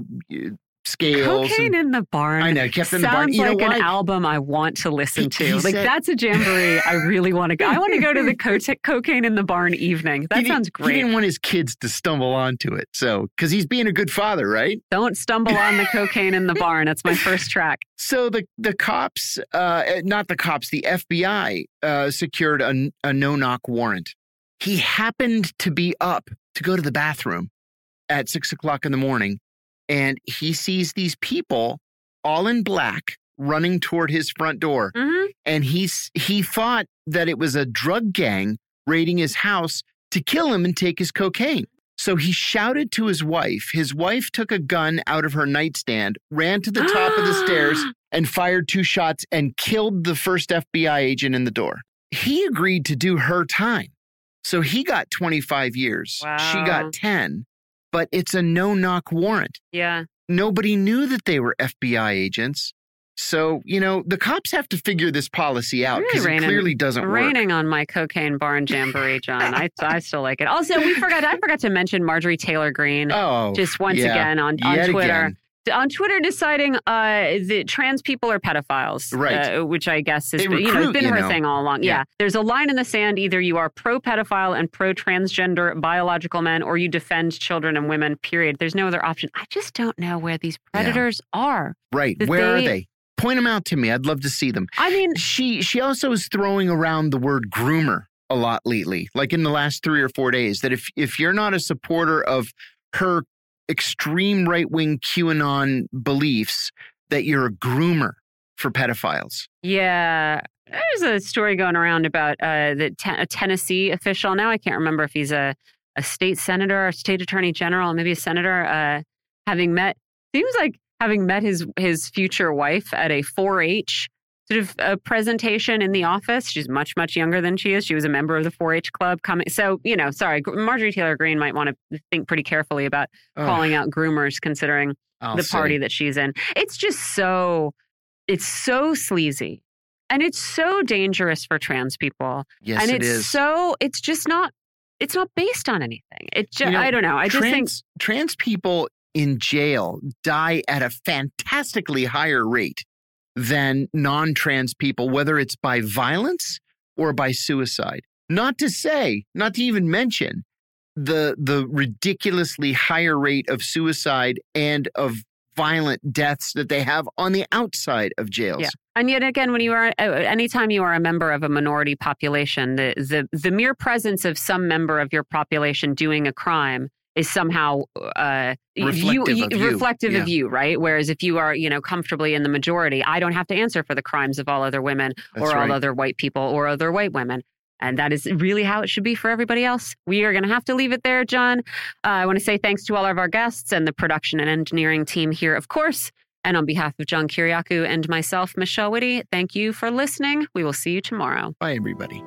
[SPEAKER 2] scales.
[SPEAKER 1] Cocaine
[SPEAKER 2] and-
[SPEAKER 1] in the barn.
[SPEAKER 2] I know, kept in the
[SPEAKER 1] Sounds
[SPEAKER 2] barn. Know
[SPEAKER 1] like
[SPEAKER 2] why?
[SPEAKER 1] an album I want to listen to.
[SPEAKER 2] he
[SPEAKER 1] like
[SPEAKER 2] said-
[SPEAKER 1] that's a jamboree I really want to go. I want to go to the co- cocaine in the barn evening. That
[SPEAKER 2] sounds didn't- He didn't want his kids to stumble onto it. So, because he's being a good father, right?
[SPEAKER 1] Don't stumble on the cocaine in the barn. That's my first track. [LAUGHS]
[SPEAKER 2] So the the cops, uh, not the cops, the FBI uh, secured a, a no knock warrant. He happened to be up to go to the bathroom at six o'clock in the morning, and he sees these people all in black running toward his front door.
[SPEAKER 1] hmm
[SPEAKER 2] And he's, he thought that it was a drug gang raiding his house to kill him and take his cocaine. So he shouted to his wife. His wife took a gun out of her nightstand, ran to the top of the stairs, [GASPS] and fired two shots and killed the first FBI agent in the door. He agreed to do her time. So he got 25 years. She got 10, but it's a no knock warrant.
[SPEAKER 1] Yeah.
[SPEAKER 2] Nobody knew that they were FBI agents. So, you know, the cops have to figure this policy out
[SPEAKER 1] Really
[SPEAKER 2] because it
[SPEAKER 1] raining-
[SPEAKER 2] clearly doesn't work.
[SPEAKER 1] Raining on my cocaine barn jamboree, John. I, I still like it. Also, we forgot. I forgot to mention Marjorie Taylor Greene.
[SPEAKER 2] Oh,
[SPEAKER 1] just once
[SPEAKER 2] yeah.
[SPEAKER 1] again on, on Twitter.
[SPEAKER 2] again.
[SPEAKER 1] On Twitter, deciding uh, that trans people are pedophiles,
[SPEAKER 2] Right.
[SPEAKER 1] Uh, which I guess is
[SPEAKER 2] They
[SPEAKER 1] you know, it's
[SPEAKER 2] recruit,
[SPEAKER 1] been her
[SPEAKER 2] know.
[SPEAKER 1] thing all along. Yeah.
[SPEAKER 2] Yeah.
[SPEAKER 1] there's a line in the sand: either you are pro pedophile and pro transgender biological men, or you defend children and women. Period. There's no other option. I just don't know where these
[SPEAKER 2] Yeah.
[SPEAKER 1] predators are.
[SPEAKER 2] Right. Where
[SPEAKER 1] they-
[SPEAKER 2] are they? Point them out to me. I'd love to see them.
[SPEAKER 1] I mean,
[SPEAKER 2] She she also is throwing around the word groomer a lot lately, like in the last three or four days. That if if you're not a supporter of her extreme right wing QAnon beliefs, that you're a groomer for pedophiles.
[SPEAKER 1] Yeah. There's a story going around about uh, the te- a Tennessee official. Now I can't remember if he's a, a state senator or state attorney general, maybe a senator, uh, having met, seems like having met his, his future wife at a 4 H sort of a presentation in the office. She's much, much younger than she is. She was a member of the 4 H club coming. So, you know, sorry, Marjorie Taylor Greene might want to think pretty carefully about calling out groomers considering
[SPEAKER 2] I'll
[SPEAKER 1] the
[SPEAKER 2] say.
[SPEAKER 1] party that she's in. It's just so it's so sleazy. And it's so dangerous for trans people.
[SPEAKER 2] Yes,
[SPEAKER 1] and
[SPEAKER 2] it
[SPEAKER 1] it's so it's just not it's not based on anything. It just
[SPEAKER 2] You know,
[SPEAKER 1] I don't know. I just think
[SPEAKER 2] trans, trans people in jail die at a fantastically higher rate than non trans people, whether it's by violence or by suicide. Not to say, not to even mention the the ridiculously higher rate of suicide and of violent deaths that they have on the outside of jails.
[SPEAKER 1] Yeah. And yet again, when you are, uh, anytime you are a member of a minority population, the, the, the mere presence of some member of your population doing a crime is somehow uh,
[SPEAKER 2] Reflective
[SPEAKER 1] you,
[SPEAKER 2] of you.
[SPEAKER 1] reflective of you, right? Whereas if you are, you know, comfortably in the majority, I don't have to answer for the crimes of all other women
[SPEAKER 2] That's
[SPEAKER 1] or
[SPEAKER 2] right.
[SPEAKER 1] all other white people or other white women. And that is really how it should be for everybody else. We are going to have to leave it there, John. Uh, I want to say thanks to all of our guests and the production and engineering team here, of course. And on behalf of John Kiriakou and myself, Michelle Witte, thank you for listening. We will see you tomorrow.
[SPEAKER 2] Bye, everybody.